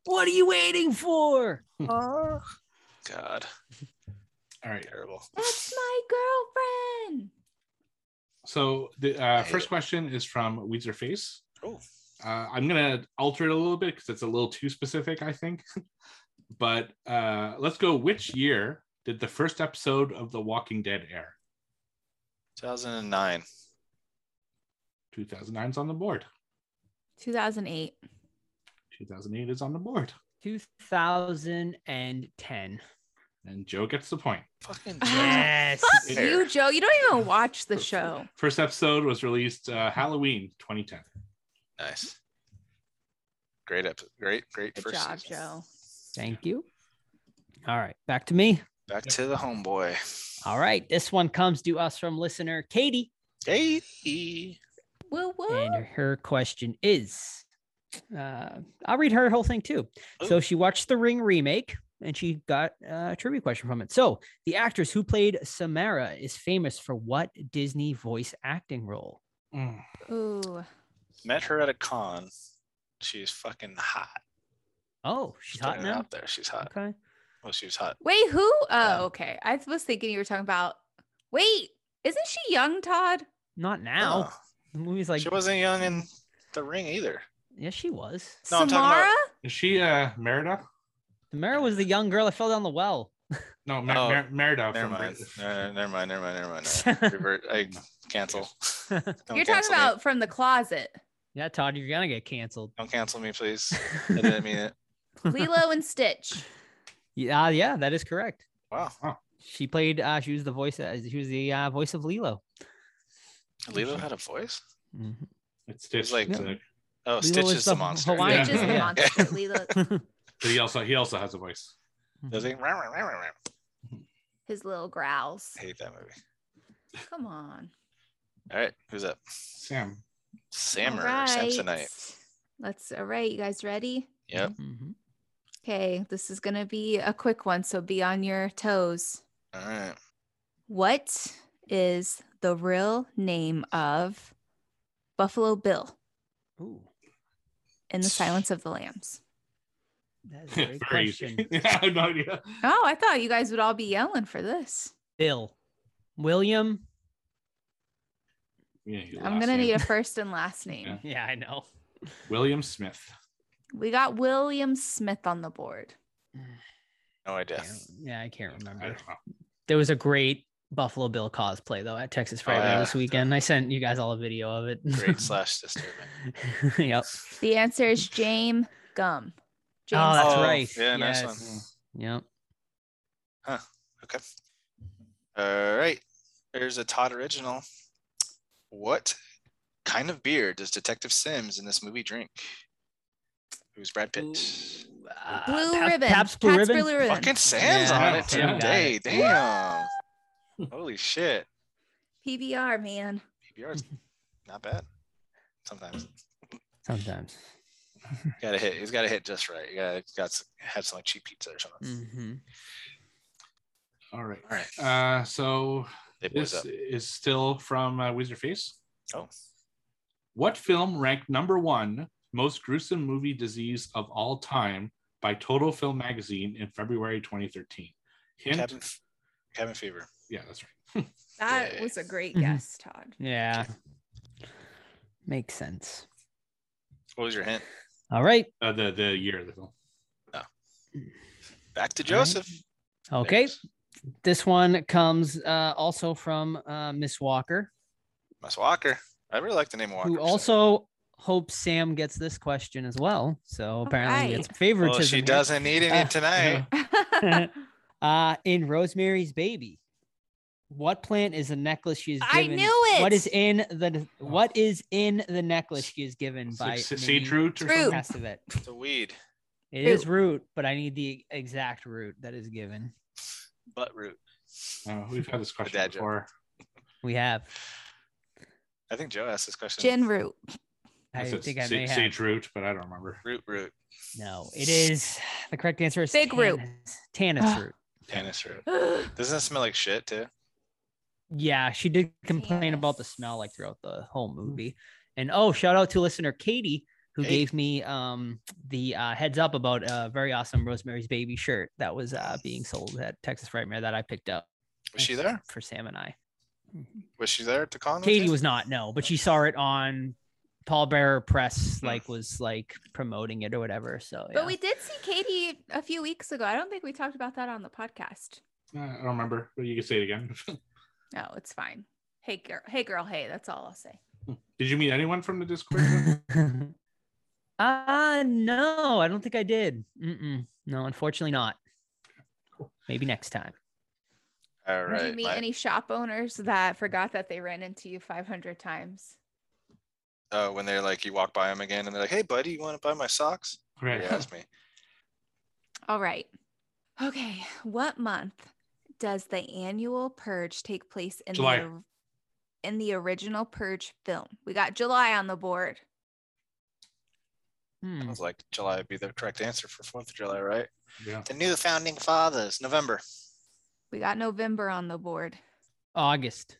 What are you waiting for? Oh God. All right. Terrible. That's my girlfriend. So the uh, first it. question is from Weezer Face. Oh. Uh, I'm gonna alter it a little bit because it's a little too specific, I think. but uh, let's go. Which year did the first episode of The Walking Dead air? 2009. 2009 is on the board. 2008. 2008 is on the board. 2010. And Joe gets the point. Fucking Yes. Fuck you, Joe. You don't even watch the show. First episode was released uh, Halloween 2010. nice. Great episode. Great, great Good first job, season. Joe. Thank you. All right, back to me. Back to the homeboy. All right, this one comes to us from listener Katie, Katie. Woo woo. and her question is uh, I'll read her whole thing too. So she watched the Ring remake and she got a trivia question from it. So the actress who played Samara is famous for what Disney voice acting role? Mm. Ooh. Met her at a con. She's fucking hot. Oh, she's hot now. Out there. She's hot. Okay. Well, she was hot. Wait, who? Oh, Um, okay. I was thinking you were talking about. Wait, isn't she young, Todd? Not now. No, The movie's like she wasn't young in the ring either. Yes, she was. No, I'm talking Samara? about- Is she uh, Merida? Samara was the young girl that fell down the well. No, Mer- Oh, Mer- Merida. Never from mind. Brit- Uh, never mind. Never mind. Never mind. Revert. I cancel. Don't You're talking cancel me. about from the closet. Yeah, Todd, you're gonna get canceled. Don't cancel me, please. I didn't mean it. Lilo and Stitch. Yeah, uh, yeah, that is correct. Wow. She played. Uh, she was the voice. Uh, she was the uh, voice of Lilo. Lilo had a voice. Mhm. It's Stitch. like- it's, uh, Oh, Lilo Stitch is is the the monster. Hawaiian- Stitch is the Yeah. monster. Lilo, but he also he also has a voice. Does he? His little growls. hate that movie. Come on. All right, who's up? Sam. Sammer, All right. Samsonite. Let's. All right, you guys ready? Yep. Mhm. Okay, this is gonna be a quick one, so be on your toes. All right. What is the real name of Buffalo Bill Ooh, in The Silence of the Lambs? that is a great Very question. easy. I have no idea. Oh, I thought you guys would all be yelling for this. Bill, William. Yeah, I'm gonna name. need a first and last name. Yeah. Yeah, I know. William Smith. We got William Smith on the board. No idea. Can't- Yeah, I can't remember. don't. There was a great Buffalo Bill cosplay though at Texas Oh, yeah. this weekend. I sent you guys all a video of it. Great slash disturbing. yep. The answer is James Gumb. James Oh, that's Oh, right. yeah, nice yes. Yep. Huh. Okay. All right. There's a Todd original. What kind of beer does Detective Sims in this movie drink? Who's Brad Pitt? Ooh, uh, Blue Pabst- ribbon. Pabst Blue Pabst ribbon. Blue ribbon. Fucking Sam's Yeah, on it today. it. Damn. Holy shit. PBR, man. PBR's not bad. Sometimes. Sometimes. Gotta hit. He's gotta hit just right. You gotta got s- have some like cheap pizza or something. hmm All right. All right. Uh, so They this up. is still from uh, Wizard Face. Oh. What film ranked number one most gruesome movie disease of all time by Total Film Magazine in February 2013? Hint. Cabin, cabin fever. Yeah, that's right. That Okay. was a great Mhm. guess, Todd. Yeah. Makes sense. What was your hint? All right. Uh, the the year of the film. Back to All right. Joseph. Okay. Thanks. This one comes uh, also from uh, Miss Walker, Miss Walker. I really like the name Walker. who for some also hopes Sam gets this question as well. So apparently it's right. favoritism. Well, she doesn't need any Uh, tonight. uh, in Rosemary's Baby, what plant is the necklace she's is I given? knew What is in the what is in the necklace she is given It's by like sa- root or Root. of it. It's a weed. It is root, but I need the exact root that is given. Butt root. Uh, we've had this question dad joke. before. We have. I think Joe asked this question. Gin root. I said think I sa- may have. sage root, but I don't remember. Root root. No, it is the correct answer is Big root. Tannis, Tannis root. Tannis root. Doesn't it smell like shit too? Yeah, she did complain about the smell like throughout the whole movie. And oh, shout out to listener Katie who Hey. gave me um the uh, heads up about a very awesome Rosemary's Baby shirt that was uh, being sold at Texas Frightmare that I picked up Was she there? for Sam and I. Was she there at the con? Katie was not no, but she saw it on Pallbearer Press, Hmm. like was like promoting it or whatever. So yeah. But we did see Katie a few weeks ago. I don't think we talked about that on the podcast. Uh, I don't remember, but you can say it again. No, it's fine. Hey girl, hey girl, hey. That's all I'll say. Did you meet anyone from the Discord? uh no, I don't think I did. Mm-mm. No, unfortunately not. Maybe next time. All Did you meet my- any shop owners that forgot that they ran into you 500 times? uh, when they're like, you walk by them again and they're like, hey, buddy, you want to buy my socks? right. Yeah, that's me. All right. Okay. What month does the annual purge take place in July. the in the original purge film? We got July on the board. Hmm. I was like, July would be the correct answer for 4th of July, right? Yeah. The new founding fathers, November. We got November on the board. August.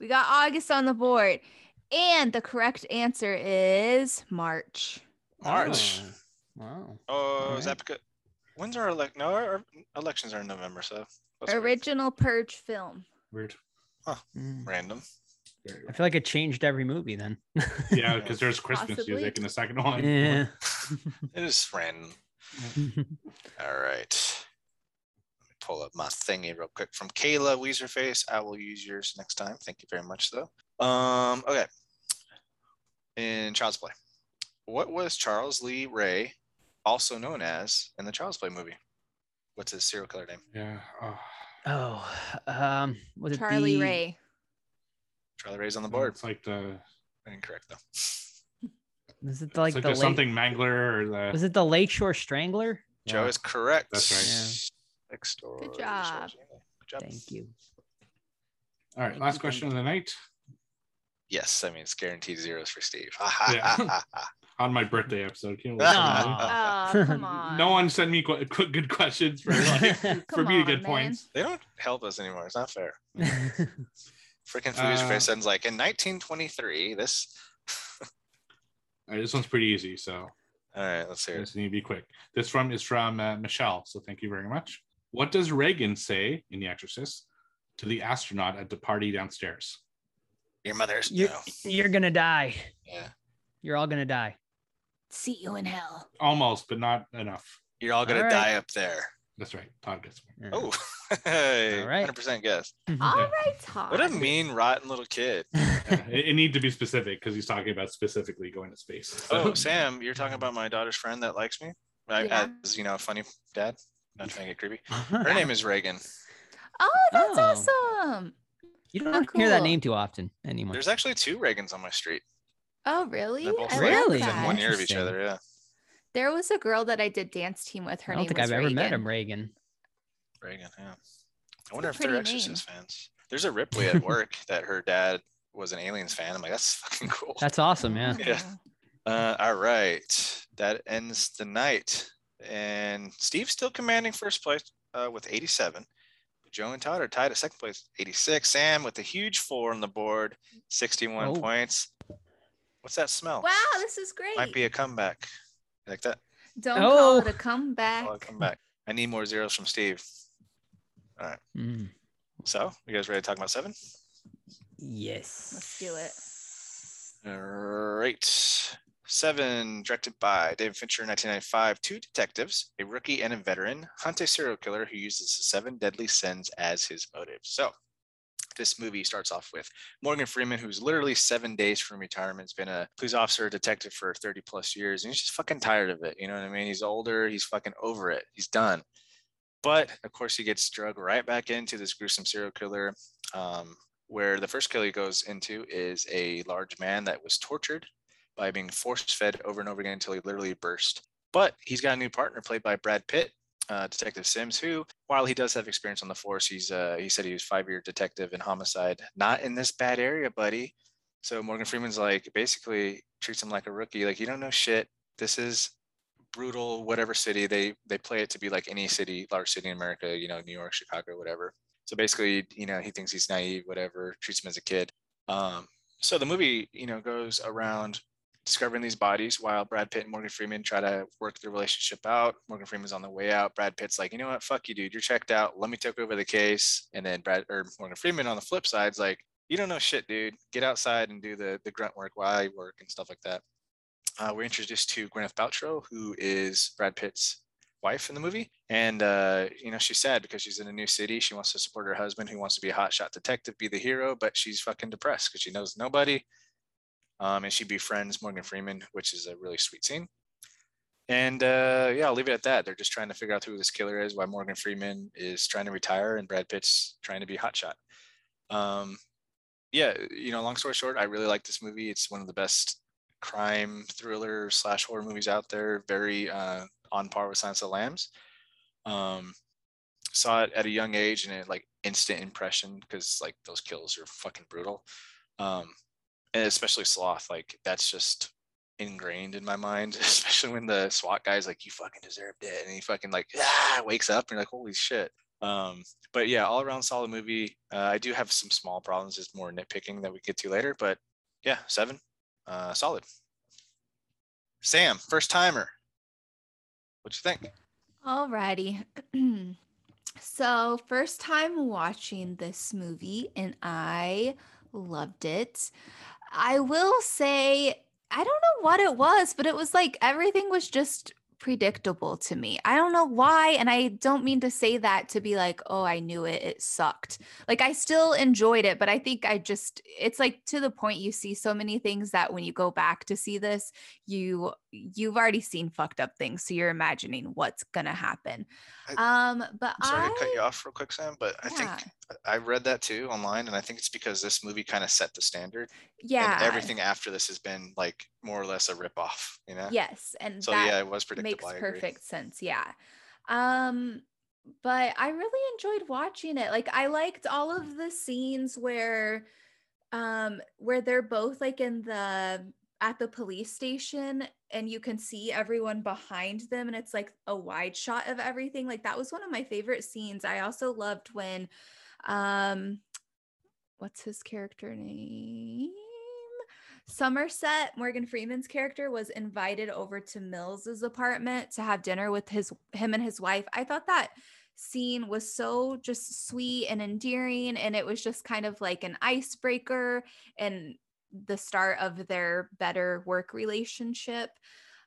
We got August on the board. And the correct answer is March. March. Oh, Wow. Oh, is that because when's our elect? No, our our elections are in November, so that's weird. Original purge film. Weird. Mm. random. I feel like it changed every movie then. Yeah, because there's Christmas Possibly. music in the second one. yeah. It is random. All right. Let me pull up my thingy real quick from Kayla Weezerface. I will use yours next time. Thank you very much, though. Um, okay. In Child's Play, what was Charles Lee Ray also known as in the Child's Play movie? What's his serial killer name? Yeah. Oh, oh, um, was it Charlie the- Ray. Charlie Ray's on the board. board. It's like the Incorrect though. Was it it's like, like the, the lake, something Mangler or the Was it the Lakeshore Strangler? Joe Yeah. is correct. That's right. Next door. Good job. Good job. Thank you. All right, Thank last question thank of the night. Yes, I mean it's guaranteed zeros for Steve. Yeah. On my birthday episode. Can you Aw. believe Oh, come on. No one sent me qu- qu- good questions for like, for Come me to on, get man. points. they don't help us anymore. It's not fair. Freaking Foolish Uh, Face ends like in 1923. This. All right, this one's pretty easy, so All right, let's hear it. this need to be quick. This from is from uh, Michelle, so thank you very much. What does Reagan say in The Exorcist to the astronaut at the party downstairs? Your mother's. you're, No. you're gonna die. Yeah. You're all gonna die. See you in hell. Almost, but not enough. You're all gonna All right. die up there. That's right. Todd gets one. Oh, hey, All right. 100% guess. All right, Todd. What a mean, rotten little kid. Yeah, it, it need to be specific because he's talking about specifically going to space. Oh, Sam, you're talking about my daughter's friend that likes me? I, Yeah. As, you know, funny dad? Not trying to get creepy. Her name is Reagan. Oh, that's Oh. awesome. You don't How hear that name too often anymore. There's actually two Reagans on my street. Oh, really? They're both I like Really? within one year of each other. Yeah. There was a girl that I did dance team with. Her name. I don't name think was I've ever met Reagan. him, Reagan. Reagan. Yeah. I wonder if they're pretty Exorcist fans. There's a Ripley at work that her dad was an Aliens fan. I'm like, that's fucking cool. That's awesome, yeah. Yeah. Uh, all right. That ends the night. And Steve's still commanding first place uh, with 87. Joe and Todd are tied at second place, 86. Sam with a huge four on the board, 61 Oh. points. What's that smell? Wow, this is great. Might be a comeback. You like that? Don't call Oh. it a comeback. Oh, a comeback. I need more zeros from Steve. Mm. So, you guys ready to talk about seven? Yes. Let's do it. All right. Seven, directed by David Fincher 1995. Two detectives, a rookie and a veteran, hunt a serial killer who uses the seven deadly sins as his motive. So, this movie starts off with Morgan Freeman, who's literally seven days from retirement. He's been a police officer, detective for 30 plus years, and he's just fucking tired of it. You know what I mean? He's older, he's fucking over it, he's done. But of course, he gets drug right back into this gruesome serial killer. Um, where the first kill he goes into is a large man that was tortured by being force fed over and over again until he literally burst. But he's got a new partner played by Brad Pitt, uh, Detective Sims, who, while he does have experience on the force, he's uh, he said he was five year detective in homicide, not in this bad area, buddy. So Morgan Freeman's like basically treats him like a rookie, like you don't know shit. This is brutal, whatever city they they play it to be like any city, large city in America, you know, New York, Chicago, whatever. So basically, you know, he thinks he's naive, whatever, treats him as a kid. Um, so the movie, you know, goes around discovering these bodies while Brad Pitt and Morgan Freeman try to work their relationship out. Morgan Freeman's on the way out. Brad Pitt's like, you know what, fuck you, dude. You're checked out. Let me take over the case. And then Brad or Morgan Freeman on the flip side's like, you don't know shit, dude. Get outside and do the the grunt work while I work and stuff like that. Uh, we're introduced to Gwyneth Paltrow, who is Brad Pitt's wife in the movie. And, uh, you know, she's sad because she's in a new city. She wants to support her husband who wants to be a hotshot detective, be the hero, but she's fucking depressed because she knows nobody. Um, and she befriends Morgan Freeman, which is a really sweet scene. And uh, yeah, I'll leave it at that. They're just trying to figure out who this killer is, why Morgan Freeman is trying to retire, and Brad Pitt's trying to be hotshot. Um, yeah, you know, long story short, I really like this movie. It's one of the best crime thriller slash horror movies out there. Very uh, on par with Silence of the Lambs. Um, saw it at a young age and it like instant impression because like those kills are fucking brutal. Um, and especially sloth, like that's just ingrained in my mind, especially when the SWAT guy's like, you fucking deserved it. And he fucking like ah, wakes up and you're like, holy shit. Um, but yeah, all around solid movie. Uh, I do have some small problems, just more nitpicking that we get to later. But yeah, seven, uh, solid. Sam, first timer. What'd you think? Alrighty. so, first time watching this movie, and I loved it. I will say, I don't know what it was, but it was like everything was just predictable to me. I don't know why. And I don't mean to say that to be like, oh, I knew it. It sucked. Like, I still enjoyed it, but I think I just, it's like to the point you see so many things that when you go back to see this, you you've already seen fucked up things so you're imagining what's gonna happen um but I'm sorry i to cut you off real quick, Sam, but I think I read that too online, and I think it's because this movie kind of set the standard, yeah and everything after this has been like more or less a ripoff, you know? yes and So yeah, it was predictable. Makes perfect sense yeah. Um but i really enjoyed watching it. Like i liked all of the scenes where um where they're both like in the at the police station and you can see everyone behind them and it's like a wide shot of everything. Like that was one of my favorite scenes. I also loved when um what's his character name Somerset, Morgan Freeman's character, was invited over to Mills's apartment to have dinner with his him and his wife. I thought that scene was so just sweet and endearing, and it was just kind of like an icebreaker and the start of their better work relationship.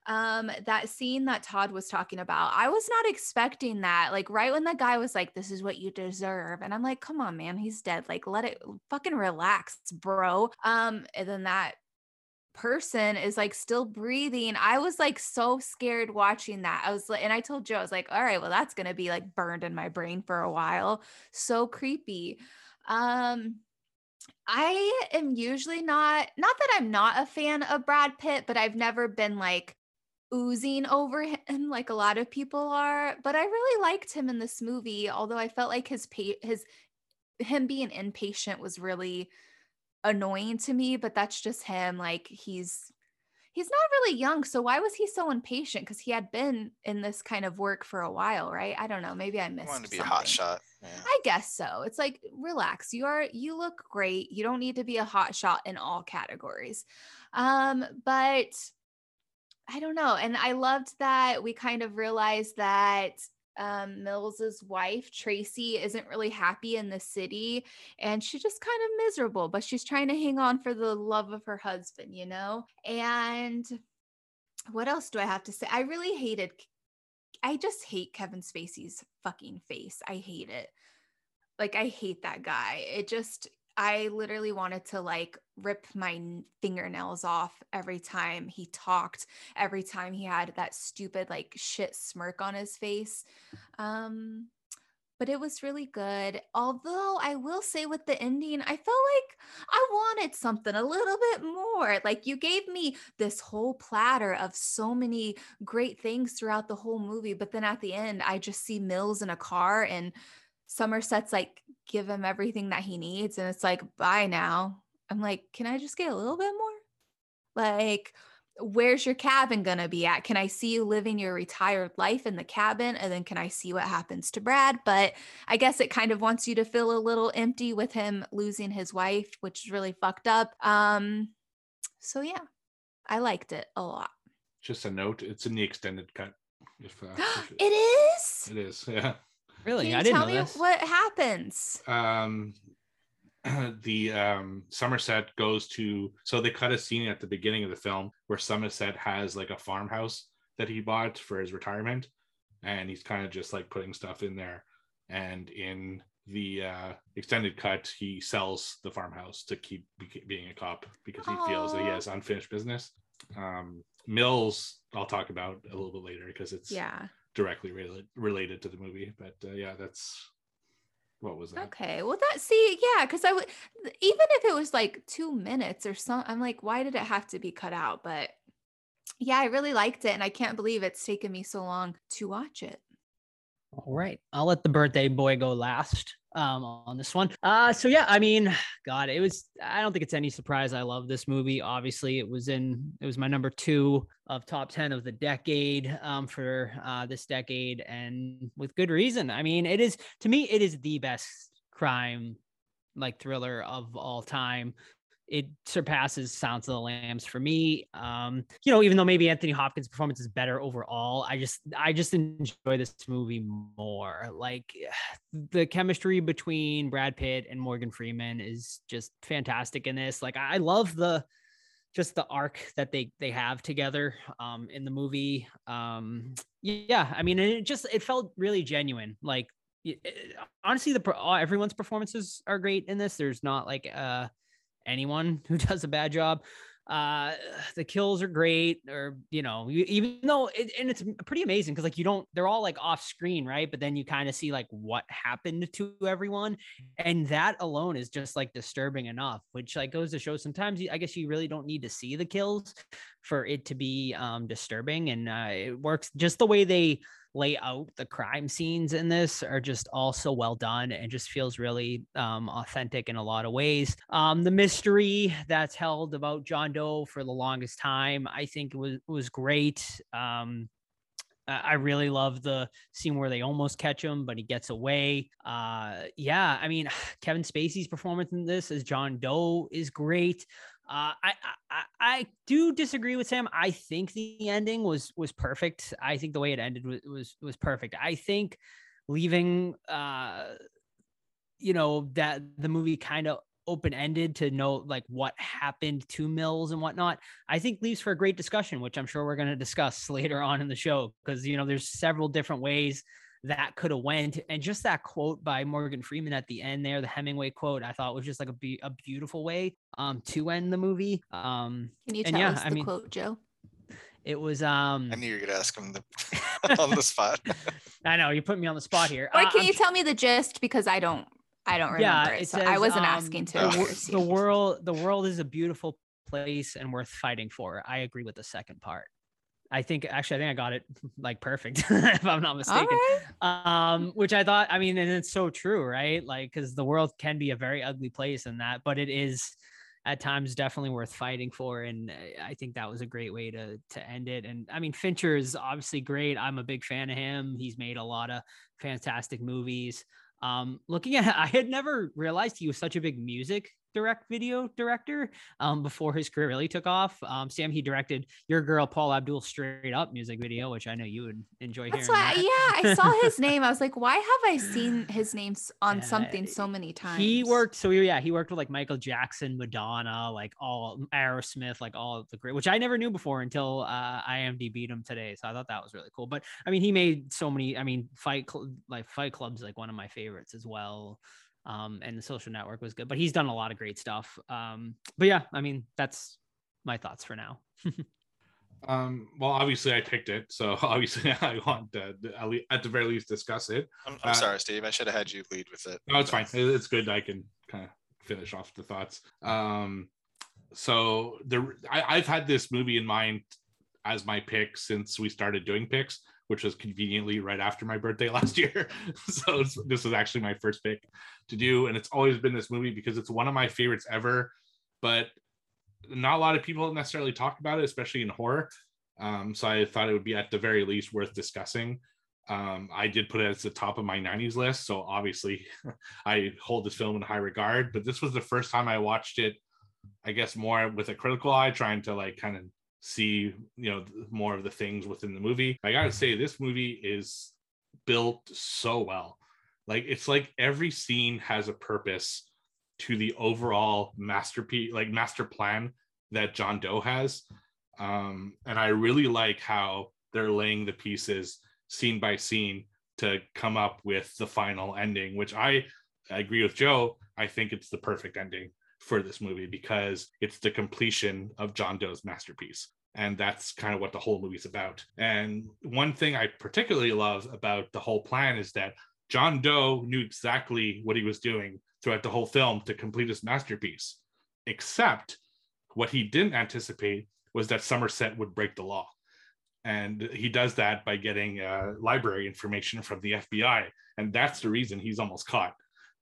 um that scene that Todd was talking about. I was not expecting that. Like right when the guy was like this is what you deserve and I'm like come on man, he's dead. Like let it fucking relax, bro. Um and then that person is like still breathing. I was like so scared watching that. I was like and I told Joe I was like all right, well that's going to be like burned in my brain for a while. So creepy. Um I am usually not not that I'm not a fan of Brad Pitt, but I've never been like oozing over him like a lot of people are, but I really liked him in this movie, although I felt like his pa- his him being impatient was really annoying to me, but that's just him like he's he's not really young, so why was he so impatient cuz he had been in this kind of work for a while, right? I don't know, maybe I I missed wanted to be a hot shot. Yeah. I guess so. It's like relax. You are you look great. You don't need to be a hot shot in all categories. Um but I don't know. And I loved that we kind of realized that um Mills's wife Tracy isn't really happy in the city and she's just kind of miserable, but she's trying to hang on for the love of her husband, you know? And what else do I have to say? I really hated I just hate Kevin Spacey's fucking face. I hate it. Like I hate that guy. It just I literally wanted to like rip my fingernails off every time he talked, every time he had that stupid like shit smirk on his face. Um but it was really good. Although I will say with the ending, I felt like I wanted something a little bit more. Like you gave me this whole platter of so many great things throughout the whole movie, but then at the end, I just see Mills in a car and Somerset's like, give him everything that he needs. And it's like, bye now. I'm like, can I just get a little bit more? Like, where's your cabin going to be at? Can I see you living your retired life in the cabin? And then can I see what happens to Brad? But I guess it kind of wants you to feel a little empty with him losing his wife, which is really fucked up. Um, so yeah, I liked it a lot. Just a note, it's in the extended cut. If, uh, if it is. it is, yeah. Really? Can you I didn't tell know me this. what happens? um the um somerset goes to so they cut a scene at the beginning of the film where somerset has like a farmhouse that he bought for his retirement and he's kind of just like putting stuff in there and in the uh extended cut he sells the farmhouse to keep be- being a cop because he feels that he has unfinished business um mills i'll talk about a little bit later because it's Yeah. Directly related related to the movie but uh, yeah that's what was that Okay. Well, that see, yeah, because I would even if it was like two minutes or something, I'm like, why did it have to be cut out? But yeah, I really liked it, and I can't believe it's taken me so long to watch it. All right. I'll let the birthday boy go last um, on this one. Uh, so yeah, I mean, God, it was, I don't think it's any surprise. I love this movie. Obviously it was in, it was my number two of top 10 of the decade um, for uh, this decade and with good reason. I mean, it is, to me, it is the best crime like thriller of all time. It surpasses Silence of the Lambs for me. Um, you know, even though maybe Anthony Hopkins' performance is better overall, I just I just enjoy this movie more. Like the chemistry between Brad Pitt and Morgan Freeman is just fantastic in this. Like I love the just the arc that they they have together um in the movie. Um yeah, I mean, it just it felt really genuine. Like y- eh, honestly, the everyone's performances are great in this. There's not like uh anyone who does a bad job. Uh, the kills are great, or you know, you, even though it, and it's pretty amazing because like you don't, they're all like off screen, right? But then you kind of see like what happened to everyone, and that alone is just like disturbing enough. Which like goes to show sometimes you, I guess you really don't need to see the kills for it to be um disturbing, and uh, it works just the way they lay out the crime scenes in this are just all so well done and just feels really um, authentic in a lot of ways. Um, the mystery that's held about John Doe for the longest time, I think was was great. Um, I really love the scene where they almost catch him, but he gets away. Uh, yeah, I mean, Kevin Spacey's performance in this as John Doe is great. Uh, I, I I- do disagree with Sam. I think the ending was was perfect. I think the way it ended was was, was perfect. I think leaving uh you know that the movie kind of open-ended to know like what happened to mills and whatnot i think leaves for a great discussion which i'm sure we're going to discuss later on in the show because you know there's several different ways that could have went and just that quote by morgan freeman at the end there the hemingway quote i thought was just like a, be- a beautiful way um to end the movie um Can you tell yeah, us I the mean- quote, Joe? it was um I knew you were gonna ask him the, on the spot. i know you put me on the spot here Or Uh, can I'm you tell me the gist because I don't I don't Yeah, remember it. it So I wasn't um, asking to. the, the world the world is a beautiful place and worth fighting for i agree with the second part i think actually i think i got it like perfect if i'm not mistaken. right. um which i thought i mean and it's so true right? Like because the world can be a very ugly place in that but it is at times definitely worth fighting for and uh, i think that was a great way to to end it and i mean fincher is obviously great. I'm a big fan of him. He's made a lot of fantastic movies. Um looking at i had never realized he was such a big music direct video director um before his career really took off um sam he directed your girl paula abdul straight up music video which i know you would enjoy That's hearing why, that. yeah, I saw his name. I was like, why have I seen his name on something so many times? He worked so yeah, he worked with like Michael Jackson, Madonna, like all Aerosmith, like all the great, which I never knew before until uh, IMDb him today. So I thought that was really cool. But I mean, he made so many. I mean, Fight Cl- like Fight Club's like one of my favorites as well. Um, and the Social Network was good, but he's done a lot of great stuff. Um, but yeah, I mean, that's my thoughts for now. Um, well, obviously I picked it, so obviously I want to at, le- at the very least discuss it. I'm, I'm Uh, sorry, Steve. I should have had you lead with it. No, it's fine. It's good. I can kind of finish off the thoughts. Um, so the I, I've had this movie in mind as my pick since we started doing picks, which was conveniently right after my birthday last year. so this was actually my first pick to do, and it's always been this movie because it's one of my favorites ever. But not a lot of people necessarily talk about it, especially in horror. Um, so I thought it would be at the very least worth discussing. Um, I did put it at the top of my 90s list, so obviously I hold this film in high regard. But this was the first time I watched it, I guess, more with a critical eye, trying to like kind of see, you know, more of the things within the movie. I gotta say, this movie is built so well. Like it's like every scene has a purpose to the overall masterpiece, like master plan that John Doe has. Um, and I really like how they're laying the pieces scene by scene to come up with the final ending, which I, I agree with Joe. I think it's the perfect ending for this movie because it's the completion of John Doe's masterpiece. And that's kind of what the whole movie's about. And one thing I particularly love about the whole plan is that John Doe knew exactly what he was doing throughout the whole film to complete his masterpiece, except what he didn't anticipate was that Somerset would break the law. And he does that by getting uh, library information from the FBI. And that's the reason he's almost caught.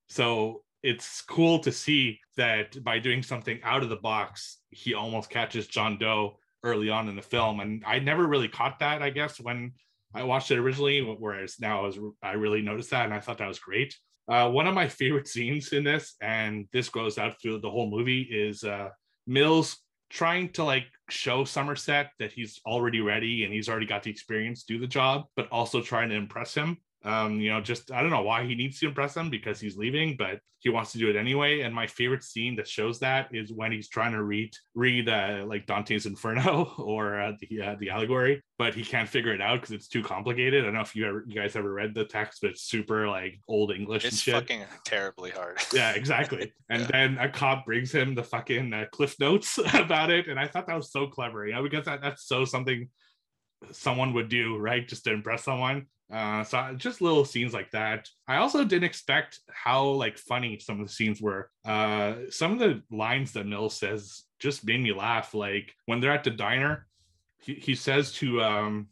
So it's cool to see that by doing something out of the box, he almost catches John Doe early on in the film. And I never really caught that, I guess, when I watched it originally, whereas now I, was, I really noticed that. And I thought that was great. Uh, one of my favorite scenes in this, and this goes out through the whole movie, is uh, Mills trying to like show Somerset that he's already ready and he's already got the experience to do the job, but also trying to impress him. Um, you know, just I don't know why he needs to impress them because he's leaving, but he wants to do it anyway. And my favorite scene that shows that is when he's trying to read read uh, like Dante's Inferno or uh, the uh, the allegory, but he can't figure it out because it's too complicated. I don't know if you ever you guys ever read the text, but it's super like old English and It's fucking terribly hard. Yeah, exactly. And Yeah. then a cop brings him the fucking uh, CliffsNotes about it, and I thought that was so clever. You know, because that, that's so something someone would do, right? Just to impress someone. Uh, so just little scenes like that. I also didn't expect how like funny some of the scenes were. Uh, some of the lines that Mill says just made me laugh. Like when they're at the diner, he, he says to um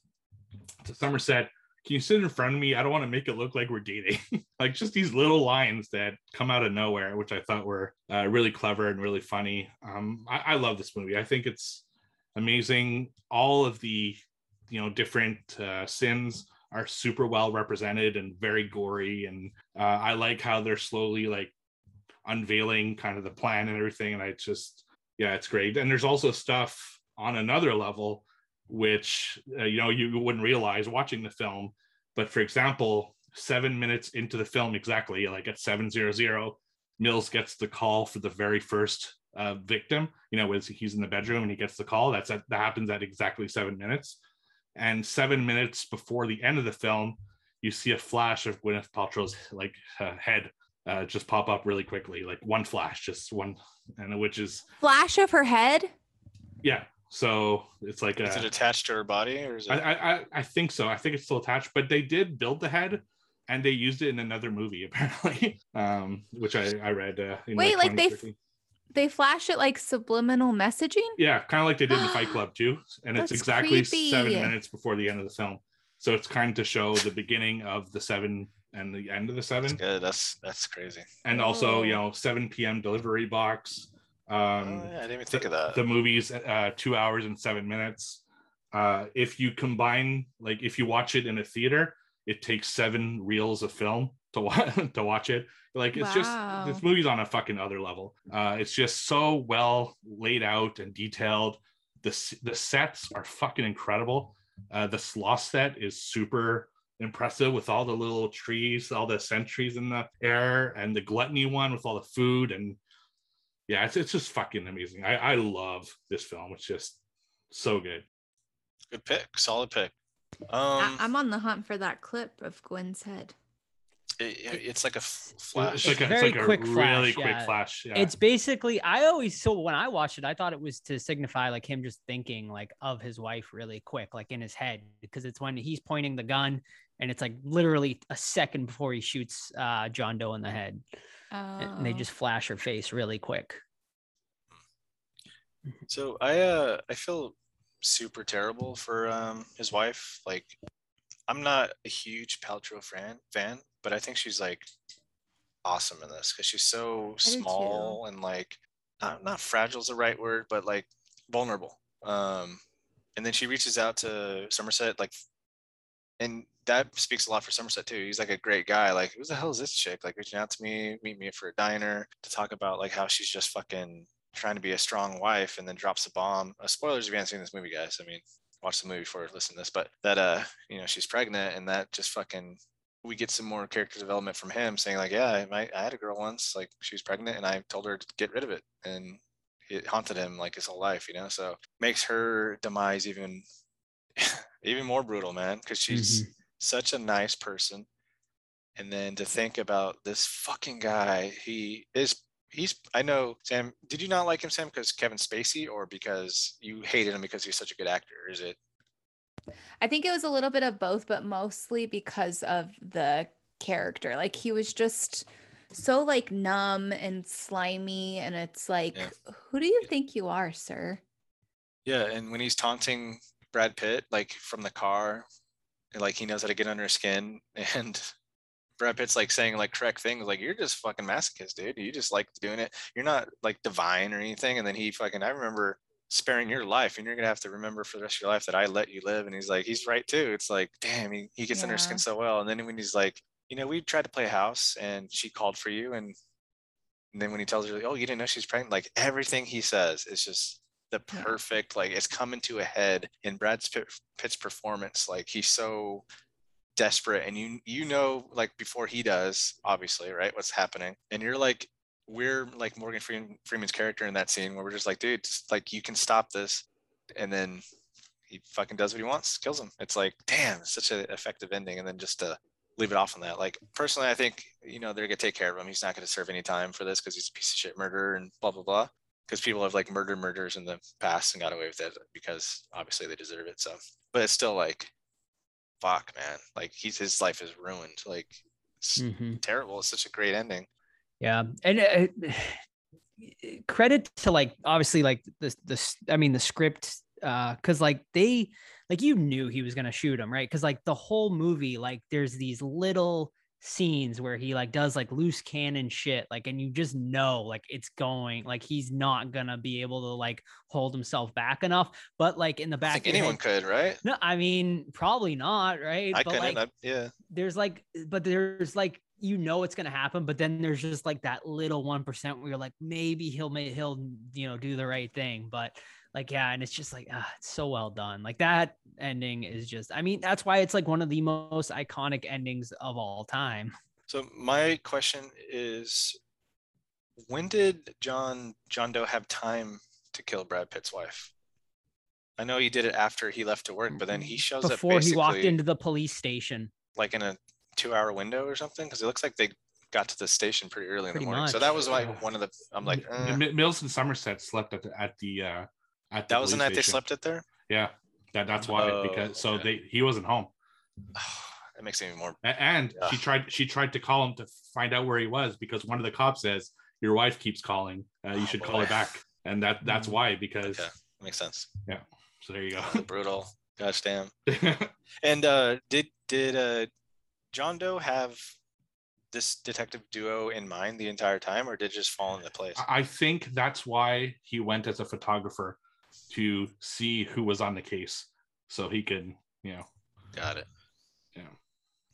to Somerset, "Can you sit in front of me? I don't want to make it look like we're dating." like just these little lines that come out of nowhere, which I thought were uh, really clever and really funny. Um, I, I love this movie. I think it's amazing. All of the you know different uh, sins are super well represented and very gory, and uh, I like how they're slowly like unveiling kind of the plan and everything. And I just yeah, it's great. And there's also stuff on another level which uh, you know you wouldn't realize watching the film but for example seven minutes into the film exactly like at 700 Mills gets the call for the very first uh, victim. You know, was he's in the bedroom and he gets the call. That's at, that happens at exactly seven minutes. And seven minutes before the end of the film, you see a flash of Gwyneth Paltrow's like uh, head uh, just pop up really quickly, like one flash, just one, and which is Flash of her head. yeah. So it's like a, Is it attached to her body or is it? I, I I- I think so. I think it's still attached, but they did build the head and they used it in another movie apparently, um, which I I read. Uh, in Wait, like they f- 2013. They flash it like subliminal messaging. yeah, kind of like they did in Fight Club too, and it's That's exactly seven minutes before the end of the film. So it's kind of to show the beginning of the seven and the end of the That's seven, good. That's that's crazy. and also you Oh. know 7 p.m. delivery box. Oh, Um, yeah, I didn't even think of that. the movie's uh, two hours and seven minutes. Uh, if you combine, like, if you watch it in a theater, it takes seven reels of film to watch to watch it. Like, it's Wow. just this movie's on a fucking other level. Uh, it's just so well laid out and detailed. The the sets are fucking incredible. Uh, the sloth set is super impressive with all the little trees, all the sentries in the air, and the gluttony one with all the food and yeah, it's, it's just fucking amazing. I, I love this film. It's just so good. Good pick. Solid pick. I- Um, I'm on the hunt for that clip of Gwen's head. It- it- it's like a f- It's flash. like a, Very it's like quick a flash, really quick flash. Yeah. It's basically I always so when I watched it, I thought it was to signify like him just thinking like of his wife really quick, like in his head, because it's when he's pointing the gun and it's like literally a second before he shoots uh, John Doe in the head, and they Oh. just flash her face really quick. So I uh I feel super terrible for um his wife. Like I'm not a huge Paltrow fan fan, but I think she's like awesome in this because she's so small and like not not fragile is the right word, but like vulnerable. Um and then she reaches out to Somerset like and that speaks a lot for Somerset too. He's like a great guy. Like, who the hell is this chick? Like reaching out to me, meet me for a diner to talk about like how she's just fucking trying to be a strong wife and then drops a bomb. Uh, spoilers if you haven't seen this movie, guys. I mean, watch the movie before listen to this. But that uh, you know, she's pregnant and that just fucking we get some more character development from him saying like, yeah, I, might, I had a girl once, like she was pregnant and I told her to get rid of it, and it haunted him like his whole life, you know. So makes her demise even even more brutal, man, because she's mm-hmm. such a nice person. And then to think about this fucking guy, he is he's I know Sam, did you not like him, Sam, because Kevin Spacey or because you hated him because he's such a good actor? Is it I think it was a little bit of both, but mostly because of the character. Like he was just so like numb and slimy, and it's like, Yeah. who do you think you are, sir? yeah, and when he's taunting Brad Pitt, like from the car, like he knows how to get under his skin and Brad Pitt's like saying like correct things, like you're just fucking masochist, dude. You just like doing it. You're not like divine or anything. And then he fucking I remember sparing your life and you're gonna have to remember for the rest of your life that I let you live. And he's like, he's right too. It's like, damn, he, he gets under skin so well. And then when he's like, you know, we tried to play house and she called for you and and then when he tells her, like, oh, you didn't know she's pregnant, like everything he says is just the Yeah. perfect, like it's coming to a head in Brad Pitt, Pitt's performance. Like he's so desperate and you you know like before he does obviously right what's happening and you're like we're like morgan freeman's character in that scene where we're just like dude just, like you can stop this. And then he fucking does what he wants kills him. It's like damn it's such an effective ending. And then just to leave it off on that like personally i think you know they're gonna take care of him. He's not gonna serve any time for this because he's a piece of shit murderer and blah blah blah. Because people have like murdered murders in the past and got away with it because obviously they deserve it so. But it's still like fuck man. Like he's his life is ruined. Like it's Mhm. terrible. It's such a great ending Yeah, and uh, credit to like obviously like the the I mean the script uh because like they like you knew he was gonna shoot him right? Because like the whole movie like there's these little scenes where he like does like loose cannon shit like and you just know like it's going like he's not gonna be able to like hold himself back enough. But like in the back anyone head- could right? No i mean probably not right? I but couldn't like I, yeah. there's like but there's like you know it's gonna happen but then there's just like that little one percent where you're like maybe he'll make he'll you know do the right thing but like yeah and it's just like ah, it's so well done like that ending is just i mean that's why it's like one of the most iconic endings of all time so my question is when did John John Doe have time to kill Brad Pitt's wife? I know he did it after he left to work, but then he shows Before up before he walked into the police station. like in a two-hour window or something, because it looks like they got to the station pretty early in the morning. So that was like Yeah. one of the. I'm like, eh. Mills and Somerset slept at the at the uh at the that was the night they slept at there. Yeah, that that's why Oh, because so okay. they he wasn't home, that makes it even more. And she tried she tried to call him to find out where he was because one of the cops says your wife keeps calling, uh, you Oh, should call her back, and that that's Mm. why because Okay, that makes sense. Yeah. So there you go. Brutal. Gosh damn. And uh, did did uh, John Doe have this detective duo in mind the entire time, or did it just fall into place? I- I think that's why he went as a photographer to see who was on the case, so he could you know Got it. Yeah.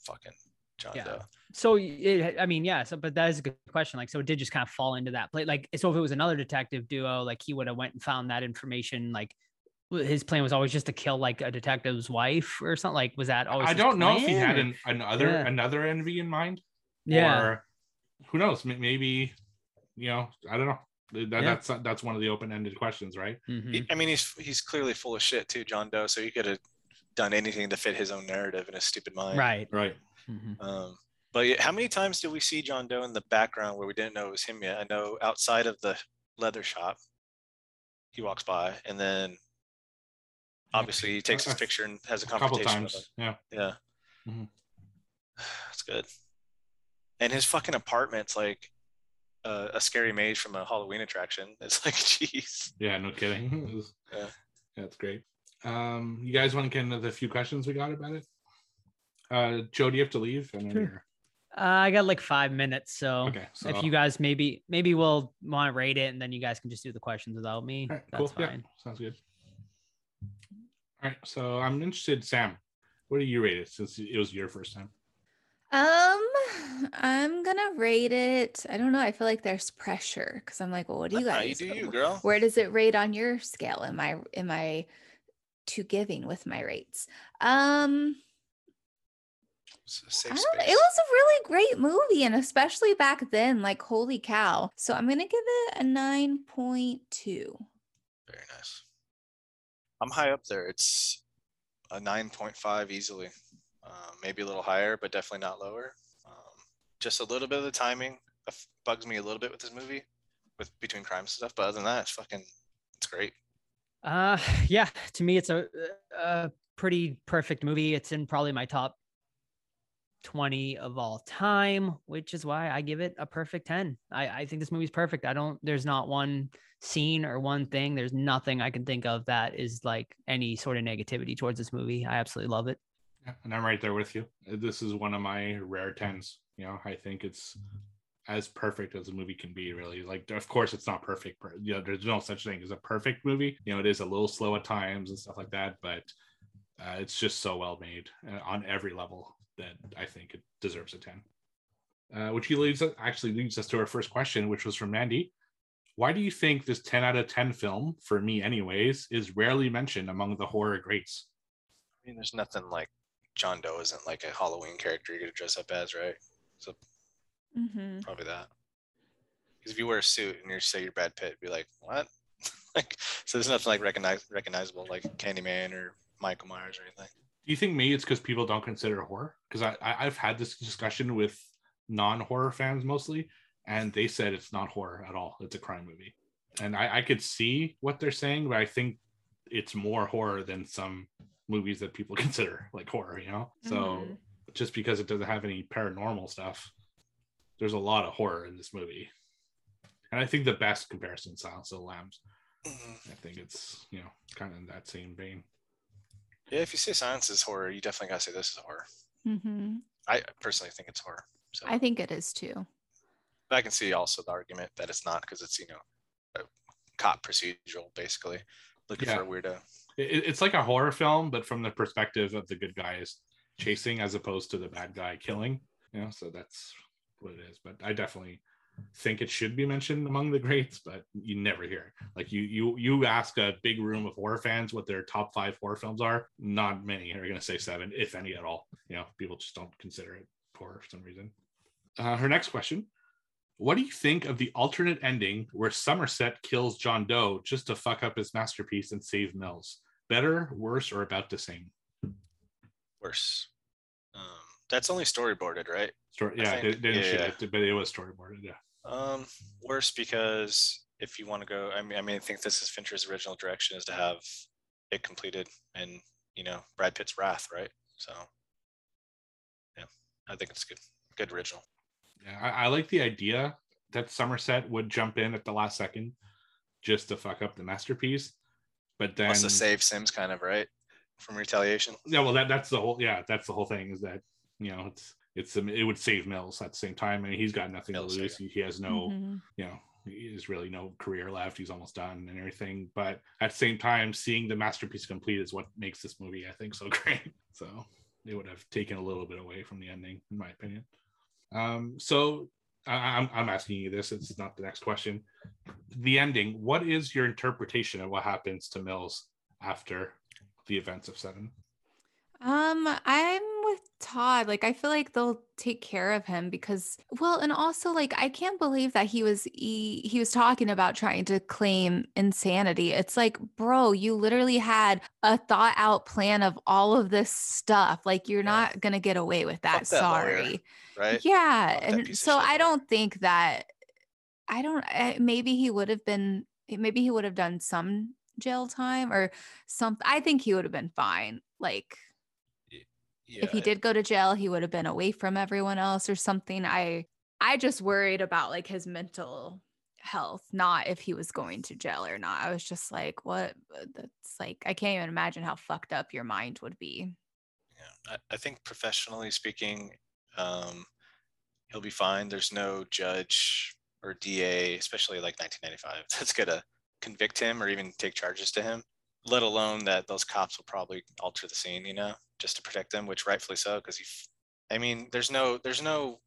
Fucking John Yeah. Doe. So it, I mean, yeah. So, but that is a good question. Like, so it did just kind of fall into that play. Like, so if it was another detective duo, like he would have went and found that information. Like, w- his plan was always just to kill like a detective's wife or something. Like, was that always? I don't know if he had an, another Yeah. another envy in mind. Yeah. Or who knows? Maybe you know. I don't know. That, Yeah. That's that's one of the open ended questions, right? Mhm. He- I mean, he's he's clearly full of shit too, John Doe. So he could have done anything to fit his own narrative in his stupid mind. Right. Right. Mhm. Um, but how many times did we see John Doe in the background where we didn't know it was him yet? I know outside of the leather shop, he walks by, and then obviously he takes his a- picture and has a A couple confrontation. with times. him. Yeah. Yeah, Mhm. that's good. And his fucking apartment's like a, a scary maze from a Halloween attraction. It's like, jeez. Yeah. No kidding. It was- Yeah. That's great. Um, you guys want to get into the few questions we got about it? Uh, Joe, do you have to leave? I Sure. Uh, I got like five minutes, so Okay. So if you guys maybe maybe we'll want to rate it, and then you guys can just do the questions without me. All right, That's cool. Yeah, fine. sounds good. All right. So I'm interested, Sam. What do you rate it since it was your first time? Um, I'm gonna rate it. I don't know. I feel like there's pressure because I'm like, well, what do you Nah, guys? you do you, girl. Where does it rate on your scale? Am I am I too giving with my rates? Um, It's a I safe don't It was a really great movie, and especially back then, like holy cow. So I'm gonna give it a nine point two. Very nice. I'm high up there. It's a 9.5 easily. Um, maybe a little higher, but definitely not lower. Um, just a little bit of the timing bugs me a little bit with this movie, with between crimes and stuff. But other than that, it's fucking, it's great. Uh, yeah. To me, it's a, a pretty perfect movie. It's in probably my top twenty of all time, which is why I give it a perfect ten. I I think this movie's perfect. I don't. There's not one scene or one thing. There's nothing I can think of that is like any sort of negativity towards this movie. I absolutely love it. Yeah, and I'm right there with you. This is one of my rare tens. You know, I think it's as perfect as a movie can be. Really, like, of course, it's not perfect. per- You know, there's no such thing as a perfect movie. You know, it is a little slow at times and stuff like that, but uh, it's just so well made uh, on every level that I think it deserves a ten. Uh, which leads us, actually leads us to our first question, which was from Mandy. Why do you think this 10 out of 10 film, for me anyways, is rarely mentioned among the horror greats? I mean, there's nothing like John Doe isn't like a Halloween character you could dress up as, right? So Mm-hmm. probably that. Because if you wear a suit and you say you're Brad Pitt, be like, what? like, so there's nothing like recognize recognizable like Candyman or Michael Myers or anything. Do you think maybe it's because people don't consider horror? Because I, I I've had this discussion with non-horror fans mostly, and they said it's not horror at all. It's a crime movie, and I, I could see what they're saying, but I think it's more horror than some movies that people consider like horror. You know, so Mhm. just because it doesn't have any paranormal stuff, there's a lot of horror in this movie, and I think the best comparison, Silence of the Lambs. I think it's you know kind of in that same vein. Yeah, if you say Silence is horror, you definitely gotta say this is horror. Mm-hmm. I personally think it's horror. So I think it is too. but I can see also the argument that it's not because it's you know a cop procedural basically looking Yeah. for a weirdo. it, it's like a horror film, but from the perspective of the good guys chasing as opposed to the bad guy killing. You know, so that's what it is. But I definitely think it should be mentioned among the greats, but you never hear it. Like you you you ask a big room of horror fans what their top five horror films are, not many are gonna say seven, if any at all. You know, people just don't consider it horror for some reason. Uh, her next question. What do you think of the alternate ending where Somerset kills John Doe just to fuck up his masterpiece and save Mills? Better, worse, or about the same? Worse. Um, that's only storyboarded, right? Story, yeah, they, they didn't shoot yeah. it, but it was storyboarded. Yeah. Um, worse because if you want to go, I mean, I mean, I think this is Fincher's original direction is to have it completed and you know Brad Pitt's Wrath, right? So, yeah, I think it's good, good original. Yeah, I, I like the idea that Somerset would jump in at the last second just to fuck up the masterpiece. But then, Wants to save Sims, kind of, right, from retaliation. yeah, well, that that's the whole, yeah, that's the whole thing is that you know it's it's um, it would save Mills at the same time, and he's got nothing Mills, to yeah. lose. He, he has no, Mhm. you know, there's really no career left. He's almost done and everything. But at the same time, seeing the masterpiece complete is what makes this movie, I think, so great. So it would have taken a little bit away from the ending, in my opinion. Um, so I, I'm I'm asking you this. It's not the next question. The ending. What is your interpretation of what happens to Mills after the events of Seven? Um, I'm with Todd. Like, I feel like they'll take care of him because, well, and also like I can't believe that he was he, he was talking about trying to claim insanity. It's like, bro, you literally had a thought out plan of all of this stuff. Like, you're Yeah. not gonna get away with that. that lawyer, Sorry. Right? Yeah, and so I don't think that I don't I, maybe he would have been eh, maybe he would have done some jail time or something. I think he would have been fine. Like Yeah. if he did go to jail, he would have been away from everyone else or something. I I just worried about like his mental health, not if he was going to jail or not. I was just like, what uh, that's like I can't even imagine how fucked up your mind would be. Yeah, I, I think professionally speaking, um, he'll be fine. There's no judge or DA, especially like 1995, that's gonna convict him or even take charges to him. Let alone that those cops will probably alter the scene, you know, just to protect them, which rightfully so, because he. I mean, there's no, there's no.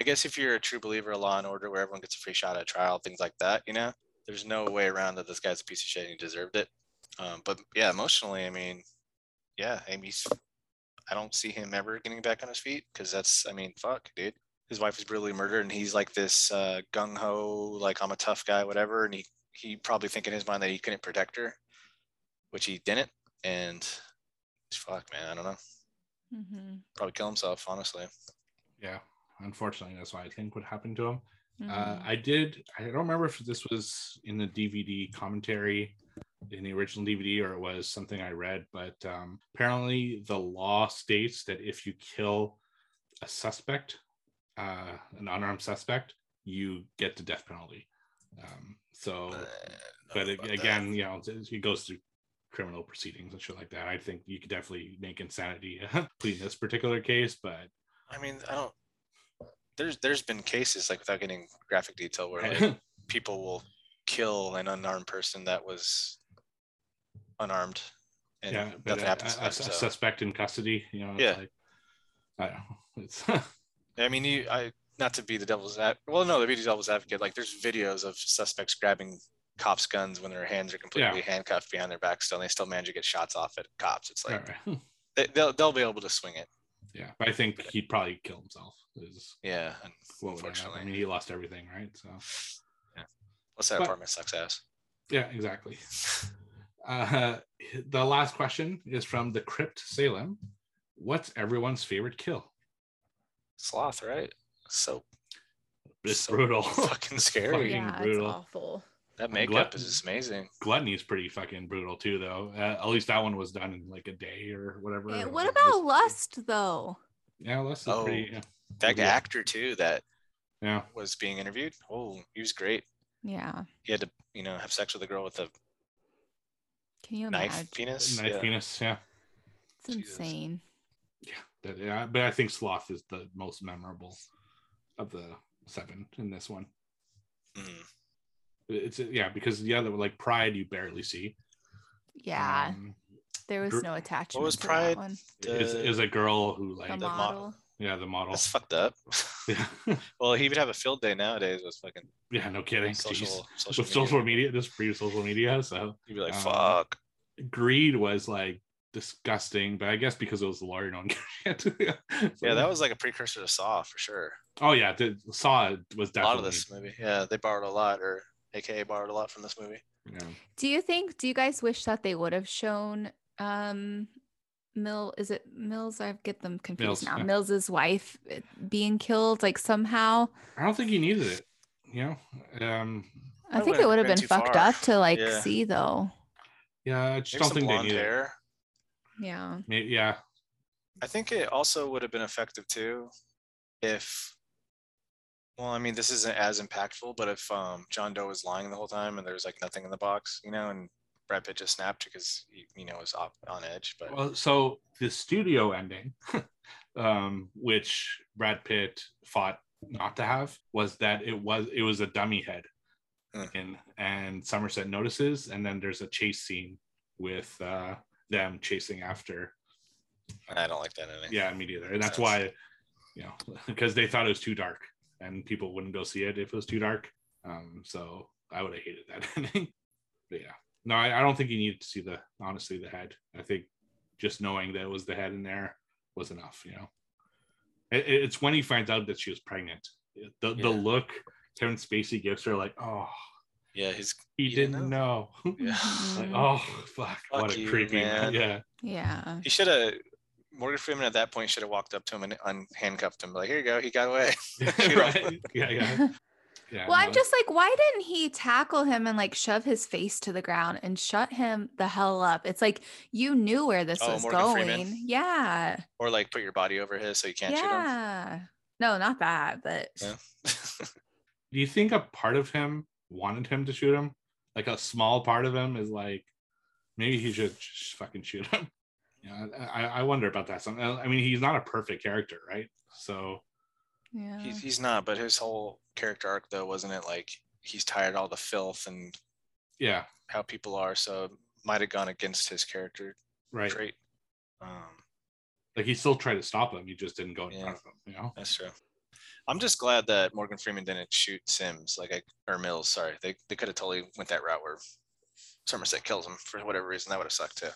I guess if you're a true believer of law and order, where everyone gets a free shot at trial, things like that, you know, there's no way around that this guy's a piece of shit and he deserved it. Um, but yeah, emotionally, I mean, yeah, mean, I don't see him ever getting back on his feet because that's, I mean, fuck, dude. His wife was brutally murdered, and he's like this uh, gung ho, like I'm a tough guy, whatever. And he he probably think in his mind that he couldn't protect her, which he didn't. And fuck, man, I don't know. Mm-hmm. Probably kill himself, honestly. Yeah, unfortunately, that's what I think would happen to him. Uh, Mm-hmm. I did. I don't remember if this was in the DVD commentary in the original DVD or it was something I read, but um, apparently the law states that if you kill a suspect, uh, an unarmed suspect, you get the death penalty. Um, so, Uh, but it, about that. again, you know, it, it goes through criminal proceedings and shit like that. I think you could definitely make insanity plea in this particular case, but I mean, I don't. There's there's been cases like without getting graphic detail where like people will kill an unarmed person that was unarmed, and yeah, nothing uh, a, happens. a- to a so. suspect in custody, you know, Yeah. like, I don't know. It's I mean, you, I not to be the devil's ad. Well, no, to be the devil's advocate. Like, there's videos of suspects grabbing cops' guns when their hands are completely handcuffed behind their back still, and they still manage to get shots off at cops. It's like all right. they, they'll they'll be able to swing it. yeah, but I think he'd probably kill himself. Is Yeah, and what would unfortunately, I mean, he lost everything, right? So yeah, plus that but- apartment sucks ass. yeah, exactly. Uh, the last question is from the Crypt Salem. What's everyone's favorite kill? Sloth, right? So It's So brutal. fucking scary. Fucking yeah, brutal. it's awful. That I'm makeup glad- is just amazing. Gluttony's pretty fucking brutal too, though. Uh, at least that one was done in like a day or whatever. What this- about lust though? Yeah, Lust is Oh, pretty. Yeah. That Yeah. actor too that yeah. was being interviewed. Oh, he was great. Yeah. He had to, you know, have sex with a girl with a Can you knife imagine? penis. Knife yeah. penis. Yeah. It's Jesus. insane. Yeah, that, yeah, but I think Sloth is the most memorable of the seven in this one. Mhm. It's yeah, because the other like Pride you barely see. Yeah. Um, there was Dr- no attachment What was Pride? that one. is, The- is a girl who The like mo- model. yeah the model. That's fucked up. Yeah, well, he would have a field day nowadays with fucking yeah, no kidding. social, Jeez. social With media. social media, just pre social media. So You'd be like, um, fuck. Greed was like disgusting, but I guess because it was a lawyer, no one cared. Yeah, that was like a precursor to Saw for sure. Oh yeah, the Saw was A definitely lot of this movie. Yeah, they borrowed a lot, or AKA borrowed a lot from this movie. Yeah. Do you think? Do you guys wish that they would have shown um Mill? Is it Mills? I get them confused Mills, now. yeah. Mills's wife uh, being killed, like somehow. I don't think he needed it. You know, um, I That think it would've been been fucked far. up to like Yeah. see though. yeah, I just Maybe don't think they blonde needed it. Yeah. May- Yeah, I think it also would have been effective too if well, I mean, this isn't as impactful, but if um John Doe was lying the whole time and there's like nothing in the box, you know, and Brad Pitt just snapped because he, you know, was off on edge. But Well, so the studio ending, um, which Brad Pitt fought not to have, was that it was it was a dummy head, Hmm. in and Somerset notices, and then there's a chase scene with uh, them chasing after. I don't like that ending. Yeah, me neither, and that's Sense. why, you know, because they thought it was too dark, and people wouldn't go see it if it was too dark. Um, so I would have hated that ending. But yeah, no, I, I don't think you needed to see the honestly the head. I think just knowing that it was the head in there was enough. You know, it, it's when he finds out that she was pregnant. The the look Kevin Spacey gives her, like, oh, Yeah, he's he, He didn't didn't know. yeah. like, oh, fuck, what a you, creepy man. man. Yeah, Yeah. He should have. Morgan Freeman at that point should have walked up to him and unhandcuffed him. Like, here you go. He got away. Right. Yeah, yeah, yeah. Well, I'm just like, why didn't he tackle him and like shove his face to the ground and shut him the hell up? It's like you knew where this Oh, was Morgan going. Freeman? Yeah. Or like put your body over his so you can't shoot him. yeah. No, not that, but Yeah. do you think a part of him wanted him to shoot him? Like a small part of him is like, maybe he should just fucking shoot him. Yeah, I, I wonder about that. Some, I mean, he's not a perfect character, right? So yeah. he's, he's not, but his whole character arc though, wasn't it like he's tired of all the filth and yeah, how people are, so might have gone against his character right. trait. Um, Like he still tried to stop him, he just didn't go in Yeah. front of him. You know? that's true. I'm just glad that Morgan Freeman didn't shoot Sims, like I, or Mills. Sorry, they they could have totally went that route where Somerset kills him for whatever reason. That would have sucked too.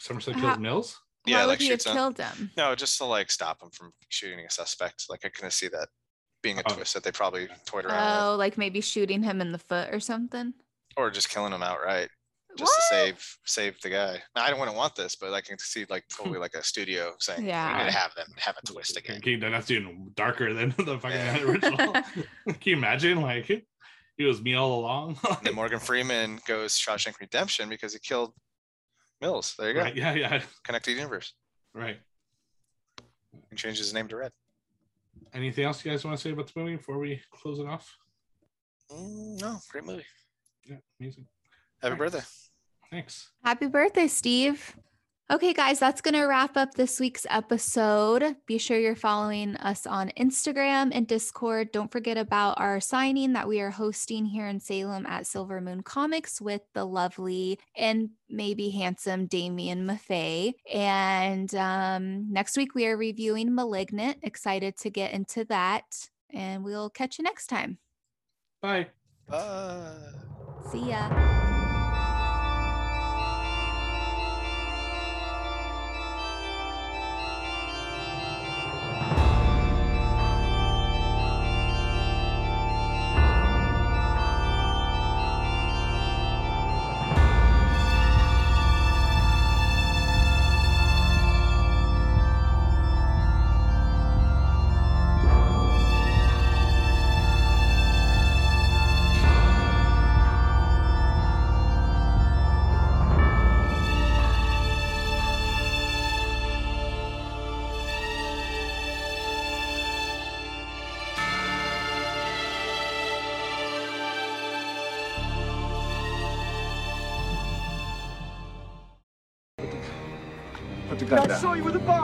Somerset How- killed Mills. Why Yeah, would like he have shoots him. killed him? No, just to like stop him from shooting a suspect. Like I couldn't see that being a Oh. twist that they probably toyed around Oh, like maybe shooting him in the foot or something. or just killing him outright, just to save save the guy. Now, I don't want to want this, but I can see like totally like a studio saying, "Yeah, "We need Yeah. to have them have a twist again." Okay, then that's even darker than the fucking Yeah. original. Can you imagine? Like he was me all along. And then Morgan Freeman goes Shawshank Redemption because he killed Mills. There you go. right, yeah, yeah, Connected universe. right. And changes his name to Red. Anything else you guys want to say about the movie before we close it off? Mm, no, great movie. Yeah, amazing. Happy Right. birthday. Thanks. Happy birthday, Steve. Okay, guys, that's going to wrap up this week's episode. Be sure you're following us on Instagram and Discord. Don't forget about our signing that we are hosting here in Salem at Silver Moon Comics with the lovely and maybe handsome Damien Maffei. And um, next week, we are reviewing Malignant. Excited to get into that. And we'll catch you next time. Bye. Bye. See ya.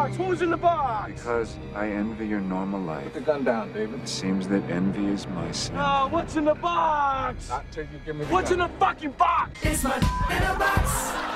Box. What was in the box? Because I envy your normal life. Put the gun down, David. It seems that envy is my sin. No, what's in the box? Not till you give me the What's gun. in the fucking box? It's my in a box.